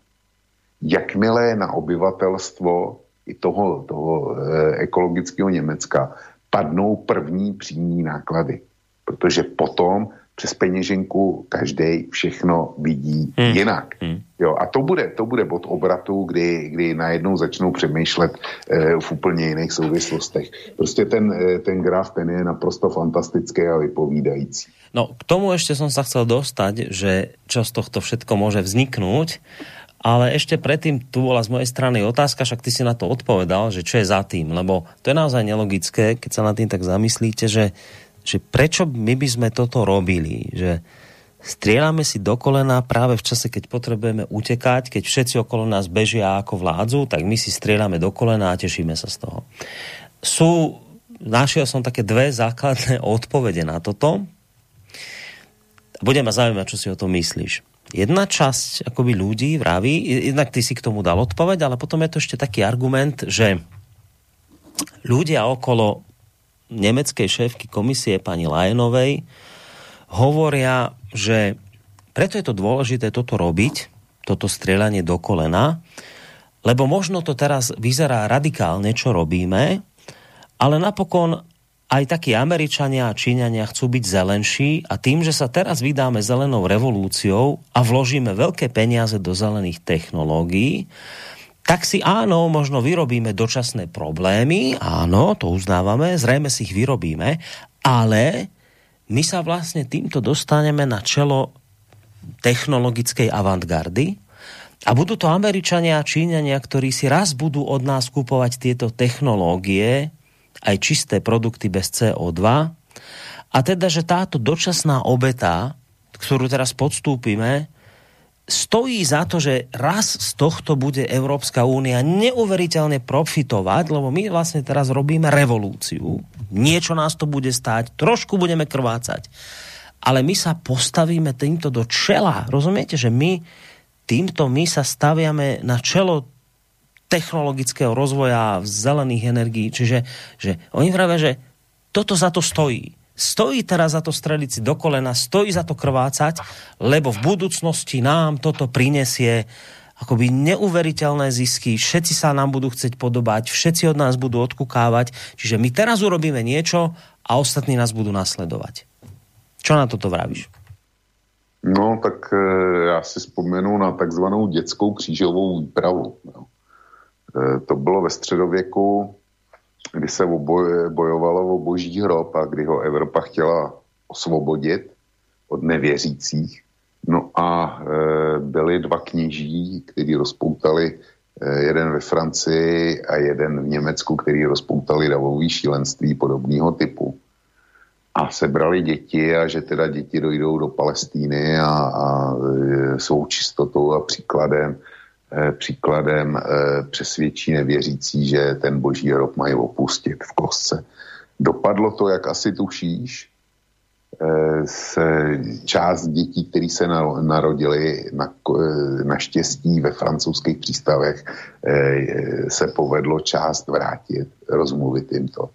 Jakmile na obyvatelstvo i toho, toho e, ekologického Německa padnou první přímý náklady. Protože potom přes peněženku každý všechno vidí hmm. jinak. Hmm. Jo, a to bude, to bude bod obratu, kdy, kdy najednou začnou přemýšlet e, v úplně jiných souvislostech. Prostě ten, e, ten graf, ten je naprosto fantastický a vypovídající. No, k tomu ještě jsem se chcel dostať, že čo z tohto všetko může vzniknout, ale ešte predtým tu bola z mojej strany otázka, však ty si na to odpovedal, že čo je za tým, lebo to je naozaj nelogické, keď sa na tým tak zamyslíte, že že prečo my by sme toto robili, že strieľame si do kolena práve v čase, keď potrebujeme utekať, keď všetci okolo nás bežia ako vládzu, tak my si strieľame do kolena a tešíme sa z toho. Sú, našiel som také dve základné [LAUGHS] odpovede na toto. Bude ma zaujímať, čo si o tom myslíš. Jedna časť akoby ľudí vraví, jednak ty si k tomu dal odpoveď, ale potom je to ešte taký argument, že ľudia okolo nemeckej šéfky komisie pani Lajenovej hovoria, že preto je to dôležité toto robiť, toto strieľanie do kolena, lebo možno to teraz vyzerá radikálne, čo robíme, ale napokon aj takí Američania a Číňania chcú byť zelenší a tým, že sa teraz vydáme zelenou revolúciou a vložíme veľké peniaze do zelených technológií, tak si áno, možno vyrobíme dočasné problémy, áno, to uznávame, zrejme si ich vyrobíme, ale my sa vlastne týmto dostaneme na čelo technologickej avantgardy a budú to Američania a Číňania, ktorí si raz budú od nás kupovať tieto technológie, aj čisté produkty bez CO2 a teda, že táto dočasná obeta, ktorú teraz podstúpime, stojí za to, že raz z tohto bude Európska únia neuveriteľne profitovať, lebo my vlastne teraz robíme revolúciu. Niečo nás to bude stáť, trošku budeme krvácať. Ale my sa postavíme týmto do čela. Rozumiete, že my týmto my sa staviame na čelo technologického rozvoja zelených energií. Čiže že oni vravia, že toto za to stojí stojí teraz za to streliť si do kolena, stojí za to krvácať, lebo v budúcnosti nám toto prinesie akoby neuveriteľné zisky, všetci sa nám budú chcieť podobať, všetci od nás budú odkukávať, čiže my teraz urobíme niečo a ostatní nás budú nasledovať. Čo na toto vravíš? No, tak e, já si vzpomenu na takzvanou dětskou křížovou výpravu. No. E, to bylo ve středověku, kdy se bojovalo o boží hrob a kdy ho Evropa chtěla osvobodit od nevěřících. No a e, byli dva kněží, kteří rozpoutali e, jeden ve Francii a jeden v Německu, který rozpoutali davový šílenství podobného typu. A sebrali děti a že teda děti dojdou do Palestíny a, a svou čistotou a příkladem Eh, příkladem eh, přesvědčí nevěřící, že ten boží hrob mají opustit v kostce. Dopadlo to, jak asi tušíš, eh, se část dětí, které se narodili na, naštěstí ve francouzských přístavech, se povedlo část vrátit, rozmluvit jim to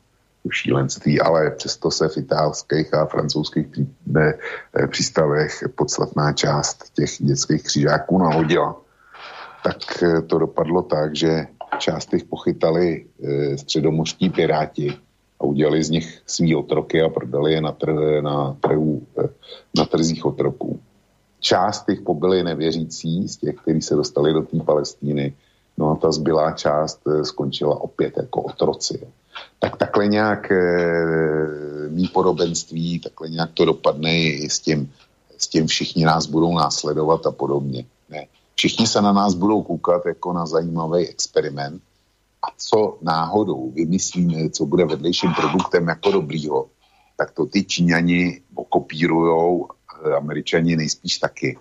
šílenství, ale přesto se v italských a francouzských přístavech podstatná část těch dětských křižáků nahodila tak eh, to dopadlo tak, že část těch pochytali e, středomořští piráti a udělali z nich svý otroky a prodali je na, tr- na, trhu, e, na trzích otroků. Část těch pobyli nevěřící z těch, kteří se dostali do té Palestíny, no a ta zbylá část skončila opět jako otroci. Tak takhle nějak mý podobenství, takhle nějak to dopadne i s tím, s tím všichni nás budou následovat a podobně. Ne všichni se na nás budou koukat jako na zajímavý experiment a co náhodou vymyslíme, co bude vedlejším produktem jako dobrýho, tak to ty Číňani okopírujou, Američani nejspíš taky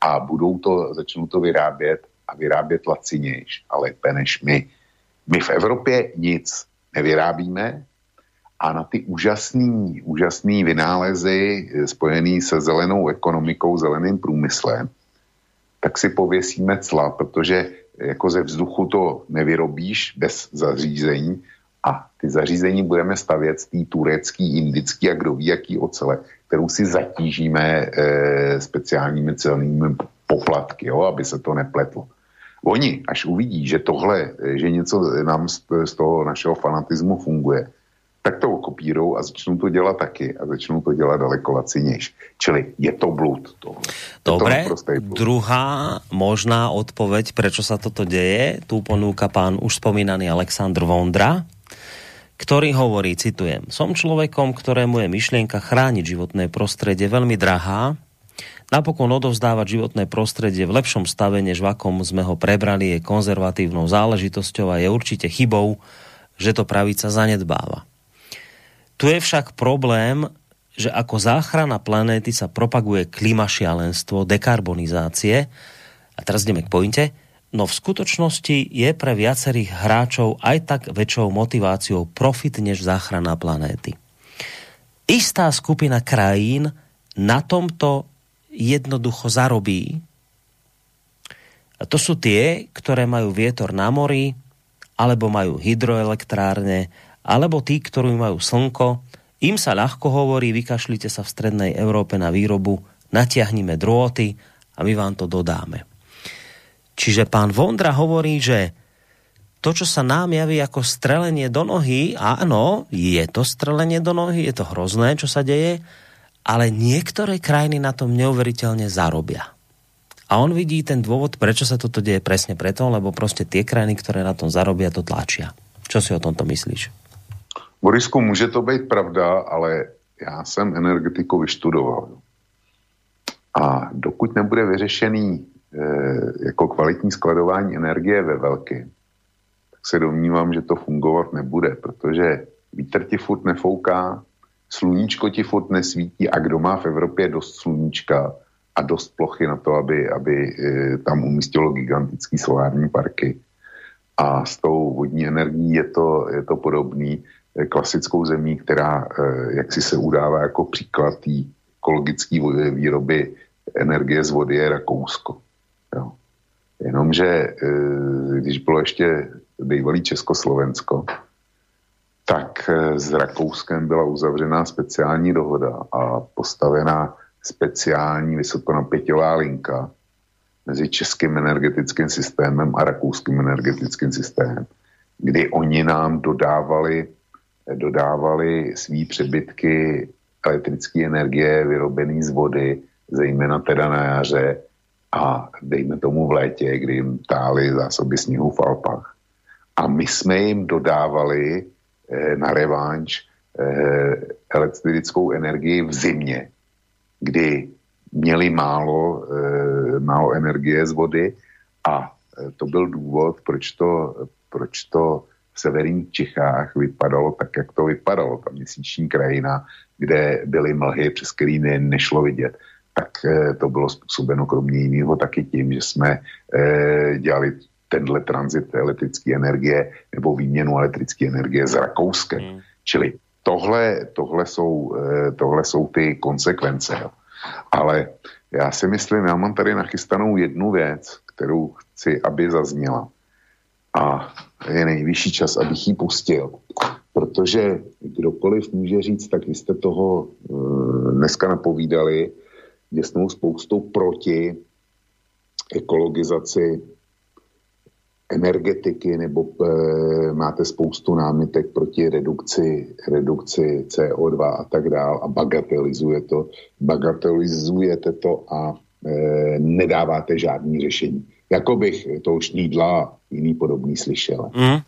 a budou to, začnou to vyrábět a vyrábět lacinějš a lépe než my. My v Evropě nic nevyrábíme a na ty úžasný, úžasný vynálezy spojený se zelenou ekonomikou, zeleným průmyslem, tak si pověsíme cla, protože jako ze vzduchu to nevyrobíš bez zařízení a ty zařízení budeme stavět z té turecký, indický a kdo ví jaký ocele, kterou si zatížíme e, speciálními celnými poplatky, jo, aby se to nepletlo. Oni, až uvidí, že tohle, že něco nám z, z toho našeho fanatismu funguje, tak to okopírou a začnou to dělat taky a začnou to dělat daleko lacinějš. Čili je to blud. Tohle. Dobre, blud. druhá možná odpoveď, prečo sa toto deje, tu ponúka pán už spomínaný Aleksandr Vondra, ktorý hovorí, citujem, som človekom, ktorému je myšlienka chrániť životné prostredie veľmi drahá, napokon odovzdávať životné prostredie v lepšom stave, než v akom sme ho prebrali, je konzervatívnou záležitosťou a je určite chybou, že to pravica zanedbáva. Tu je však problém, že ako záchrana planéty sa propaguje klimašialenstvo, dekarbonizácie, a teraz ideme k pointe, no v skutočnosti je pre viacerých hráčov aj tak väčšou motiváciou profit než záchrana planéty. Istá skupina krajín na tomto jednoducho zarobí. A to sú tie, ktoré majú vietor na mori, alebo majú hydroelektrárne, alebo tí, ktorí majú slnko, im sa ľahko hovorí, vykašlite sa v strednej Európe na výrobu, natiahnime drôty a my vám to dodáme. Čiže pán Vondra hovorí, že to, čo sa nám javí ako strelenie do nohy, áno, je to strelenie do nohy, je to hrozné, čo sa deje, ale niektoré krajiny na tom neuveriteľne zarobia. A on vidí ten dôvod, prečo sa toto deje presne preto, lebo prostě tie krajiny, ktoré na tom zarobia, to tlačia. Čo si o tomto myslíš? Borisku, může to být pravda, ale já jsem energetiku vyštudoval. A dokud nebude vyřešený e, jako kvalitní skladování energie ve velkém, tak se domnívám, že to fungovat nebude, protože vítr ti furt nefouká, sluníčko ti furt nesvítí a kdo má v Evropě dost sluníčka a dost plochy na to, aby, aby e, tam umístilo gigantický solární parky. A s tou vodní energií je to, je to podobný klasickou zemí, která e, jak si se udává jako příklad té ekologické výroby energie z vody je Rakousko. Jo. Jenomže když bylo ještě bývalý Československo, tak s Rakouskem byla uzavřená speciální dohoda a postavená speciální vysokonapěťová linka mezi českým energetickým systémem a rakouským energetickým systémem, kdy oni nám dodávali, dodávali svý přebytky elektrické energie vyrobené z vody, zejména teda na jaře a dejme tomu v létě, kdy jim tály zásoby sněhu v Alpách. A my jsme jim dodávali eh, na revanš eh, elektrickou energii v zimě, kdy měli málo, e, málo energie z vody a e, to byl důvod, proč to, proč to severních Čechách vypadalo tak, jak to vypadalo. Ta měsíční krajina, kde byly mlhy, přes který ne, nešlo vidět, tak e, to bylo způsobeno kromě jiného taky tím, že jsme e, dělali tenhle tranzit elektrické energie nebo výměnu elektrické energie z Rakouska. Hmm. Čili tohle, tohle, jsou, eh, tohle jsou ty konsekvence. Jo. Ale já si myslím, já mám tady nachystanou jednu věc, kterou chci, aby zazněla. A je nejvyšší čas, abych ji pustil. Protože kdokoliv může říct, tak vy jste toho eh, dneska napovídali děsnou spoustou proti ekologizaci energetiky nebo e, máte spoustu námitek proti redukci, redukci CO2 a tak dál a bagatelizuje to, bagatelizujete to a e, nedáváte žádný řešení. Jako bych to už Nídla jiný podobný slyšel. Mm.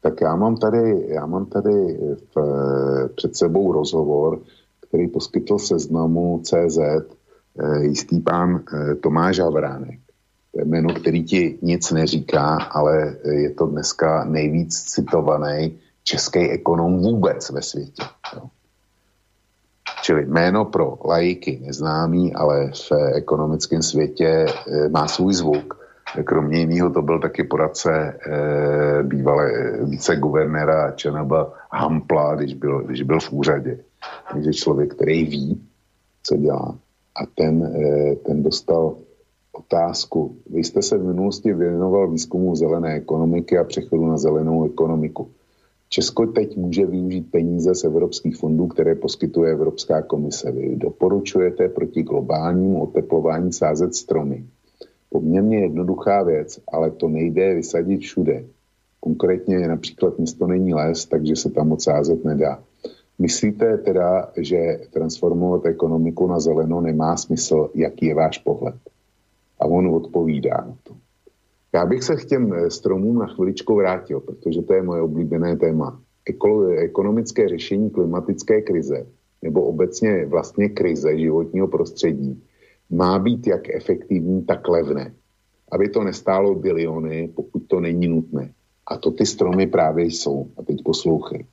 Tak já mám tady, já mám tady v, před sebou rozhovor, který poskytl seznamu CZ e, jistý pán e, Tomáš Havránek jméno, který ti nic neříká, ale je to dneska nejvíc citovaný český ekonom vůbec ve světě. Jo. Čili jméno pro lajky neznámý, ale v ekonomickém světě e, má svůj zvuk. Kromě jiného to byl taky poradce e, bývalé viceguvernéra ČNB Hampla, když byl, když byl v úřadě. Takže člověk, který ví, co dělá. A ten, e, ten dostal otázku. Vy jste se v minulosti věnoval výzkumu zelené ekonomiky a přechodu na zelenou ekonomiku. Česko teď může využít peníze z evropských fondů, které poskytuje Evropská komise. Vy doporučujete proti globálnímu oteplování sázet stromy. Poměrně jednoduchá věc, ale to nejde vysadit všude. Konkrétně například město není les, takže se tam moc sázet nedá. Myslíte teda, že transformovat ekonomiku na zeleno nemá smysl? Jaký je váš pohled? A on odpovídá na to. Já bych se k těm eh, stromům na chviličku vrátil, protože to je moje oblíbené téma. Ekonomické řešení klimatické krize nebo obecně vlastně krize životního prostředí má být jak efektivní, tak levné. Aby to nestálo biliony, pokud to není nutné. A to ty stromy právě jsou. A teď poslouchej.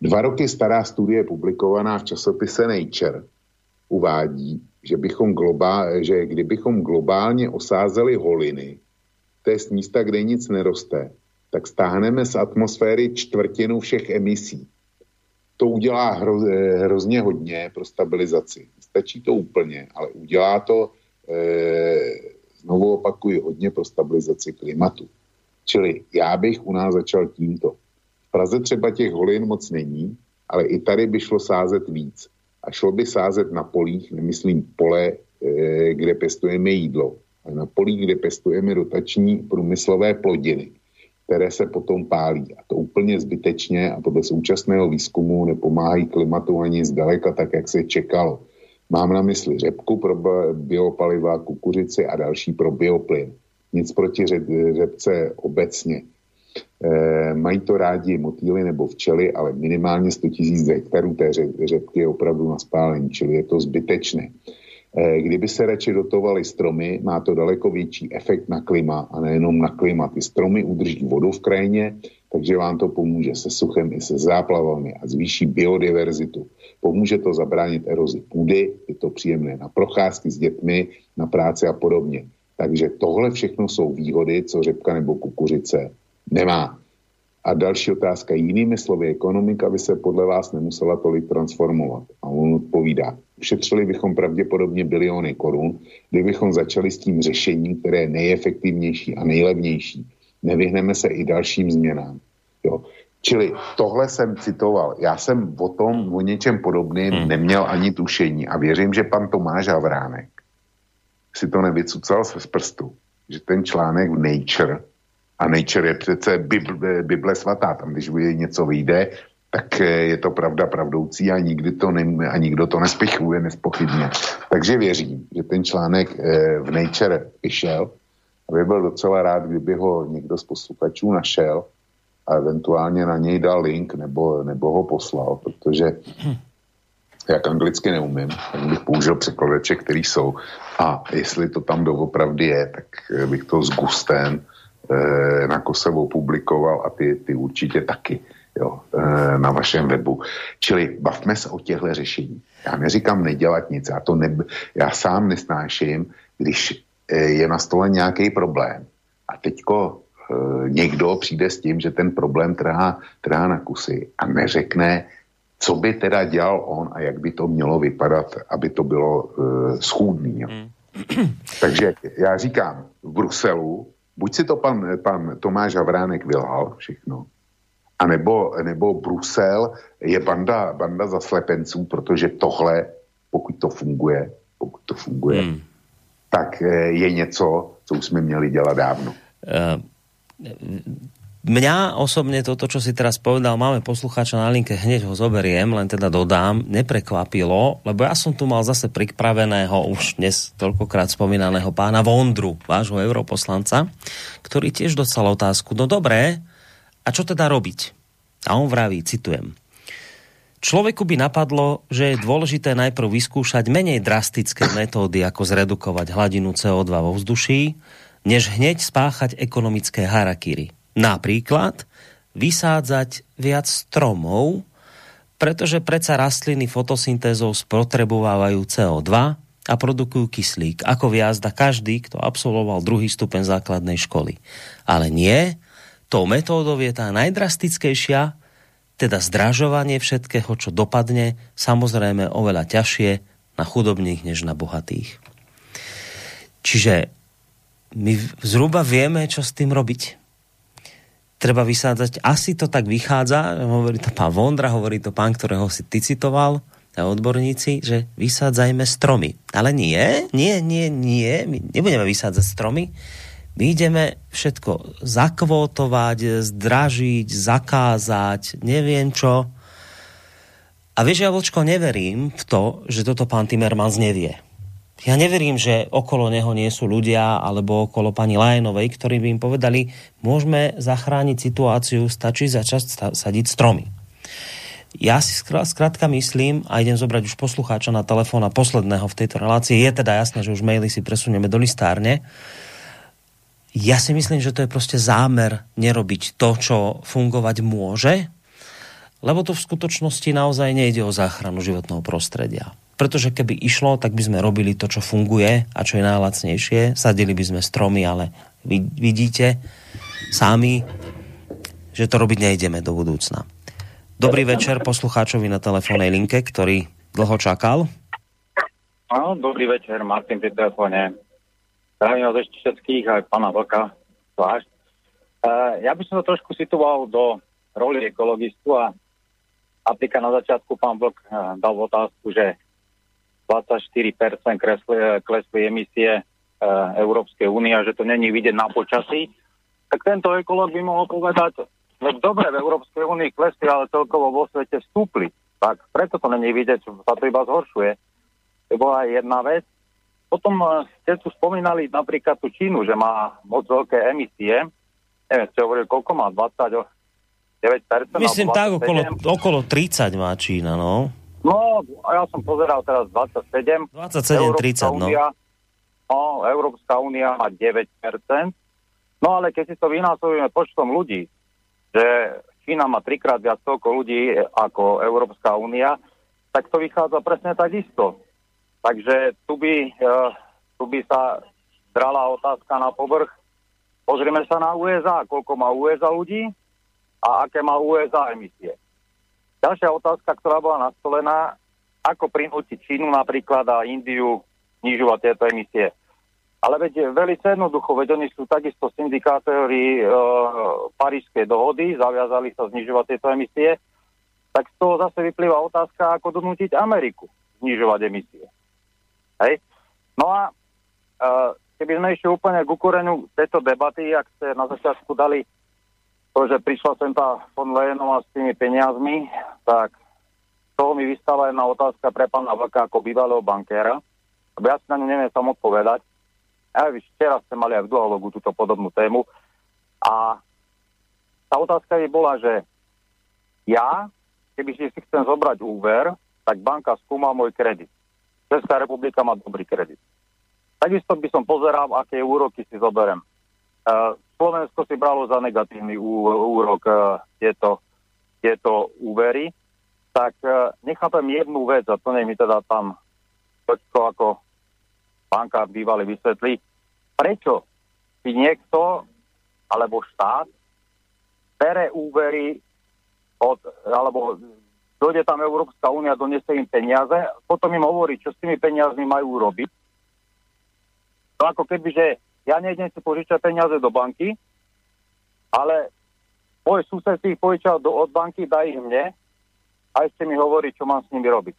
Dva roky stará studie publikovaná v časopise Nature uvádí, že, bychom globál, že kdybychom globálně osázeli holiny, to je místa, kde nic neroste, tak stáhneme z atmosféry čtvrtinu všech emisí. To udělá hro, eh, hrozně hodně pro stabilizaci. Stačí to úplně, ale udělá to, e, znovu opakuju, hodně pro stabilizaci klimatu. Čili já bych u nás začal tímto. V Praze třeba těch holin moc není, ale i tady by šlo sázet víc a šlo by sázet na polích, nemyslím pole, eh, kde pestujeme jídlo, ale na polích, kde pestujeme rotační průmyslové plodiny, které se potom pálí. A to úplně zbytečně a podle současného výzkumu nepomáhají klimatu ani zdaleka tak, jak se čekalo. Mám na mysli řepku pro biopaliva, kukuřici a další pro bioplyn. Nic proti řepce obecně. E, mají to rádi motýly nebo včely, ale minimálně 100 000 hektarů té řepky je opravdu na spálení, čili je to zbytečné. E, kdyby se radši dotovaly stromy, má to daleko větší efekt na klima a nejenom na klima. Ty stromy udrží vodu v krajině, takže vám to pomůže se suchem i se záplavami a zvýší biodiverzitu. Pomůže to zabránit erozi půdy, je to příjemné na procházky s dětmi, na práci a podobně. Takže tohle všechno jsou výhody, co řepka nebo kukuřice nemá. A další otázka. Jinými slovy, ekonomika by se podle vás nemusela tolik transformovat. A on odpovídá. Ušetřili bychom pravděpodobně biliony korun, kdybychom začali s tím řešením, které je nejefektivnější a nejlevnější. Nevyhneme se i dalším změnám. Jo. Čili tohle jsem citoval. Já jsem o tom, o něčem podobným hmm. neměl ani tušení a věřím, že pan Tomáš Havránek si to nevycucal z prstu, že ten článek v Nature, a Nature je přece Bible, Bible svatá, tam když něco vyjde, tak je to pravda pravdoucí a, nikdy to ne, a nikdo to nespichuje, nespochybně. Takže věřím, že ten článek eh, v Nature vyšel a by byl docela rád, kdyby ho někdo z posluchačů našel a eventuálně na něj dal link nebo, nebo ho poslal, protože jak anglicky neumím, tak bych použil překladače, který jsou. A jestli to tam doopravdy je, tak eh, bych to s gustem eh, na Kosovo publikoval a ty, ty určitě taky jo, eh, na vašem webu. Čili bavme se o těchto řešení. Já neříkám nedělat nic, já, to ne, já sám nesnáším, když eh, je na stole nějaký problém a teďko eh, někdo přijde s tím, že ten problém trhá, trhá na kusy a neřekne, co by teda dělal on a jak by to mělo vypadat, aby to bylo uh, schůdný. Jo. Mm. Takže já říkám, v Bruselu, buď si to pan, pan Tomáš Havránek vylhal všechno, a nebo, nebo Brusel je banda, banda zaslepenců, protože tohle, pokud to funguje, pokud to funguje, mm. tak eh, je něco, co už jsme měli dělat dávno. Uh, Mňa osobne toto, čo si teraz povedal, máme poslucháča na linke, hneď ho zoberiem, len teda dodám, neprekvapilo, lebo ja som tu mal zase pripraveného už dnes toľkokrát spomínaného pána Vondru, vášho europoslanca, ktorý tiež dostal otázku, no dobré, a čo teda robiť? A on vraví, citujem, Človeku by napadlo, že je dôležité najprv vyskúšať menej drastické metódy, ako zredukovať hladinu CO2 vo vzduší, než hneď spáchať ekonomické harakiri. Napríklad vysádzať viac stromov, pretože predsa rastliny fotosyntézou spotrebovávajú CO2 a produkujú kyslík, ako viazda každý, kto absolvoval druhý stupeň základnej školy. Ale nie, tou metódou je tá najdrastickejšia, teda zdražovanie všetkého, čo dopadne, samozrejme oveľa ťažšie na chudobných než na bohatých. Čiže my zhruba vieme, čo s tým robiť treba vysádzať. Asi to tak vychádza, hovorí to pán Vondra, hovorí to pán, ktorého si ty citoval, odborníci, že vysádzajme stromy. Ale nie, nie, nie, nie, my nebudeme vysádzať stromy, my ideme všetko zakvotovať, zdražiť, zakázať, neviem čo. A vieš, ja vočko neverím v to, že toto pán Timmermans nevie ja neverím, že okolo neho nie sú ľudia alebo okolo pani Lajenovej, ktorí by im povedali, môžeme zachrániť situáciu, stačí začať sadiť stromy. Ja si zkrátka myslím, a idem zobrať už poslucháča na telefón a posledného v tejto relácii, je teda jasné, že už maily si presunieme do listárne. Ja si myslím, že to je prostě zámer nerobiť to, čo fungovať môže, lebo to v skutočnosti naozaj nejde o záchranu životného prostredia Protože keby išlo, tak by sme robili to, čo funguje a čo je najlacnejšie. Sadili by sme stromy, ale vidíte sami, že to robiť nejdeme do budúcna. Dobrý večer poslucháčovi na telefónnej linke, ktorý dlho čakal. Áno, dobrý večer, Martin pri telefóne. Zdravím vás ešte všetkých, aj pana Vlka, zvlášť. Uh, ja by som to trošku situoval do roli ekologistu a napríklad na začiatku pán Vlk uh, dal otázku, že 24% kresli, klesli emisie e, Európskej únie a že to není vidieť na počasí, tak tento ekolog by mohol povedať, že dobre, v Európskej únii klesli, ale celkovo vo svete vstúpli. Tak preto to není vidieť, sa to iba zhoršuje. To bola jedna vec. Potom eh, ste tu spomínali napríklad tú Čínu, že má moc veľké emisie. Neviem, ste hovorili, koľko má? 20, 9%? Myslím tak, okolo, okolo 30 má Čína, no. No, ja som pozeral teraz 27. 27, 30, no. no. Európska únia má 9%. No ale keď si to vynásobíme počtom ľudí, že Čína má trikrát viac toľko ľudí ako Európska únia, tak to vychádza presne tak isto. Takže tu by, uh, tu by sa drala otázka na povrch. Pozrieme sa na USA, koľko má USA ľudí a aké má USA emisie. Ďalšia otázka, ktorá bola nastolená, ako prinútiť Čínu napríklad a Indiu znižovať tieto emisie. Ale veď veľmi jednoducho, veď oni sú takisto syndikátori e, Parížskej dohody, zaviazali sa znižovať tieto emisie, tak z toho zase vyplýva otázka, ako donútiť Ameriku znižovať emisie. Hej? No a e, keby sme ešte úplne k ukoreniu tejto debaty, ak ste na začiatku dali to, že prišla sem tá von Leyenová s tými peniazmi, tak toho mi vystáva jedna otázka pre pána Vlka ako bývalého bankéra, lebo ja si na ňu neviem sam odpovedať. Ja včera ste mali aj v dualogu túto podobnú tému. A tá otázka by bola, že ja, keby si chcem zobrať úver, tak banka skúma môj kredit. Česká republika má dobrý kredit. Takisto by som pozeral, aké úroky si zoberem. Uh, Slovensko si bralo za negatívny úrok uh, tieto, tieto úvery, tak uh, nechápem jednu vec, a to nie mi teda tam to ako banka bývali vysvetlí, prečo si niekto alebo štát bere úvery od, alebo dojde tam Európska únia, donesie im peniaze, potom im hovorí, čo s tými peniazmi majú robiť. To ako keby, že ja nejdem si požičať peniaze do banky, ale môj sused si ich požičal do, od banky, dá ich mne a ešte mi hovorí, čo mám s nimi robiť.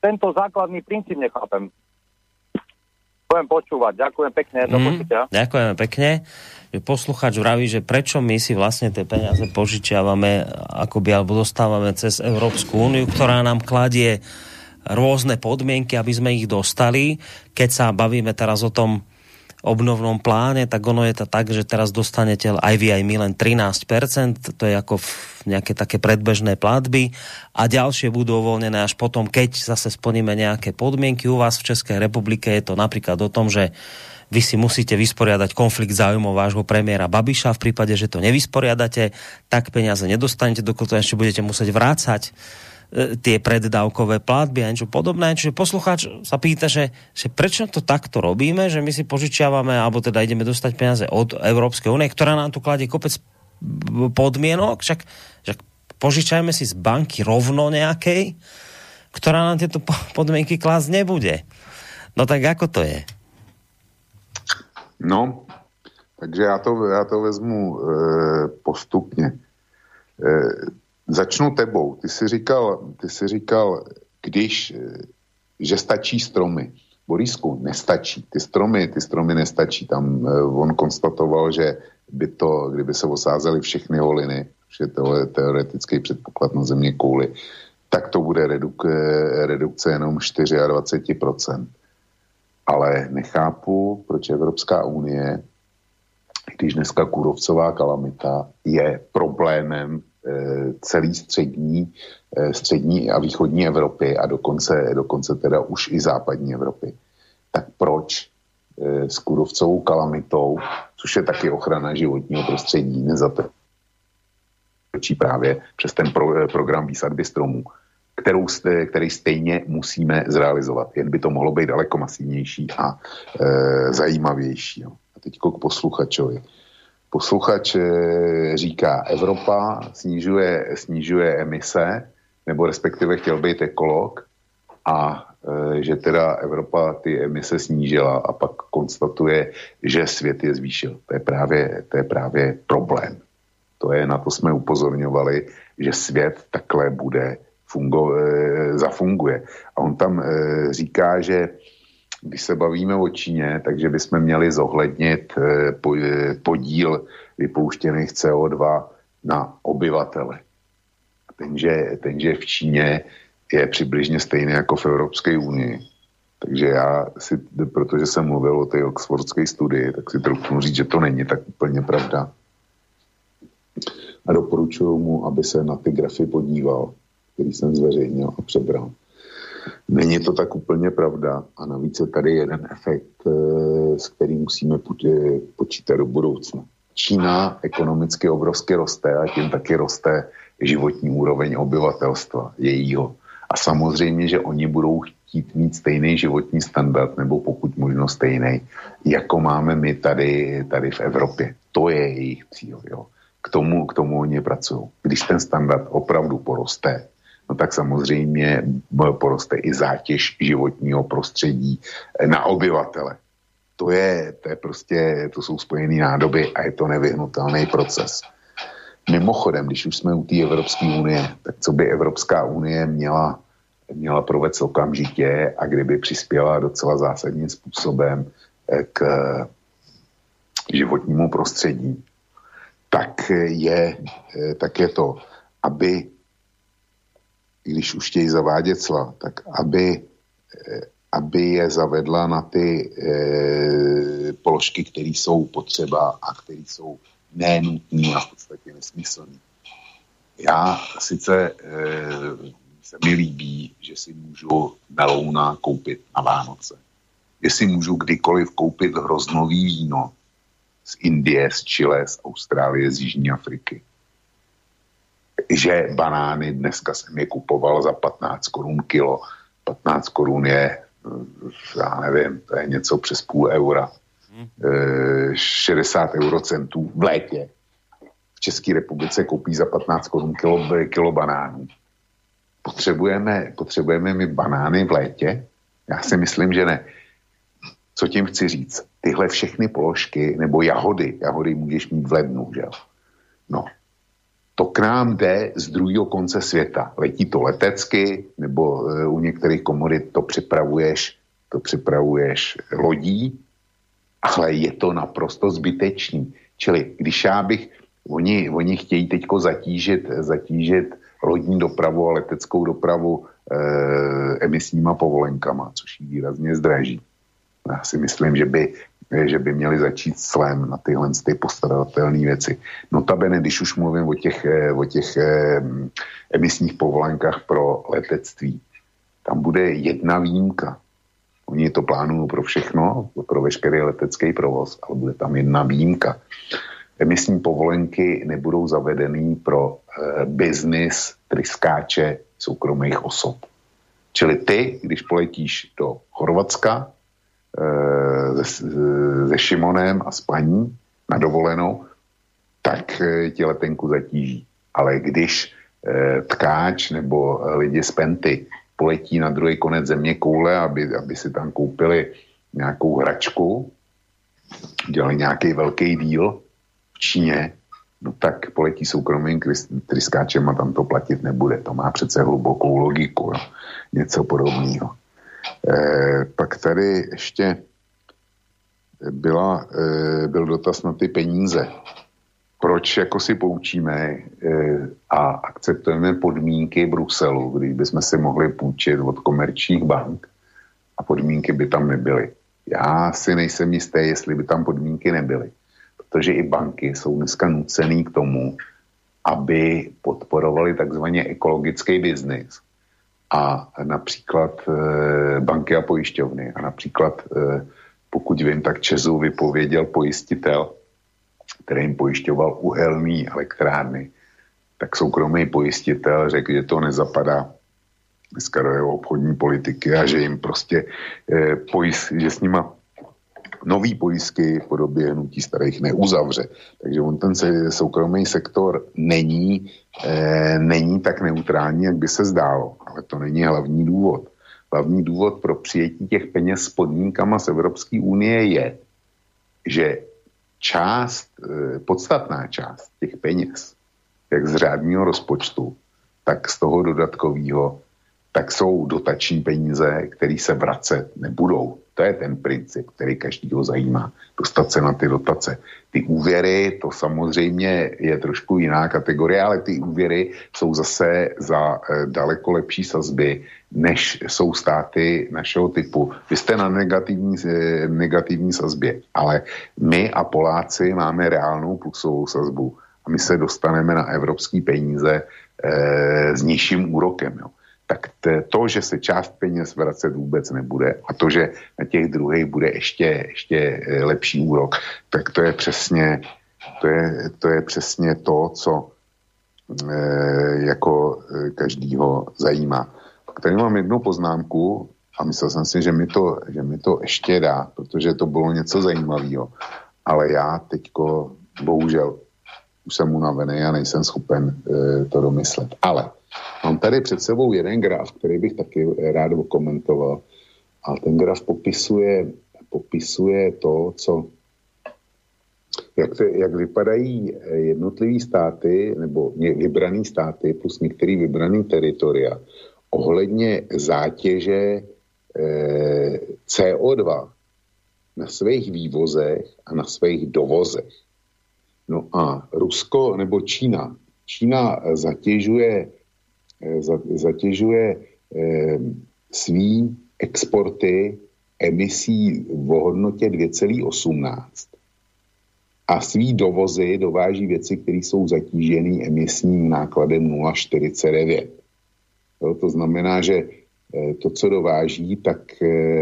Tento základný princíp nechápem. Budem počúvať. Ďakujem pekne. Do mm, ďakujeme pekne. Posluchač vraví, že prečo my si vlastne tie peniaze požičiavame akoby, alebo dostávame cez Európsku úniu, ktorá nám kladie rôzne podmienky, aby sme ich dostali. Keď sa bavíme teraz o tom obnovnom pláne, tak ono je to tak, že teraz dostanete aj vy, aj my len 13%, to je ako nejaké také predbežné platby a ďalšie budú uvoľnené až potom, keď zase splníme nejaké podmienky. U vás v Českej republike je to napríklad o tom, že vy si musíte vysporiadať konflikt záujmov vášho premiéra Babiša. V prípade, že to nevysporiadate, tak peniaze nedostanete, dokonca ešte budete musieť vrácať tie preddávkové platby a niečo podobné. Čiže poslucháč sa pýta, že, že prečo to takto robíme, že my si požičiavame, alebo teda ideme dostať peniaze od Európskej únie, ktorá nám tu kladie kopec podmienok, však, však požičajme si z banky rovno nejakej, ktorá nám tieto podmienky klásť nebude. No tak ako to je? No, takže já to, já to vezmu e, postupně. E, Začnu tebou. Ty jsi říkal, ty jsi říkal když, že stačí stromy. Borisku, nestačí. Ty stromy, ty stromy nestačí. Tam eh, on konstatoval, že by to, kdyby se osázely všechny holiny, že to je teoretický předpoklad na země kouly, tak to bude reduk, eh, redukce jenom 24%. Ale nechápu, proč Evropská unie, když dneska kůrovcová kalamita je problémem Eh, celý střední, eh, střední a východní Evropy a dokonce, dokonce teda už i západní Evropy. Tak proč eh, s kůrovcovou kalamitou, což je taky ochrana životního prostředí, nezatočí právě přes ten pro, program výsadby stromů, kterou, který stejně musíme zrealizovat. Jen by to mohlo být daleko masivnější a e, zajímavější. Jo. A teď k posluchačovi. Posluchač eh, říká, Evropa snižuje, snižuje emise, nebo respektive chtěl být ekolog, a e, že teda Evropa ty emise snížila a pak konstatuje, že svět je zvýšil. To je právě, to je právě problém. To je, na to jsme upozorňovali, že svět takhle bude fungo, e, zafunguje. A on tam říká, že když se bavíme o Číně, takže bychom měli zohlednit eh, eh, podíl vypouštěných CO2 na obyvatele. Tenže, tenže v Číně je přibližně stejný jako v Evropské unii. Takže já si, protože jsem mluvil o té oxfordské studii, tak si trochu říct, že to není tak úplně pravda. A doporučuju mu, aby se na ty grafy podíval, který jsem zveřejnil a přebral. Není to tak úplně pravda a navíc je tady jeden efekt, eh, s kterým musíme počítat do budoucna. Čína ekonomicky obrovsky roste a tím taky roste životní úroveň obyvatelstva jejího. A samozřejmě, že oni budou chtít mít stejný životní standard, nebo pokud možno stejný, jako máme my tady, tady v Evropě. To je jejich cíl. Jo. K, tomu, k tomu oni pracují. Když ten standard opravdu poroste, no tak samozřejmě poroste i zátěž životního prostředí na obyvatele. To je, to je prostě, to jsou spojené nádoby a je to nevyhnutelný proces. Mimochodem, když už jsme u té Evropské unie, tak co by Evropská unie měla, měla provést okamžitě a kdyby přispěla docela zásadním způsobem eh, k životnímu prostředí, tak je, eh, tak je to, aby, když už chtějí zavádět cla, tak aby, eh, aby je zavedla na ty e, položky, které jsou potřeba a které jsou nenutný a v podstatě nesmyslný. Já sice e, se mi líbí, že si můžu melouna koupit na Vánoce. Že si můžu kdykoliv koupit hroznový víno z Indie, z Chile, z Austrálie, z Jižní Afriky. Že banány dneska jsem je kupoval za 15 korun kilo. 15 korun je, já nevím, to je něco přes půl eura. 60 eurocentů v létě. V České republice koupí za 15 korun kilo, kilo banánů. Potřebujeme, potřebujeme mi banány v létě? Já si myslím, že ne. Co tím chci říct? Tyhle všechny položky, nebo jahody, jahody můžeš mít v lednu, že jo? No, to k nám jde z druhého konce světa. Letí to letecky, nebo uh, u některých komodit to připravuješ, to připravuješ lodí, ale je to naprosto zbytečný. Čili když já bych, oni, oni chtějí teďko zatížit, zatížit lodní dopravu a leteckou dopravu e, emisníma povolenkama, což ji výrazně zdraží. Já si myslím, že by, že by měli začít slem na tyhle ty postradatelné věci. Notabene, když už mluvím o těch, eh, o těch e, emisních povolenkách pro letectví, tam bude jedna výjimka. Oni to plánují pro všechno, pro veškerý letecký provoz, ale bude tam jedna výjimka. Emisní povolenky nebudou zavedeny pro e, biznis tryskáče soukromých osob. Čili ty, když poletíš do Chorvatska se, se Šimonem a s paní na dovolenou, tak e, ti letenku zatíží. Ale když e, tkáč nebo lidi z Penty poletí na druhý konec země koule, aby, aby si tam koupili nějakou hračku, dělali nějaký velký díl v Číně, no tak poletí soukromým tryskáčem a tam to platit nebude. To má přece hlubokou logiku, jo. něco podobného. E, pak tady ještě byla, e, byl dotaz na ty peníze proč jako si poučíme e, a akceptujeme podmínky Bruselu, když bychom si mohli půjčit od komerčních bank a podmínky by tam nebyly. Já si nejsem jistý, jestli by tam podmínky nebyly, protože i banky jsou dneska nucený k tomu, aby podporovali takzvaně ekologický biznis. A například e, banky a pojišťovny. A například, e, pokud vím, tak Česu vypověděl pojistitel, který jim pojišťoval uhelný elektrárny, tak soukromý pojistitel řekl, že to nezapadá dneska do jeho obchodní politiky a že jim prostě eh, pojist, že s nima nový pojistky v podobě hnutí starých neuzavře. Takže on ten se, soukromý sektor není, eh, není tak neutrální, jak by se zdálo. Ale to není hlavní důvod. Hlavní důvod pro přijetí těch peněz s podmínkama z Evropské unie je, že část, eh, podstatná část těch peněz, jak z řádního rozpočtu, tak z toho dodatkového, tak jsou dotační peníze, které se vracet nebudou. To je ten princip, který každýho zajímá. Dostat se na ty dotace. Ty úvěry, to samozřejmě je trošku jiná kategorie, ale ty úvěry jsou zase za e, daleko lepší sazby, než jsou státy našeho typu. Vy jste na negativní, e, negativní sazbě, ale my a Poláci máme reálnou plusovou sazbu a my se dostaneme na evropské peníze e, s nižším úrokem. Jo tak to, že se část peněz vracet vůbec nebude a to, že na těch druhých bude ještě, ještě eh, lepší úrok, tak to je přesně to je, to je přesně to, co e, jako e, každýho zajímá. Tady mám jednu poznámku a myslel jsem si, že mi to, že mi to ještě dá, protože to bylo něco zajímavého. Ale já teďko, bohužel, už jsem unavený a nejsem schopen e, to domyslet. Ale Mám tady před sebou jeden graf, který bych taky rád komentoval. A ten graf popisuje, popisuje to, co jak, jak vypadají jednotlivé státy nebo vybrané státy plus některé vybrané teritoria ohledně zátěže eh, CO2 na svých vývozech a na svých dovozech. No a Rusko nebo Čína. Čína zatěžuje zatěžuje eh, svý exporty emisí v hodnotě 2,18 a svý dovozy dováží věci, které jsou zatížené emisním nákladem 0,49. to znamená, že eh, to, co dováží, tak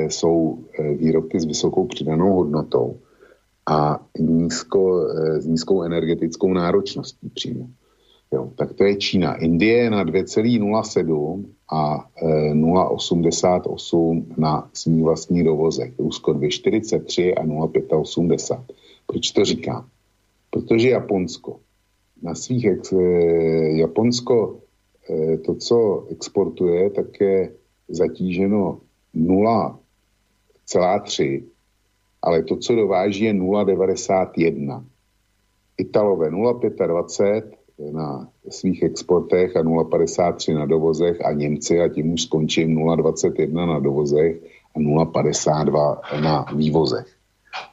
jsou výrobky s vysokou přidanou hodnotou a nízko, s nízkou energetickou náročností přímo. Jo, tak to je Čína. Indie na 2,07 a e, 0,88 na svých vlastních dovozech. Rusko 2,43 a 0,85. Proč to říkám? Protože Japonsko na svých ex, e, Japonsko e, to, co exportuje, tak je zatíženo 0,3, ale to, co dováží, je 0,91. Italové 0,25, na svých exportech a 0,53 na dovozech a Němci a tím už skončím 0,21 na dovozech a 0,52 na vývozech.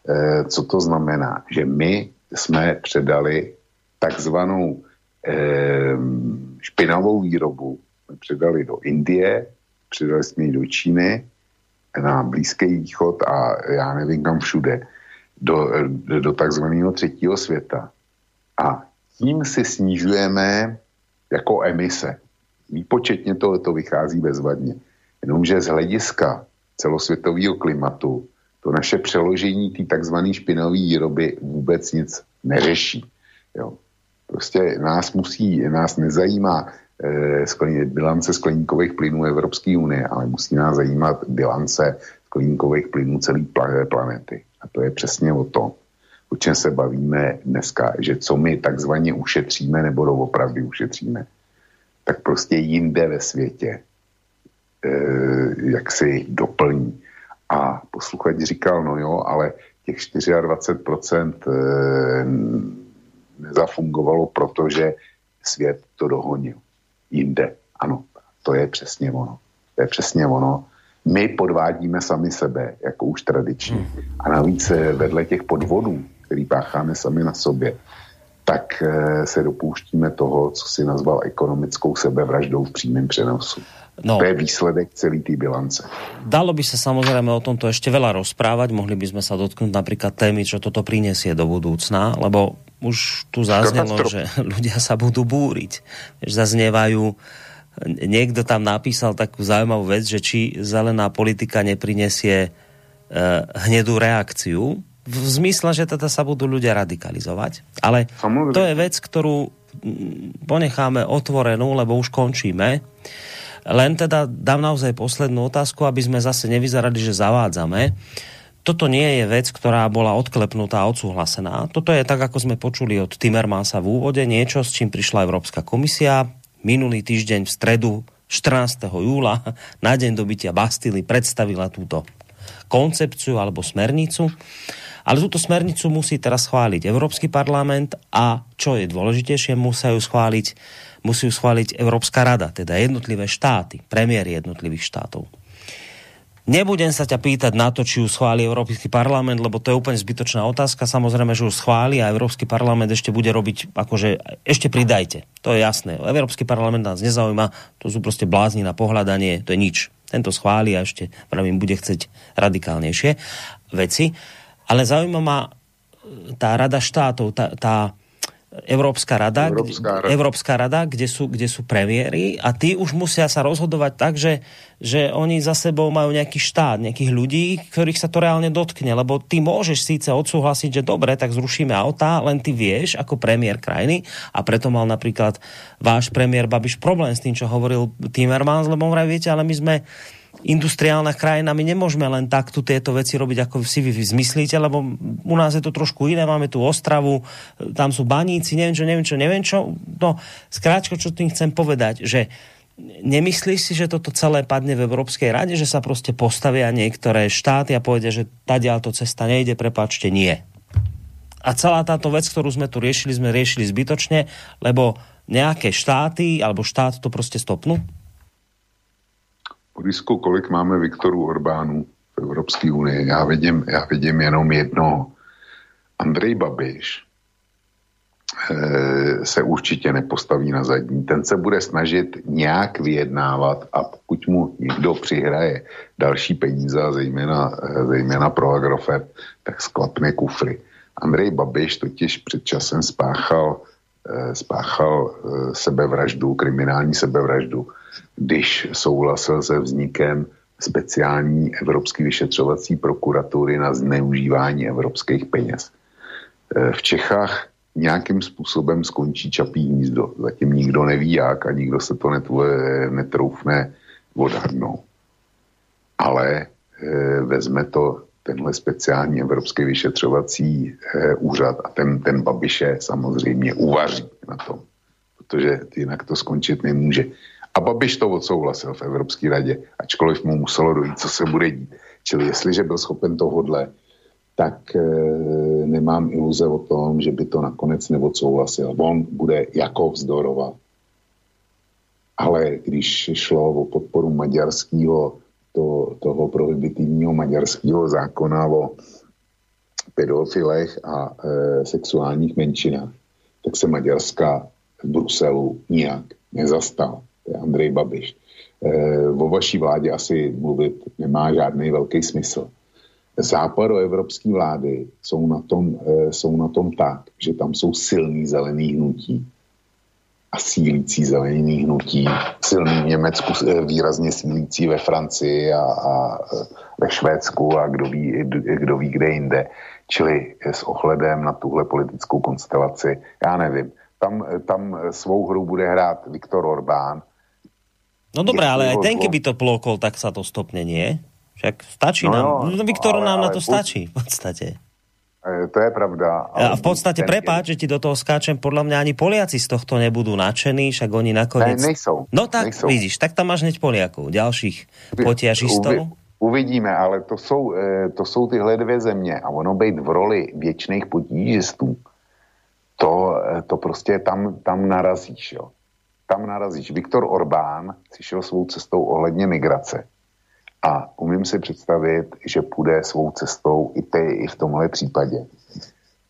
E, co to znamená? Že my jsme předali takzvanou e, špinavou výrobu, jsme předali do Indie, předali jsme ji do Číny, na Blízký východ a já nevím kam všude, do, do takzvaného třetího světa. A tím si snižujeme jako emise. Výpočetně to, to vychází bezvadně. Jenomže z hlediska celosvětového klimatu to naše přeložení té takzvané špinové výroby vůbec nic neřeší. Jo. Prostě nás musí, nás nezajímá eh, sklen, bilance skleníkových plynů Evropské unie, ale musí nás zajímat bilance skleníkových plynů celé planety. A to je přesně o tom o čem se bavíme dneska, že co my takzvaně ušetříme nebo doopravdy ušetříme, tak prostě jinde ve světě eh, jak si doplní. A posluchač říkal, no jo, ale těch 24% eh, nezafungovalo, protože svět to dohonil. Jinde. Ano, to je přesně ono. To je přesně ono. My podvádíme sami sebe, jako už tradičně. Hmm. A navíc eh, vedle těch podvodů, který pácháme sami na sobě, tak eh, se dopouštíme toho, co si nazval ekonomickou sebevraždou v přímém přenosu. No. To je výsledek celé té bilance. Dalo by sa samozrejme o tomto ešte veľa rozprávať, mohli by sme sa dotknúť napríklad témy, čo toto prinesie do budúcna, lebo už tu zaznelo, že [LAUGHS] ľudia sa budú búriť. Zaznievajú, niekto tam napísal takú zaujímavú vec, že či zelená politika neprinesie uh, hnedú reakciu v zmysle, že teda sa budú ľudia radikalizovať. Ale Samozrejme. to je vec, ktorú mm, ponecháme otvorenú, lebo už končíme. Len teda dám naozaj poslednú otázku, aby sme zase nevyzerali, že zavádzame. Toto nie je vec, ktorá bola odklepnutá a odsúhlasená. Toto je tak, ako sme počuli od Timmermansa v úvode, niečo, s čím prišla Európska komisia. Minulý týždeň v stredu 14. júla na deň dobytia Bastily predstavila túto koncepciu alebo smernicu. Ale túto smernicu musí teraz schváliť Európsky parlament a čo je dôležitejšie, musí ju schváliť, musí ju schváliť Európska rada, teda jednotlivé štáty, premiéry jednotlivých štátov. Nebudem sa ťa pýtať na to, či ju schváli Európsky parlament, lebo to je úplne zbytočná otázka. Samozrejme, že ju schváli a Európsky parlament ešte bude robiť, akože ešte pridajte. To je jasné. Európsky parlament nás nezaujíma, to sú proste blázni na pohľadanie, to je nič. Tento schváli a ešte, pravím, bude chceť radikálnejšie veci. Ale zaujíma ma tá rada štátov, tá, tá Európska rada, Európska rada. Kde, Európska rada kde, sú, kde sú premiéry a tí už musia sa rozhodovať tak, že, že oni za sebou majú nejaký štát, nejakých ľudí, ktorých sa to reálne dotkne, lebo ty môžeš síce odsúhlasiť, že dobre, tak zrušíme autá, len ty vieš ako premiér krajiny a preto mal napríklad váš premiér Babiš problém s tým, čo hovoril Timmermans, lebo viete, ale my sme industriálna krajina, my nemôžeme len tak tu tieto veci robiť, ako si vy zmyslíte, lebo u nás je to trošku iné, máme tu Ostravu, tam sú baníci, neviem čo, neviem čo, neviem čo. No, skráčko, čo tým chcem povedať, že nemyslíš si, že toto celé padne v Európskej rade, že sa prostě postavia niektoré štáty a povedia, že tadiaľ to cesta nejde, prepáčte, nie. A celá táto vec, ktorú sme tu riešili, sme riešili zbytočne, lebo nejaké štáty alebo štát to prostě stopnú? Borisku, kolik máme Viktorů Orbánů v Evropské unii? Já vidím, já vidím jenom jedno. Andrej Babiš eh, se určitě nepostaví na zadní. Ten se bude snažit nějak vyjednávat a pokud mu někdo přihraje další peníze, zejména, eh, zejména pro Agrofert, tak sklapne kufry. Andrej Babiš totiž před časem spáchal, eh, spáchal sebevraždu, kriminální sebevraždu když souhlasil se vznikem speciální Evropské vyšetřovací prokuratury na zneužívání evropských peněz. E, v Čechách nějakým způsobem skončí čapí hnízdo. Zatím nikdo neví jak a nikdo se to netroufne odhadnout. Ale e, vezme to tenhle speciální evropský vyšetřovací e, úřad a ten, ten Babiše samozřejmě uvaří na tom, protože jinak to skončit nemůže. A Babiš to odsouhlasil v Evropské radě, ačkoliv mu muselo dojít, co se bude dít. Čili jestliže byl schopen tohodle, tak e, nemám iluze o tom, že by to nakonec neodsouhlasil. On bude jako vzdorovat. Ale když šlo o podporu maďarského, to, toho prohibitivního maďarského zákona o pedofilech a e, sexuálních menšinách, tak se Maďarska v Bruselu nijak nezastal to je Andrej Babiš. E, o vaší vládě asi mluvit nemá žádný velký smysl. Západoevropské vlády jsou na, tom, e, jsou na tom tak, že tam jsou silný zelený hnutí a sílící zelený hnutí, silný v Německu, e, výrazně sílící ve Francii a, a ve Švédsku a kdo ví, kdo ví, kde jinde. Čili s ohledem na tuhle politickou konstelaci, já nevím, tam, tam svou hru bude hrát Viktor Orbán, No dobré, ale aj ten, keby to plokol, tak sa to stopne, nie? Však stačí no, nám. No, Viktor ale, nám ale, na to stačí v podstate. E, to je pravda. Ale a v podstate, prepáč, že ti do toho skáčem, podľa mňa ani Poliaci z tohto nebudú nadšení, však oni nakoniec... Ne, nejsou. No tak, nejsou. vidíš, tak tam máš hneď Poliakov, ďalších potiažistov. Uvi, uvidíme, ale to jsou, e, to jsou tyhle dvě země a ono být v roli věčných potížistů, to, e, to prostě tam, tam narazíš, jo tam narazíš. Viktor Orbán si šel svou cestou ohledně migrace. A umím si představit, že půjde svou cestou i, ty, i v tomhle případě.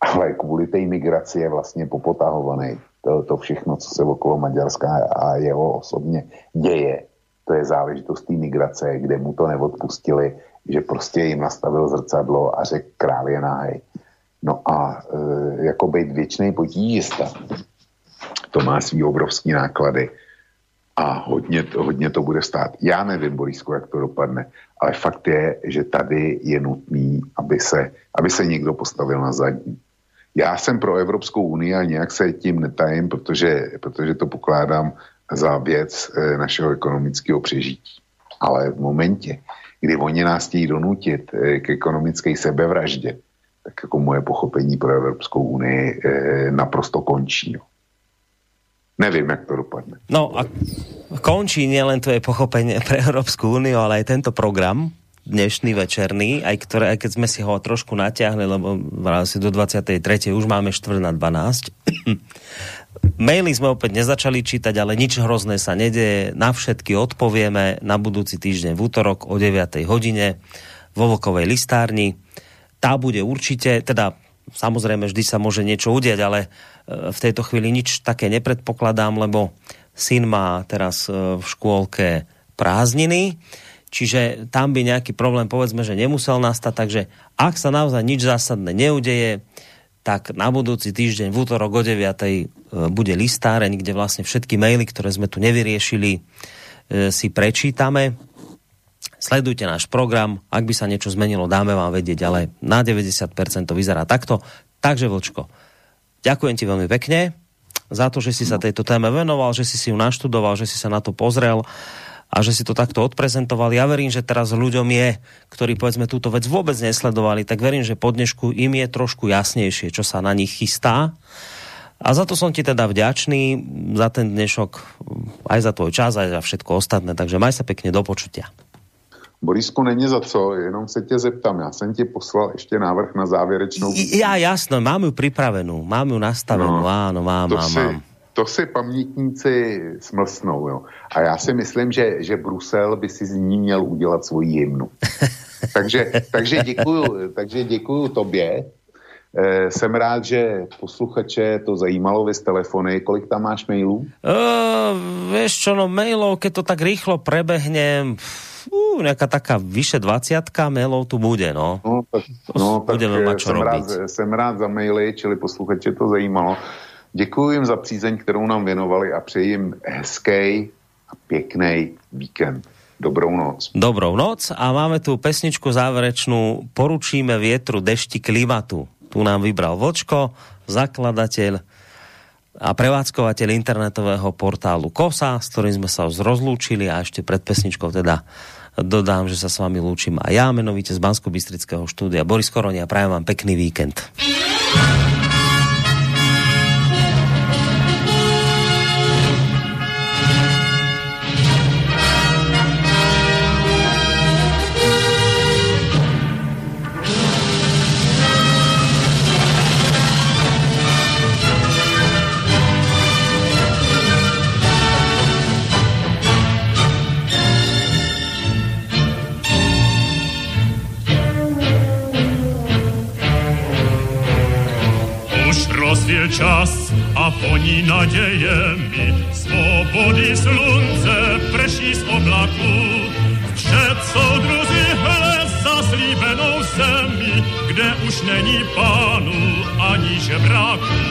Ale kvůli té migraci je vlastně popotahovaný. To, to všechno, co se okolo Maďarska a jeho osobně děje, to je záležitost té migrace, kde mu to neodpustili, že prostě jim nastavil zrcadlo a řekl král je náhej. No a e, jako být věčný potížista, to má svý obrovský náklady a hodně, hodně to bude stát. Já nevím, Borisku, jak to dopadne, ale fakt je, že tady je nutný, aby se, aby se někdo postavil na zadní. Já jsem pro Evropskou unii a nějak se tím netajím, protože, protože to pokládám za věc eh, našeho ekonomického přežití. Ale v momentě, kdy oni nás chtějí donutit eh, k ekonomické sebevraždě, tak jako moje pochopení pro Evropskou unii eh, naprosto končí. Jo. Nevím, jak to dopadne. No a končí nielen tvoje pochopenie pre Európsku úniu, ale aj tento program, dnešný večerný, aj, ktoré, aj keď sme si ho trošku natiahli, lebo asi do 23. už máme 4 na 12. Maily sme opäť nezačali čítať, ale nič hrozné sa nedeje. Na všetky odpovieme na budúci týždeň v útorok o 9. hodine vo Vokovej listárni. Tá bude určite, teda samozrejme vždy sa môže niečo udiať, ale v tejto chvíli nič také nepredpokladám, lebo syn má teraz e, v škôlke prázdniny Čiže tam by nejaký problém povedzme, že nemusel nastať, takže ak sa naozaj nič zásadné neudeje, tak na budúci týždeň v útorok o 9. E, bude listáreň, kde vlastne všetky maily, ktoré sme tu nevyriešili, e, si prečítame. Sledujte náš program, ak by sa niečo zmenilo, dáme vám vedieť, ale na 90% to vyzerá takto. Takže Vlčko, ďakujem ti veľmi pekne za to, že si sa tejto téme venoval, že si si ju naštudoval, že si sa na to pozrel a že si to takto odprezentovali. Ja verím, že teraz ľuďom je, ktorí povedzme túto vec vôbec nesledovali, tak verím, že po dnešku im je trošku jasnejšie, čo sa na nich chystá. A za to som ti teda vďačný, za ten dnešok, aj za tvoj čas, aj za všetko ostatné. Takže maj sa pekne do počutia. Borisku, není za co, jenom se tě zeptám. Já jsem ti poslal ještě návrh na závěrečnou... Já jasno, mám ju pripravenú, mám ju nastavenú, no, áno, mám, to mám, si, mám. To si pamětníci smlsnou, jo. A já si myslím, že, že Brusel by si z ní měl udělat svoji hymnu. [LAUGHS] takže, takže, děkuju, takže děkuju tobě. E, jsem rád, že posluchače to zajímalo vy z telefony. Kolik tam máš mailů? Uh, vieš čo, no mailov, keď to tak rýchlo prebehne, uh, nejaká taká vyše 20 mailov tu bude, no. No, tak, no, tak mať čo jsem, rád, robiť. jsem rád za maily, čili posluchače to zajímalo. Děkuji jim za přízeň, kterou nám věnovali a přeji jim hezký a pěkný víkend. Dobrou noc. Dobrou noc a máme tu pesničku záverečnú Poručíme vietru, dešti, klimatu. Tu nám vybral Vočko, zakladateľ a prevádzkovateľ internetového portálu KOSA, s ktorým sme sa už rozlúčili a ešte pred pesničkou teda dodám, že sa s vami lúčim a ja, menovite z bansko bystrického štúdia. Boris Koroni a prajem vám pekný víkend. Czas, a po ní nadziejemi swobody slunce prší z oblaku. Przed druzí hle zaslíbenou zemi, kde už není pánu ani žebraku.